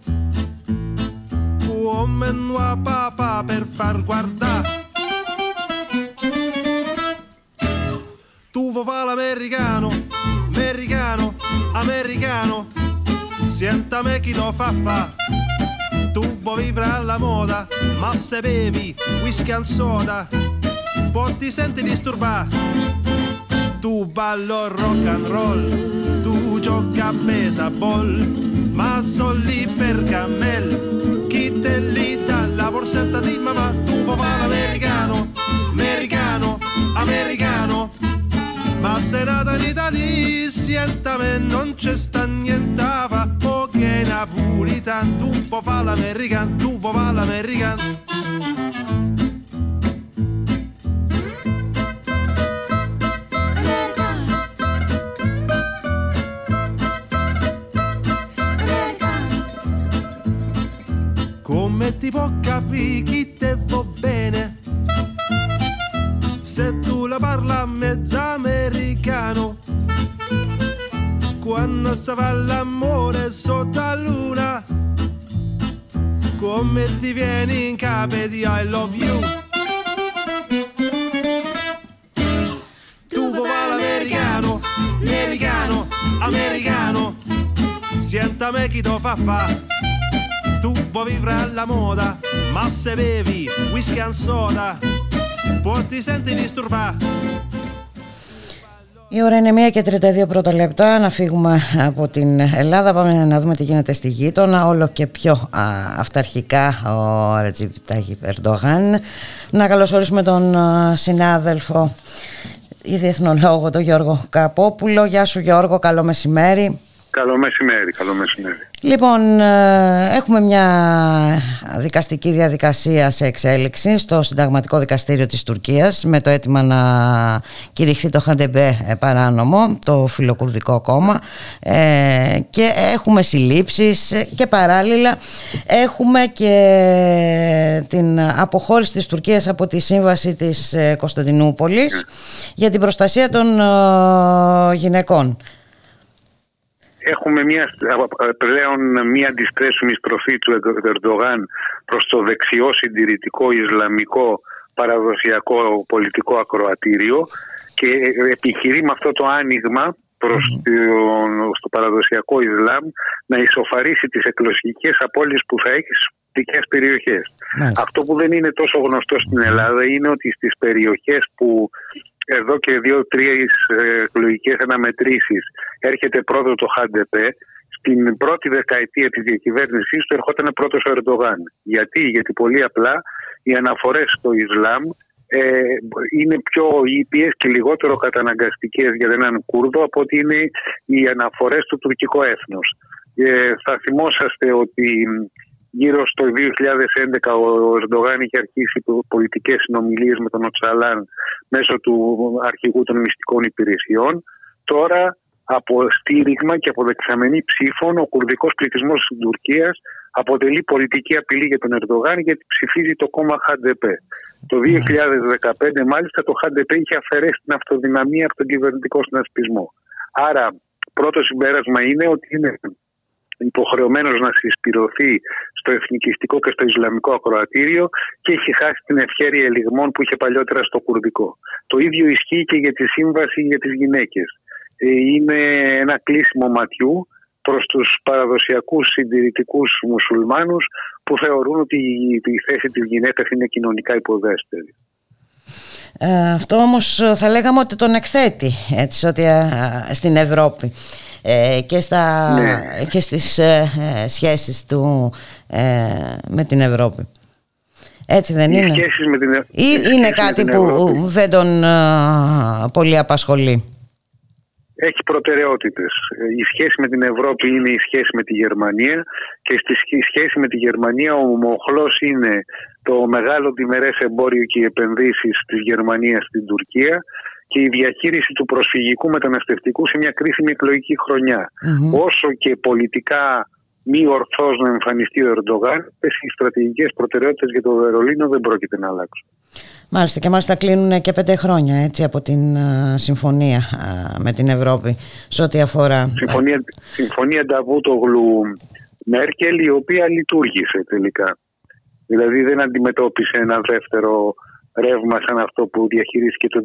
come nuova papa per far guardare tu vuoi fare l'americano americano americano. Senta me chi lo fa fa tu vuoi vivere alla moda, ma se bevi whisky and soda, poi ti senti disturbato. Tu ballo rock and roll, tu gioca a baseball, ma sono lì per cammel. Chi te lì dà la borsetta di mamma, tu vuoi l'americano, americano, americano. Ma se nata in Italia, sienta me non c'è sta niente che napolitan, tu vuoi fare l'american, tu vuoi fare l'american. Come ti può capire chi te va bene? Se tu la parla mezza americano Quando fa l'amore sotto la luna. Come ti vieni in capo di I love you? Tu vuoi l'americano, americano, americano. Sientame chi to fa fa. Tu vuoi vivere alla moda Ma se bevi whisky and soda Poi ti senti disturbato Η ώρα είναι 1 και 32 πρώτα λεπτά να φύγουμε από την Ελλάδα. Πάμε να δούμε τι γίνεται στη γείτονα. Όλο και πιο α, αυταρχικά ο Ρετζίπ Τάγι Ερντογάν. Να καλωσορίσουμε τον α, συνάδελφο ή διεθνολόγο, τον Γιώργο Καπόπουλο. Γεια σου Γιώργο, καλό μεσημέρι. Καλό μεσημέρι, καλό μεσημέρι. Λοιπόν, ε, έχουμε μια δικαστική διαδικασία σε εξέλιξη στο Συνταγματικό Δικαστήριο της Τουρκίας με το αίτημα να κηρυχθεί το Χαντεμπέ παράνομο, το φιλοκουρδικό κόμμα. Ε, και έχουμε συλλήψεις και παράλληλα έχουμε και την αποχώρηση της Τουρκίας από τη σύμβαση της ε, Κωνσταντινούπολης για την προστασία των γυναικών έχουμε μια, πλέον μια αντιστρέψιμη στροφή του Ερντογάν προς το δεξιό συντηρητικό Ισλαμικό παραδοσιακό πολιτικό ακροατήριο και επιχειρεί με αυτό το άνοιγμα προς το, στο παραδοσιακό Ισλάμ να ισοφαρίσει τις εκλογικές απώλειες που θα έχει στις δικές περιοχές. Αυτό που δεν είναι τόσο γνωστό στην Ελλάδα είναι ότι στις περιοχές που εδώ και δύο-τρεις εκλογικές αναμετρήσεις έρχεται πρώτο το ΧΑΝΤΕΠΕ. Στην πρώτη δεκαετία της διακυβέρνησής του ερχόταν πρώτος ο Ερντογάν. Γιατί, Γιατί πολύ απλά οι αναφορές στο Ισλάμ ε, είναι πιο ήπιες και λιγότερο καταναγκαστικές για έναν Κούρδο από ότι είναι οι αναφορές του τουρκικό έθνος. Ε, θα θυμόσαστε ότι γύρω στο 2011 ο Ερντογάν είχε αρχίσει πολιτικές συνομιλίες με τον Οτσαλάν μέσω του αρχηγού των μυστικών υπηρεσιών. Τώρα από στήριγμα και από δεξαμενή ψήφων ο κουρδικός πληθυσμός της Τουρκίας αποτελεί πολιτική απειλή για τον Ερντογάν γιατί ψηφίζει το κόμμα ΧΑΝΤΕΠΕ. Το 2015 μάλιστα το ΧΑΝΤΕΠΕ είχε αφαιρέσει την αυτοδυναμία από τον κυβερνητικό συνασπισμό. Άρα πρώτο συμπέρασμα είναι ότι είναι υποχρεωμένος να συσπηρωθεί στο εθνικιστικό και στο ισλαμικό ακροατήριο και έχει χάσει την ευχαίρεια ελιγμών που είχε παλιότερα στο κουρδικό. Το ίδιο ισχύει και για τη σύμβαση για τις γυναίκες. Ε, είναι ένα κλείσιμο ματιού προς τους παραδοσιακούς συντηρητικούς μουσουλμάνους που θεωρούν ότι η θέση της γυναίκας είναι κοινωνικά υποδέστερη. Ε, αυτό όμως θα λέγαμε ότι τον εκθέτει έτσι, ότι, ε, στην Ευρώπη ε, και, στα, Ναι. και στις ε, ε, σχέσεις του ε, με την Ευρώπη. Έτσι δεν Οι είναι; σχέσεις με την, Ή οι σχέσεις είναι με κάτι την που Ευρώπη δεν τον ε, πολύ απασχολεί; έχει προτεραιότητες. Ε, Η σχέση με την Ευρώπη είναι η σχέση με τη Γερμανία και στη σχ- σχέση με τη Γερμανία ο μοχλός είναι το μεγάλο διμερές εμπόριο και οι επενδύσεις της Γερμανίας στην Τουρκία και η διαχείριση του προσφυγικού μεταναστευτικού σε μια κρίσιμη εκλογική χρονιά. Μμμ. Όσο και πολιτικά μη ορθώς να εμφανιστεί ο Ερντογάν, οι στρατηγικές προτεραιότητες για το Βερολίνο δεν πρόκειται να αλλάξουν. Μάλιστα και μάλιστα κλείνουν και πέντε χρόνια έτσι, από την ε, συμφωνία ε, με την Ευρώπη σε ό,τι αφορά Συμφωνία, συμφωνία Νταβούτογλου Μέρκελ η οποία λειτουργήσε τελικά. Δηλαδή δεν αντιμετώπισε ένα δεύτερο ρεύμα σαν αυτό που διαχειρίστηκε το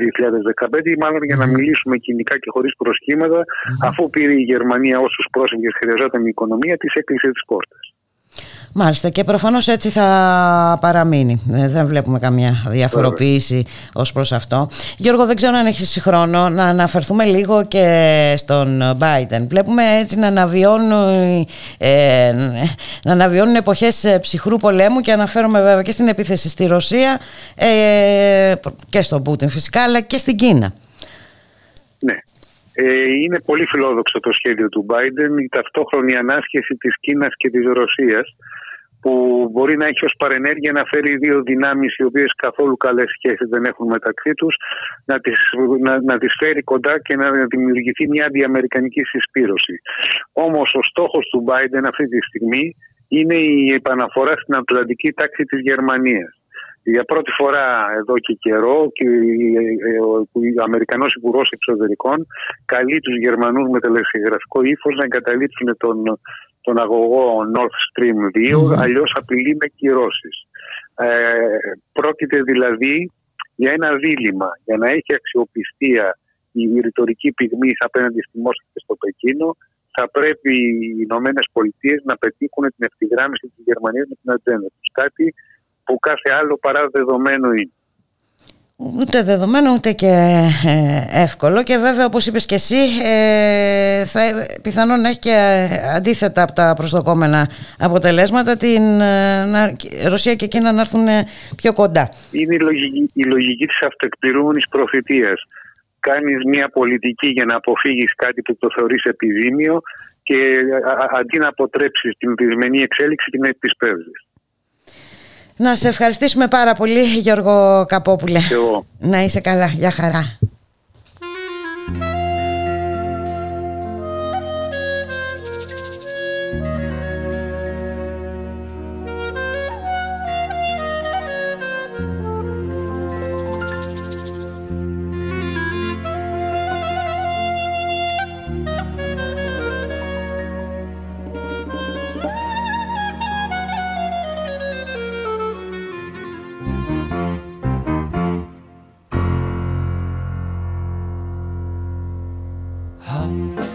2015 ή μάλλον για να μιλήσουμε κοινικά και χωρίς προσχήματα αφού πήρε η Γερμανία όσους πρόσφυγες χρειαζόταν η οικονομία της έκλεισε τις πόρτες. Μάλιστα και προφανώς έτσι θα παραμείνει. Ε, Δεν βλέπουμε καμία διαφοροποίηση ως προς αυτό. Γιώργο δεν ξέρω αν έχεις χρόνο να αναφερθούμε λίγο και στον Biden. Βλέπουμε έτσι να αναβιώνουν, ε, να αναβιώνουν εποχές ε, ψυχρού πολέμου και αναφέρομαι βέβαια και στην επίθεση στη Ρωσία ε, και στον Πούτιν φυσικά αλλά και στην Κίνα. Ναι. Ε, είναι πολύ φιλόδοξο το σχέδιο του Biden η ταυτόχρονη ανάσχεση της Κίνας και της Ρωσίας που μπορεί να έχει ως παρενέργεια να φέρει δύο δυνάμεις οι οποίες καθόλου καλές σχέσεις δεν έχουν μεταξύ τους να τις, να, να τις φέρει κοντά και να δημιουργηθεί μια διαμερικανική συσπήρωση. Όμως ο στόχος του Biden αυτή τη στιγμή είναι η επαναφορά στην Ατλαντική τάξη της Γερμανίας. Για πρώτη φορά εδώ και καιρό και ο Αμερικανός Υπουργός Εξωτερικών καλεί τους Γερμανούς με τελεσυγραφικό ύφος να εγκαταλείψουν τον, τον αγωγό Nord Stream 2, αλλιώς απειλεί με κυρώσεις. Ε, πρόκειται δηλαδή για ένα δίλημα, για να έχει αξιοπιστία η ρητορική πυγμή απέναντι στη Μόσχα και στο Πεκίνο, θα πρέπει οι Ηνωμένες Πολιτείες να πετύχουν την ευθυγράμμιση της Γερμανίας με την ατζέντα τους. Κάτι που κάθε άλλο παρά δεδομένο είναι. Ούτε δεδομένο ούτε και ε, εύκολο και βέβαια όπως είπες και εσύ ε, θα, πιθανόν να έχει και ε, αντίθετα από τα προσδοκόμενα αποτελέσματα την Ρωσία και Κίνα να έρθουν πιο κοντά. Είναι η λογική, η λογική της αυτοεκπληρούμενης προφητείας. Κάνεις μια πολιτική για να αποφύγεις κάτι που το θεωρείς επιδήμιο και αντί να αποτρέψεις την δυσμενή εξέλιξη την επισπεύδεις. Να σε ευχαριστήσουμε πάρα πολύ Γιώργο Καπόπουλε. Να είσαι καλά. Γεια χαρά. Ραδιομέρα.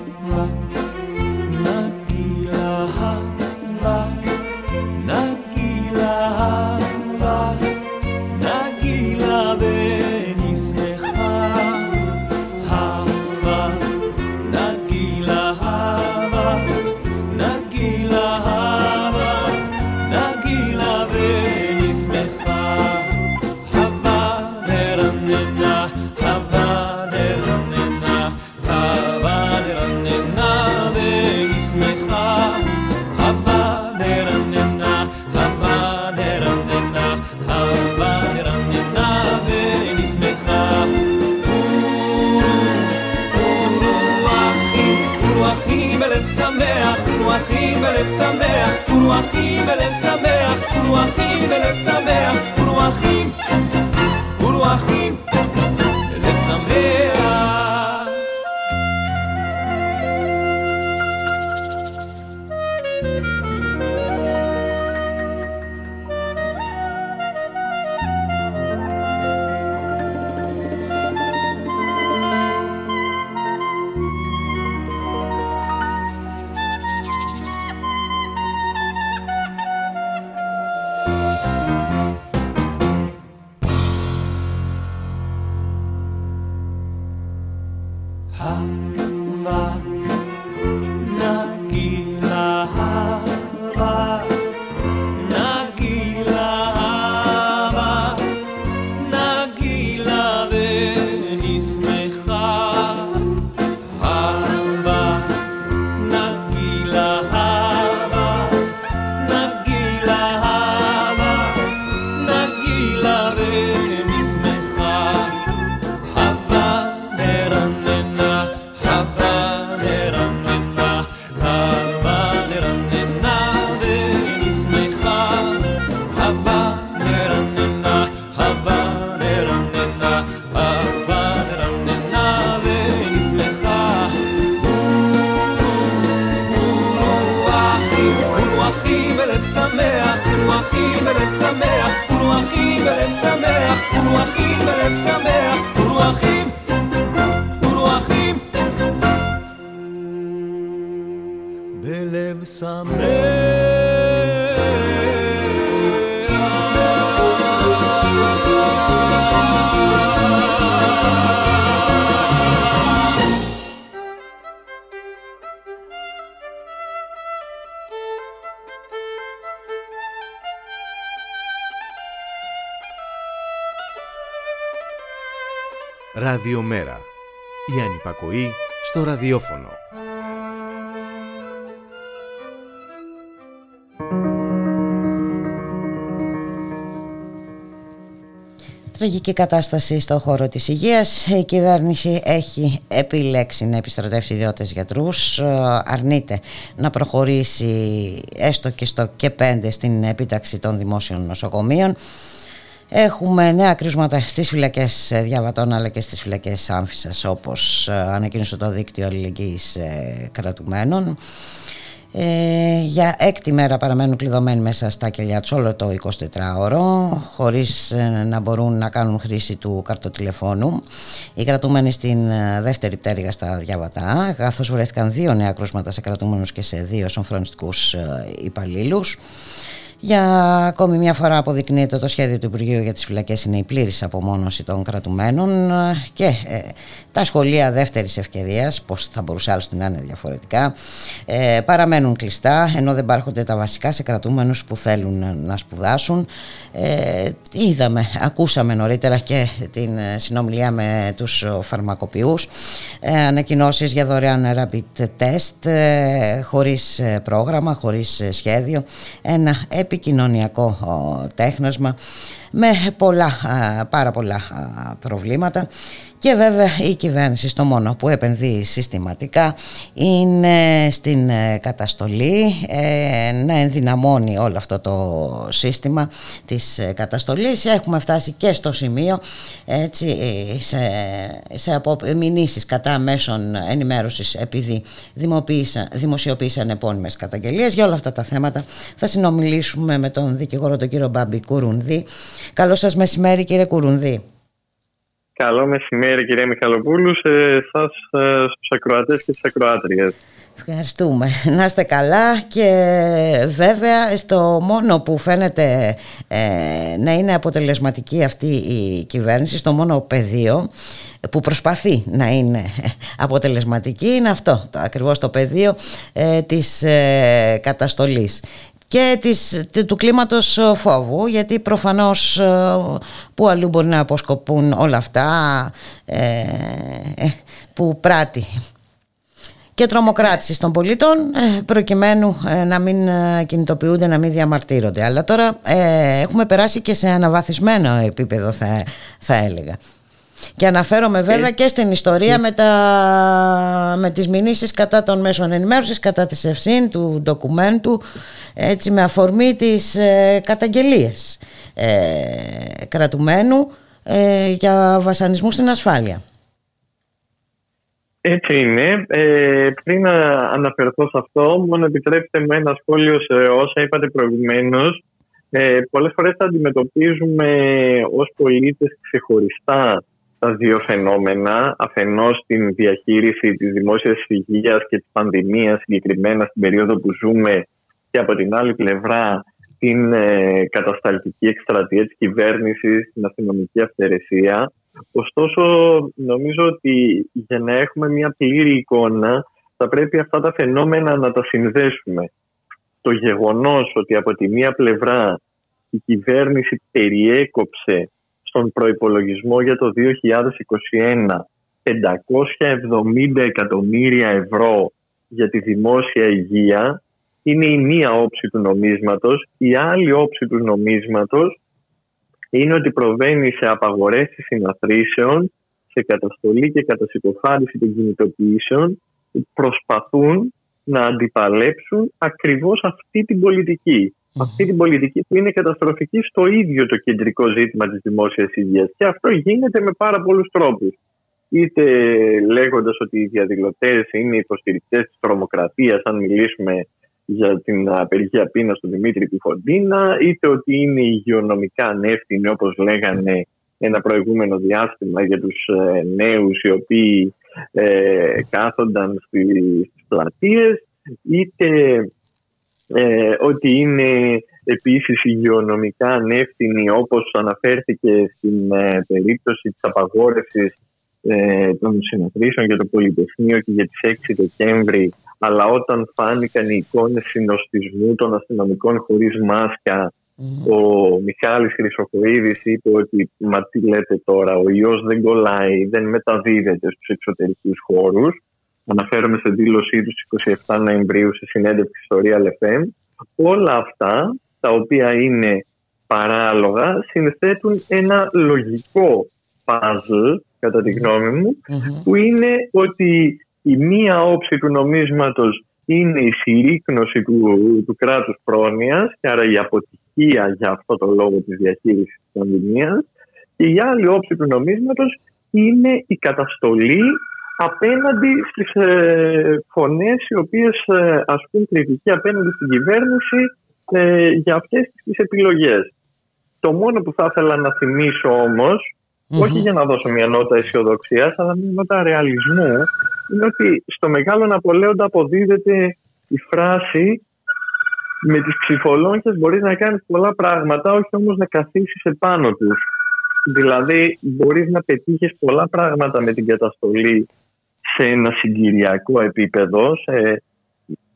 Τραγική κατάσταση στο χώρο της υγείας. Η κυβέρνηση έχει επιλέξει να επιστρατεύσει ιδιώτες γιατρούς. Αρνείται να προχωρήσει έστω και στο και πέντε στην επίταξη των δημόσιων νοσοκομείων. Έχουμε νέα κρούσματα στις φυλακές διαβατών αλλά και στις φυλακές άμφισας όπως ανακοίνωσε το δίκτυο αλληλεγγύης κρατουμένων. Ε, για έκτη μέρα παραμένουν κλειδωμένοι μέσα στα κελιά τους όλο το 24ωρο χωρίς ε, να μπορούν να κάνουν χρήση του καρτοτηλεφώνου. Οι κρατούμενοι στην ε, δεύτερη πτέρυγα στα διαβατά καθώς βρέθηκαν δύο νέα κρούσματα σε κρατούμενους και σε δύο σοφρονιστικούς υπαλλήλους. Για ακόμη μια φορά αποδεικνύεται το σχέδιο του Υπουργείου για τις φυλακές είναι η πλήρης απομόνωση των κρατουμένων και ε, τα σχολεία δεύτερης ευκαιρίας, πώς θα μπορούσε άλλωστε να είναι διαφορετικά, ε, παραμένουν κλειστά ενώ δεν υπάρχονται τα βασικά σε κρατούμενους που θέλουν να σπουδάσουν. Ε, είδαμε, ακούσαμε νωρίτερα και την συνομιλία με τους φαρμακοποιούς, ε, ανακοινώσεις για δωρεάν rapid test, ε, χωρίς πρόγραμμα, χωρίς σχέδιο, ένα επικοινωνιακό τέχνασμα με πολλά, πάρα πολλά προβλήματα και βέβαια η κυβέρνηση στο μόνο που επενδύει συστηματικά είναι στην ε, καταστολή, ε, να ενδυναμώνει όλο αυτό το σύστημα της ε, καταστολής. Έχουμε φτάσει και στο σημείο έτσι, σε, σε απομηνήσεις κατά μέσων ενημέρωσης επειδή δημοσιοποίησαν επώνυμες καταγγελίες. Για όλα αυτά τα θέματα θα συνομιλήσουμε με τον δικηγόρο τον κύριο Μπάμπη Κουρουνδί. Καλό σας μεσημέρι κύριε Κουρουνδί. Καλό μεσημέρι κύριε Μιχαλοπούλους σε εσάς, ε, στους ακροατές και τις ακροάτριες. Ευχαριστούμε. Να είστε καλά και βέβαια στο μόνο που φαίνεται ε, να είναι αποτελεσματική αυτή η κυβέρνηση, στο μόνο πεδίο που προσπαθεί να είναι αποτελεσματική είναι αυτό, το, ακριβώς το πεδίο ε, της ε, καταστολής και της, του κλίματος ε, φόβου γιατί προφανώς ε, που αλλού μπορεί να αποσκοπούν όλα αυτά ε, που πράττει και τρομοκράτηση των πολιτών προκειμένου να μην κινητοποιούνται, να μην διαμαρτύρονται. Αλλά τώρα έχουμε περάσει και σε αναβαθισμένο επίπεδο θα, θα έλεγα. Και αναφέρομαι βέβαια και στην ιστορία με, τα, με τις μηνύσεις κατά των μέσων ενημέρωσης, κατά της ευσύν, του ντοκουμέντου, έτσι με αφορμή τις ε, καταγγελίες ε, κρατουμένου ε, για βασανισμούς στην ασφάλεια. Έτσι είναι. Ε, πριν να αναφερθώ σε αυτό, μόνο επιτρέψτε με ένα σχόλιο σε όσα είπατε προηγουμένως. Ε, πολλές φορές τα αντιμετωπίζουμε ως πολίτες ξεχωριστά τα δύο φαινόμενα. Αφενός την διαχείριση της δημόσιας υγείας και της πανδημίας συγκεκριμένα στην περίοδο που ζούμε και από την άλλη πλευρά την ε, κατασταλτική εκστρατεία της κυβέρνησης, την αστυνομική αυθαιρεσία. Ωστόσο, νομίζω ότι για να έχουμε μια πλήρη εικόνα θα πρέπει αυτά τα φαινόμενα να τα συνδέσουμε. Το γεγονός ότι από τη μία πλευρά η κυβέρνηση περιέκοψε στον προϋπολογισμό για το 2021 570 εκατομμύρια ευρώ για τη δημόσια υγεία. Είναι η μία όψη του νομίσματος. Η άλλη όψη του νομίσματος είναι ότι προβαίνει σε απαγορεύσεις συναθρήσεων, σε καταστολή και κατασυκοφάντηση των κινητοποιήσεων που προσπαθούν να αντιπαλέψουν ακριβώς αυτή την πολιτική αυτή την πολιτική που είναι καταστροφική στο ίδιο το κεντρικό ζήτημα της δημόσιας υγείας. Και αυτό γίνεται με πάρα πολλούς τρόπους. Είτε λέγοντας ότι οι διαδηλωτές είναι υποστηρικτές της τρομοκρατίας, αν μιλήσουμε για την απεργία πείνας του Δημήτρη Πιφοντίνα, είτε ότι είναι υγειονομικά ανεύθυνοι όπως λέγανε ένα προηγούμενο διάστημα για τους ε, νέους οι οποίοι ε, κάθονταν στις πλατείες, είτε ε, ότι είναι επίσης υγειονομικά ανεύθυνη όπως αναφέρθηκε στην ε, περίπτωση της απαγόρευσης ε, των συναθρήσεων για το Πολυτεχνείο και για τις 6 Δεκέμβρη αλλά όταν φάνηκαν οι εικόνες συνοστισμού των αστυνομικών χωρίς μάσκα ο Μιχάλης Χρυσοχοίδης είπε ότι μα τι λέτε τώρα, ο ιός δεν κολλάει, δεν μεταδίδεται στους εξωτερικούς χώρους αναφέρομαι σε δήλωσή τους 27 Νοεμβρίου σε συνέντευξη στο Real FM, όλα αυτά τα οποία είναι παράλογα συνθέτουν ένα λογικό puzzle, κατά τη γνώμη μου, που είναι ότι η μία όψη του νομίσματος είναι η συρρήκνωση του, του κράτους πρόνοιας και άρα η αποτυχία στοιχεία για αυτό το λόγο της διαχείρισης της πανδημίας. Και η άλλη όψη του νομίσματος είναι η καταστολή απέναντι στις ε, φωνές οι οποίες ε, ασκούν κριτική απέναντι στην κυβέρνηση ε, για αυτές τις επιλογές. Το μόνο που θα ήθελα να θυμίσω όμως, όχι για να δώσω μια νότα αισιοδοξίας, αλλά μια νότα ρεαλισμού, είναι ότι στο Μεγάλο Ναπολέοντα αποδίδεται η φράση με τις ψηφολόγχες μπορείς να κάνεις πολλά πράγματα, όχι όμως να καθίσεις επάνω τους. Δηλαδή μπορείς να πετύχεις πολλά πράγματα με την καταστολή σε ένα συγκυριακό επίπεδο, σε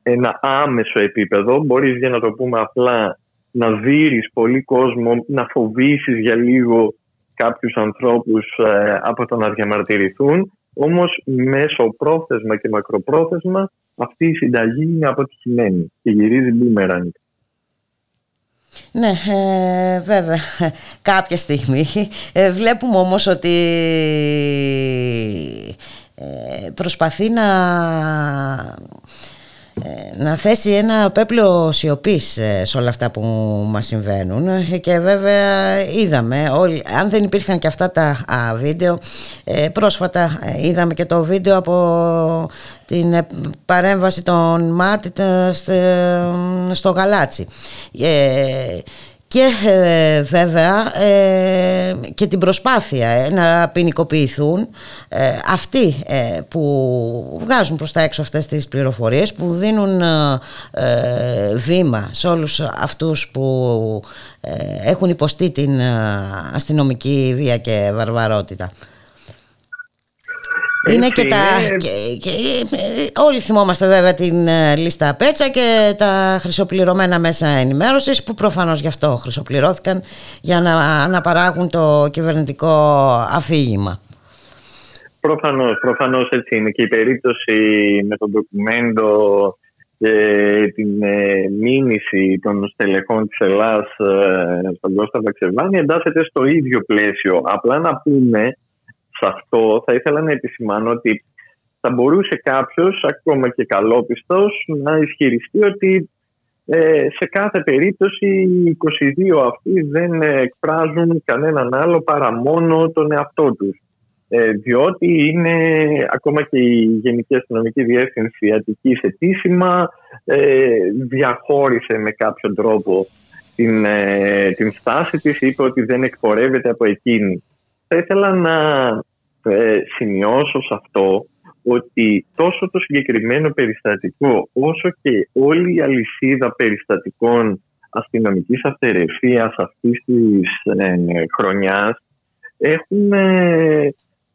ένα άμεσο επίπεδο. Μπορείς για να το πούμε απλά να δείρεις πολύ κόσμο, να φοβήσεις για λίγο κάποιους ανθρώπους ε, από το να διαμαρτυρηθούν. Όμως μέσω πρόθεσμα και μακροπρόθεσμα αυτή η συνταγή είναι αποτυχημένη και γυρίζει μπούμερανγκ. Ναι, ε, βέβαια, κάποια στιγμή. Ε, βλέπουμε όμως ότι ε, προσπαθεί να ε, να θέσει ένα πέπλο σιωπής ε, σε όλα αυτά που μας συμβαίνουν. Ε, και βέβαια είδαμε όλοι, αν δεν υπήρχαν και αυτά τα βίντεο πρόσφατα είδαμε και το βίντεο από την παρέμβαση των ΜΑΤ στο Γαλάτσι και ε, βέβαια ε, και την προσπάθεια ε, να ποινικοποιηθούν αυτοί που βγάζουν προς τα έξω αυτές τις πληροφορίες που δίνουν βήμα σε όλους αυτούς που έχουν υποστεί την αστυνομική βία και βαρβαρότητα. Είναι και τα. Και, όλοι θυμόμαστε βέβαια την ε, λίστα Πέτσα και τα χρυσοπληρωμένα μέσα ενημέρωσης που προφανώς γι' αυτό χρυσοπληρώθηκαν για να, να παράγουν το κυβερνητικό αφήγημα. Προφανώς, προφανώς έτσι είναι και η περίπτωση με τον ντοκουμέντο και την ε, μήνυση των στελεχών της Ελλάς ε, στον Κώστα Βαξεβάνη εντάσσεται στο ίδιο πλαίσιο. Απλά να πούμε σε αυτό θα ήθελα να επισημάνω ότι θα μπορούσε κάποιος, ακόμα και καλόπιστος, να ισχυριστεί ότι ε, σε κάθε περίπτωση οι 22 αυτοί δεν εκφράζουν κανέναν άλλο παρά μόνο τον εαυτό τους. Ε, διότι είναι ακόμα και η Γενική Αστυνομική Διεύθυνση Αττικής Ετήσιμα ε, διαχώρισε με κάποιον τρόπο την, ε, την στάση της, είπε ότι δεν εκπορεύεται από εκείνη. Θα ήθελα να ε, σημειώσω σε αυτό ότι τόσο το συγκεκριμένο περιστατικό όσο και όλη η αλυσίδα περιστατικών αστυνομικής αυτερεφίας αυτής της ε, χρονιάς έχουν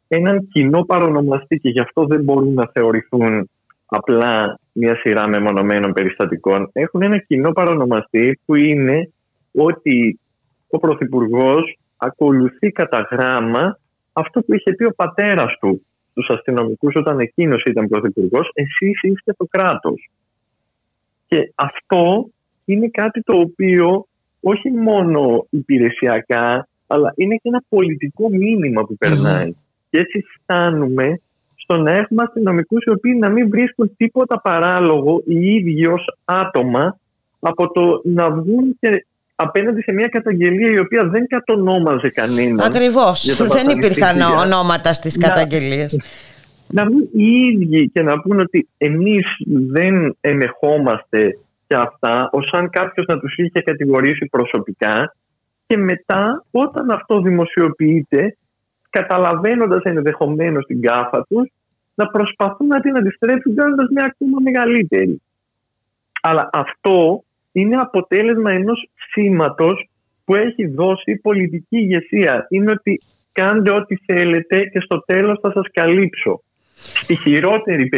έναν κοινό παρονομαστή και γι' αυτό δεν μπορούν να θεωρηθούν απλά μια σειρά μεμονωμένων περιστατικών. Έχουν ένα κοινό παρονομαστή που είναι ότι ο Πρωθυπουργός ακολουθεί κατά γράμμα αυτό που είχε πει ο πατέρας του στου αστυνομικούς όταν εκείνος ήταν πρωθυπουργός, εσείς είστε το κράτος. Και αυτό είναι κάτι το οποίο όχι μόνο υπηρεσιακά, αλλά είναι και ένα πολιτικό μήνυμα που περνάει. Και έτσι φτάνουμε στο να έχουμε αστυνομικούς οι οποίοι να μην βρίσκουν τίποτα παράλογο οι ίδιοι ως άτομα από το να βγουν και απέναντι σε μια καταγγελία η οποία δεν κατονόμαζε κανέναν. Ακριβώς. Δεν υπήρχαν ονόματα στις καταγγελίες. Να βγουν οι ίδιοι και να πούν ότι εμείς δεν ενεχόμαστε και αυτά, ως αν κάποιος να τους είχε κατηγορήσει προσωπικά και μετά όταν αυτό δημοσιοποιείται, καταλαβαίνοντας ενδεχομένως την κάφα τους, να προσπαθούν να την αντιστρέψουν κάνοντας μια ακόμα μεγαλύτερη. Αλλά αυτό είναι αποτέλεσμα ενός σήματος που έχει δώσει η πολιτική ηγεσία. Είναι ότι κάντε ό,τι θέλετε και στο τέλος θα σας καλύψω. Στη χειρότερη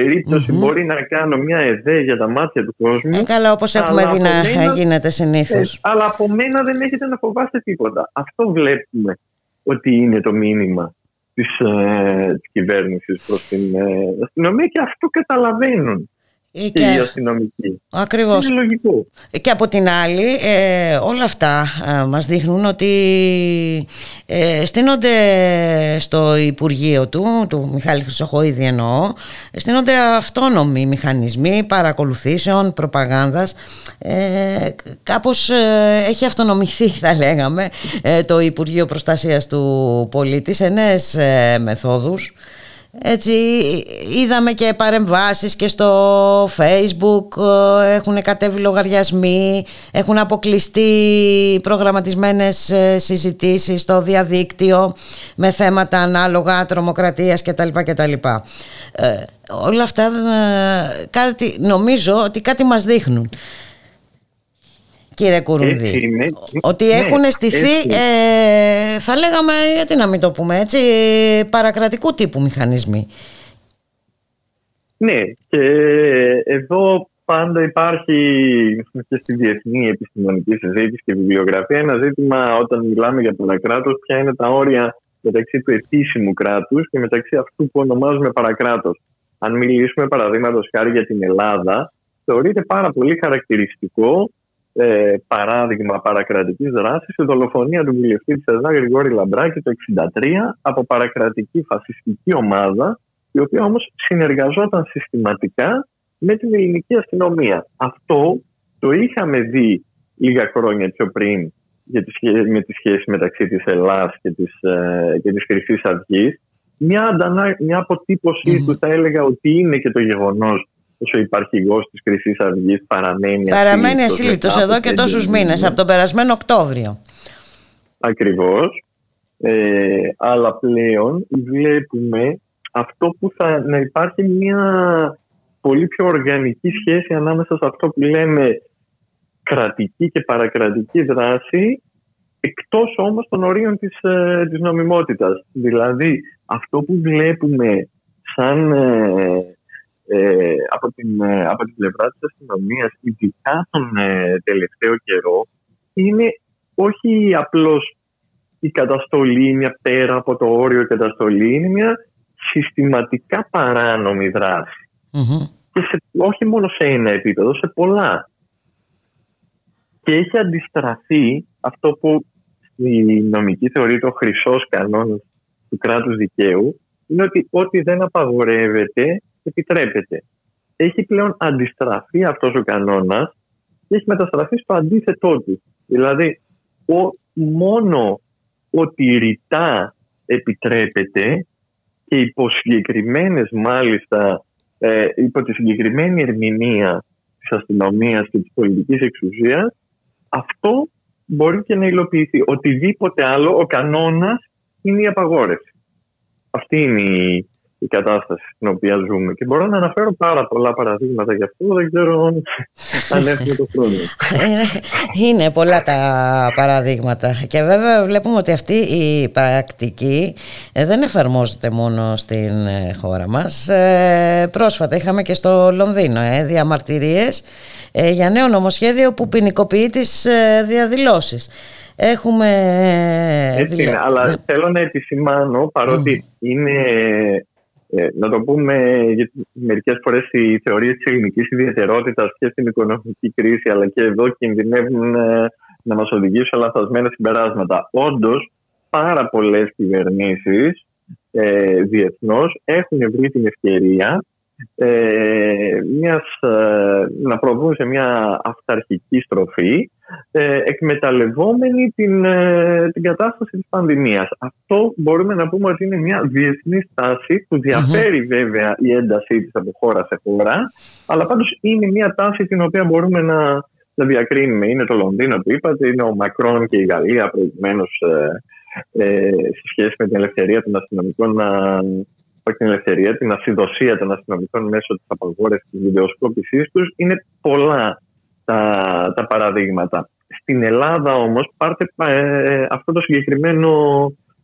μπορεί να κάνω μια εδέ για τα μάτια του κόσμου. Ε, καλά, όπως έχουμε δει να γίνεται συνήθως. Ε, αλλά από μένα δεν έχετε να φοβάστε τίποτα. Αυτό βλέπουμε ότι είναι το μήνυμα της, ε, της κυβέρνησης προς την ε, αστυνομία και αυτό καταλαβαίνουν. Ή και, και- οι αστυνομικοί. Ακριβώς. Είναι λογικό. Και από την άλλη, ε, όλα αυτά ε, μας δείχνουν ότι ε, στείνονται στο Υπουργείο του, του Μιχάλη Χρυσοχοίδη εννοώ, στείνονται αυτόνομοι μηχανισμοί παρακολουθήσεων, προπαγάνδας. Ε, κάπως ε, έχει αυτονομηθεί θα λέγαμε ε, το Υπουργείο Προστασίας του Πολίτη σε νέες ε, μεθόδους. Έτσι είδαμε και παρεμβάσεις και στο facebook ε, έχουν κατέβει λογαριασμοί έχουν αποκλειστεί προγραμματισμένες ε, συζητήσεις στο διαδίκτυο με θέματα ανάλογα τρομοκρατίας κτλ. κτλ. Ε, όλα αυτά ε, κάτι, νομίζω ότι κάτι μας δείχνουν κύριε Κουρουνδί Έτσι είναι. ότι Ναι, έχουν στηθεί έτσι. ε, θα λέγαμε γιατί να μην το πούμε έτσι παρακρατικού τύπου μηχανισμοί Ναι, και εδώ πάντα υπάρχει και στη διεθνή επιστημονική συζήτηση και βιβλιογραφία ένα ζήτημα όταν μιλάμε για παρακράτος ποια είναι τα όρια μεταξύ του επίσημου κράτους και μεταξύ αυτού που ονομάζουμε παρακράτος. Αν μιλήσουμε παραδείγματος χάρη για την Ελλάδα, θεωρείται πάρα πολύ χαρακτηριστικό ε, παράδειγμα παρακρατικής δράσης η δολοφονία του βουλευτή της ΕΔΑ Γρηγόρη Λαμπράκη το 1963 από παρακρατική φασιστική ομάδα η οποία όμως συνεργαζόταν συστηματικά με την ελληνική αστυνομία. Αυτό το είχαμε δει λίγα χρόνια πιο πριν για τη σχέ- με τη σχέση μεταξύ της Ελλάς και της, ε, και της Χρυσής Αυγής. Μια, αντανα- μια αποτυπωση του θα έλεγα ότι είναι και το γεγονός πως ο υπαρχηγός της Χρυσής Αυγής παραμένει παραμένει ασύλληπτος ασύλληπτος μετά εδώ από και πέντε τόσους μήνες. μήνες από τον περασμένο Οκτώβριο Ακριβώς. Ε, αλλά πλέον βλέπουμε αυτό που θα να υπάρχει μια πολύ πιο οργανική σχέση ανάμεσα σε αυτό που λέμε κρατική και παρακρατική δράση εκτός όμως των ορίων της, ε, της νομιμότητας. Δηλαδή αυτό που βλέπουμε σαν ε, ε, από, την, ε, από την πλευρά της αστυνομίας ειδικά τον ε, τελευταίο καιρό είναι όχι απλώς η καταστολή, μια πέρα από το όριο καταστολή, είναι μια συστηματικά παράνομη δράση. Και σε, όχι μόνο σε ένα επίπεδο, σε πολλά. Και έχει αντιστραφεί αυτό που στη νομική θεωρείται ο χρυσός κανόνας του κράτους δικαίου, είναι ότι ό,τι δεν απαγορεύεται, επιτρέπεται. Έχει πλέον αντιστραφεί αυτός ο κανόνας και έχει μεταστραφεί στο αντίθετό του. Δηλαδή, ο, μόνο ότι ρητά επιτρέπεται και υπό συγκεκριμένες μάλιστα ε, υπό τη συγκεκριμένη ερμηνεία της αστυνομίας και της πολιτικής εξουσίας αυτό μπορεί και να υλοποιηθεί. Οτιδήποτε άλλο, ο κανόνας είναι η απαγόρευση. Αυτή είναι η, η κατάσταση στην οποία ζούμε. Και μπορώ να αναφέρω πάρα πολλά παραδείγματα γι' αυτό. Δεν ξέρω αν έχουμε το χρόνο. είναι, είναι πολλά τα παραδείγματα και βέβαια βλέπουμε ότι αυτή η πρακτική ε, δεν εφαρμόζεται μόνο στην ε, χώρα μας Ε, πρόσφατα είχαμε και στο Λονδίνο ε, διαμαρτυρίες ε, για νέο νομοσχέδιο που ποινικοποιεί τις ε, διαδηλώσεις Έχουμε. ε, Έτσι δηλα- είναι, αλλά θέλω να επισημάνω παρότι είναι. Ε, να το πούμε, γιατί μερικές φορές οι θεωρίες της ελληνικής ιδιαιτερότητας και στην οικονομική κρίση αλλά και εδώ κινδυνεύουν ε, να μας οδηγήσουν σε λαθασμένα συμπεράσματα. Όντως, πάρα πολλές κυβερνήσεις ε, διεθνώς έχουν βρει την ευκαιρία ε, μιας, ε, να προβούν σε μια αυταρχική στροφή ε, εκμεταλλευόμενοι την, ε, την κατάσταση της πανδημίας. Αυτό μπορούμε να πούμε ότι είναι μια διεθνή στάση που διαφέρει βέβαια η έντασή της από χώρα σε χώρα αλλά πάντως είναι μια τάση την οποία μπορούμε να, να διακρίνουμε. Είναι το Λονδίνο που είπατε, είναι ο Μακρόν και η Γαλλία προηγουμένως ε, ε, σε σχέση με την ελευθερία των αστυνομικών να, όχι την ελευθερία, την ασυδοσία των αστυνομικών μέσω της απαγόρευσης της βιντεοσκόπησής τους. Είναι πολλά τα, τα παραδείγματα. Στην Ελλάδα όμως πάρτε ε, αυτό το συγκεκριμένο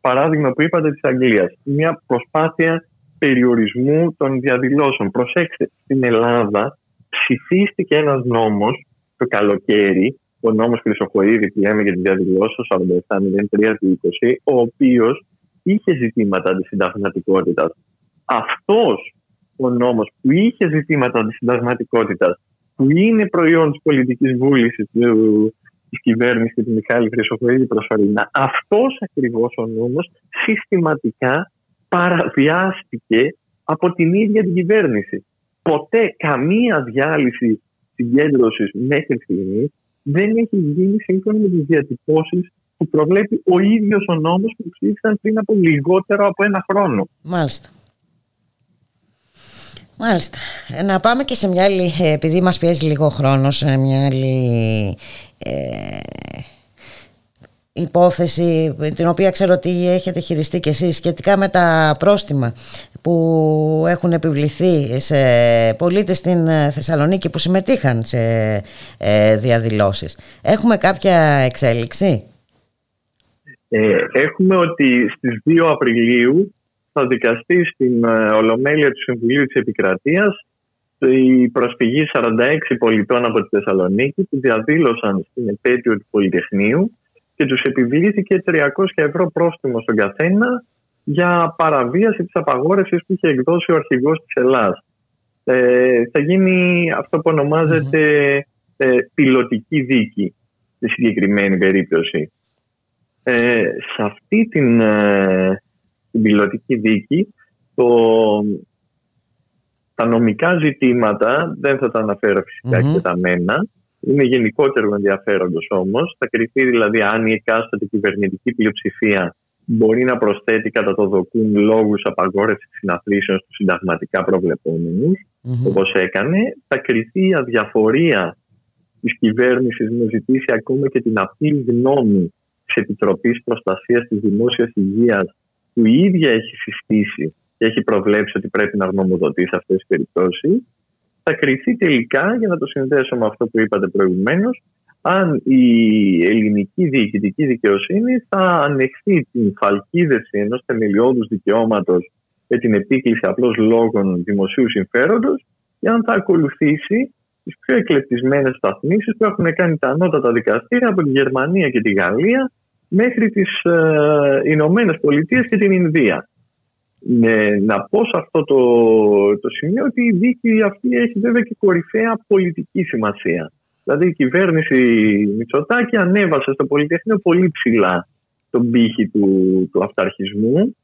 παράδειγμα που είπατε της Αγγλίας. Μια προσπάθεια περιορισμού των διαδηλώσεων. Προσέξτε, στην Ελλάδα ψηφίστηκε ένας νόμος το καλοκαίρι, ο νόμος Χρυσοχοίδη που λέμε για τη διαδηλώση, ο 4703 του 20, ο οποίος είχε ζητήματα αντισυνταγματικότητας. Αυτός ο νόμος που είχε ζητήματα αντισυνταγματικότητας που είναι προϊόν της πολιτικής βούλησης του, της κυβέρνησης και του Μιχάλη Χρυσοχοίδη προσωρινά αυτός ακριβώς ο νόμος συστηματικά παραβιάστηκε από την ίδια την κυβέρνηση. Ποτέ καμία διάλυση συγκέντρωσης μέχρι στιγμή δεν έχει γίνει σύμφωνα με τις διατυπώσεις που προβλέπει ο ίδιος ο νόμος που ψήφισαν πριν από λιγότερο από ένα χρόνο. Μάλιστα. Μάλιστα. Ε, Να πάμε και σε μια άλλη, ε, επειδή μας πιέζει λίγο χρόνος, σε μια άλλη ε, υπόθεση την οποία ξέρω ότι έχετε χειριστεί και εσείς σχετικά με τα πρόστιμα που έχουν επιβληθεί σε πολίτες στην ε, Θεσσαλονίκη που συμμετείχαν σε ε, διαδηλώσεις. Έχουμε κάποια εξέλιξη; Ε, έχουμε ότι στις 2 Απριλίου θα δικαστεί στην ε, Ολομέλεια του Συμβουλίου της Επικρατείας η προσφυγή 46 πολιτών από τη Θεσσαλονίκη που διαδήλωσαν στην επέτειο του Πολυτεχνείου και τους επιβλήθηκε 300 ευρώ πρόστιμο στον καθένα για παραβίαση της απαγόρευσης που είχε εκδώσει ο αρχηγός της Ελλάς. Ε, θα γίνει αυτό που ονομάζεται ε, πιλωτική δίκη στη συγκεκριμένη περίπτωση. Ε, σε αυτή την, ε, την πιλωτική δίκη το, τα νομικά ζητήματα δεν θα τα αναφέρω φυσικά Μμμ. εκτεταμένα. Είναι γενικότερο ενδιαφέροντος όμως. Θα κρυφτεί δηλαδή αν η εκάστοτε κυβερνητική πλειοψηφία μπορεί να προσθέτει κατά το δοκούν λόγους απαγόρευσης συναθρήσεων στους συνταγματικά προβλεπόμενους, Μμμ. όπως έκανε. Θα κρυφτεί η αδιαφορία της κυβέρνησης να ζητήσει ακόμα και την απλή γνώμη τη Επιτροπής Προστασίας της Δημόσιας Υγείας, που η ίδια έχει συστήσει και έχει προβλέψει ότι πρέπει να γνωμοδοτεί σε αυτές τις περιπτώσεις. Θα κρυφτεί τελικά, για να το συνδέσω με αυτό που είπατε προηγουμένως, αν η ελληνική διοικητική δικαιοσύνη θα ανεχθεί την φαλκίδευση ενός θεμελιώδους δικαιώματος για την επίκληση απλώς λόγων δημοσίου συμφέροντος ή αν θα ακολουθήσει τις πιο εκλεπτισμένες σταθμίσεις που έχουν κάνει τα ανώτατα δικαστήρια από τη Γερμανία και τη Γαλλία μέχρι τις ε, Ηνωμένες Πολιτείες και την Ινδία. Ναι, να πω σε αυτό το, το σημείο ότι η δίκη αυτή έχει βέβαια και κορυφαία πολιτική σημασία. Δηλαδή η κυβέρνηση Μητσοτάκη ανέβασε στο Πολυτεχνείο πολύ ψηλά τον πύχη του, του αυταρχισμού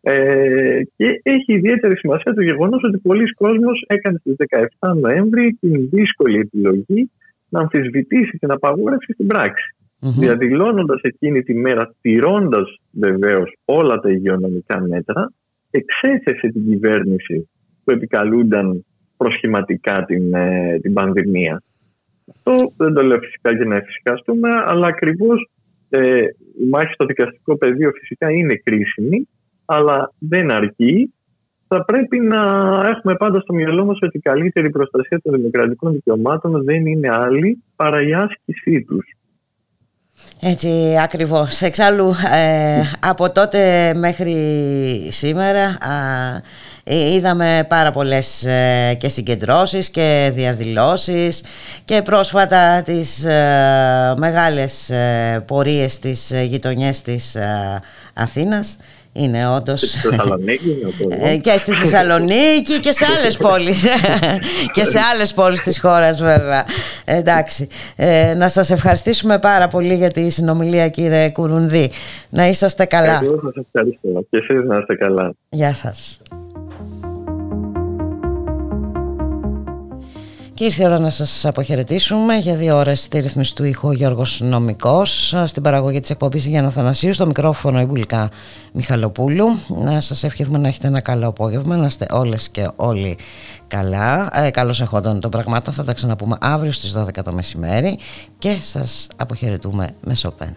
ε, και έχει ιδιαίτερη σημασία το γεγονός ότι πολλοί κόσμος έκανε στις 17 Νοέμβρη την δύσκολη επιλογή να αμφισβητήσει την απαγόρευση στην πράξη. Μμμ. Διαδηλώνοντας εκείνη τη μέρα, τηρώντας βεβαίως όλα τα υγειονομικά μέτρα, εξέθεσε την κυβέρνηση που επικαλούνταν προσχηματικά την, ε, την πανδημία. Αυτό δεν το λέω φυσικά για να εφησυχαστούμε, αλλά ακριβώς ε, η μάχη στο δικαστικό πεδίο φυσικά είναι κρίσιμη, αλλά δεν αρκεί. Θα πρέπει να έχουμε πάντα στο μυαλό μας ότι η καλύτερη προστασία των δημοκρατικών δικαιωμάτων δεν είναι άλλη παρά η άσκησή τους. Έτσι ακριβώς. Εξάλλου ε, από τότε μέχρι σήμερα α, ε, είδαμε πάρα πολλές ε, και συγκεντρώσεις και διαδηλώσεις και πρόσφατα τις ε, μεγάλες ε, πορείες στις ε, γειτονιές της ε, Αθήνας. Είναι όντως... Και στη Θεσσαλονίκη, είναι ο κόσμος. Ε, και στη Θεσσαλονίκη και σε άλλες πόλεις. Και σε άλλες πόλεις της χώρας βέβαια. Εντάξει. Ε, να σας ευχαριστήσουμε πάρα πολύ για τη συνομιλία κύριε Κουρουνδί να είσαστε καλά. Εγώ σας ευχαριστώ. Και εσείς να είστε καλά. Γεια σας Και ήρθε η ώρα να σας αποχαιρετήσουμε για δύο ώρες στη ρύθμιση του ήχου ο Γιώργος Νομικός στην παραγωγή της εκπομπής Γιάννα Θανασίου στο μικρόφωνο η Βουλικά Μιχαλοπούλου. Να σας ευχηθούμε να έχετε ένα καλό απόγευμα να είστε όλες και όλοι καλά. Ε, καλώς εχόντων των πραγμάτων θα τα ξαναπούμε αύριο στις 12 το μεσημέρι και σας αποχαιρετούμε με Σοπέν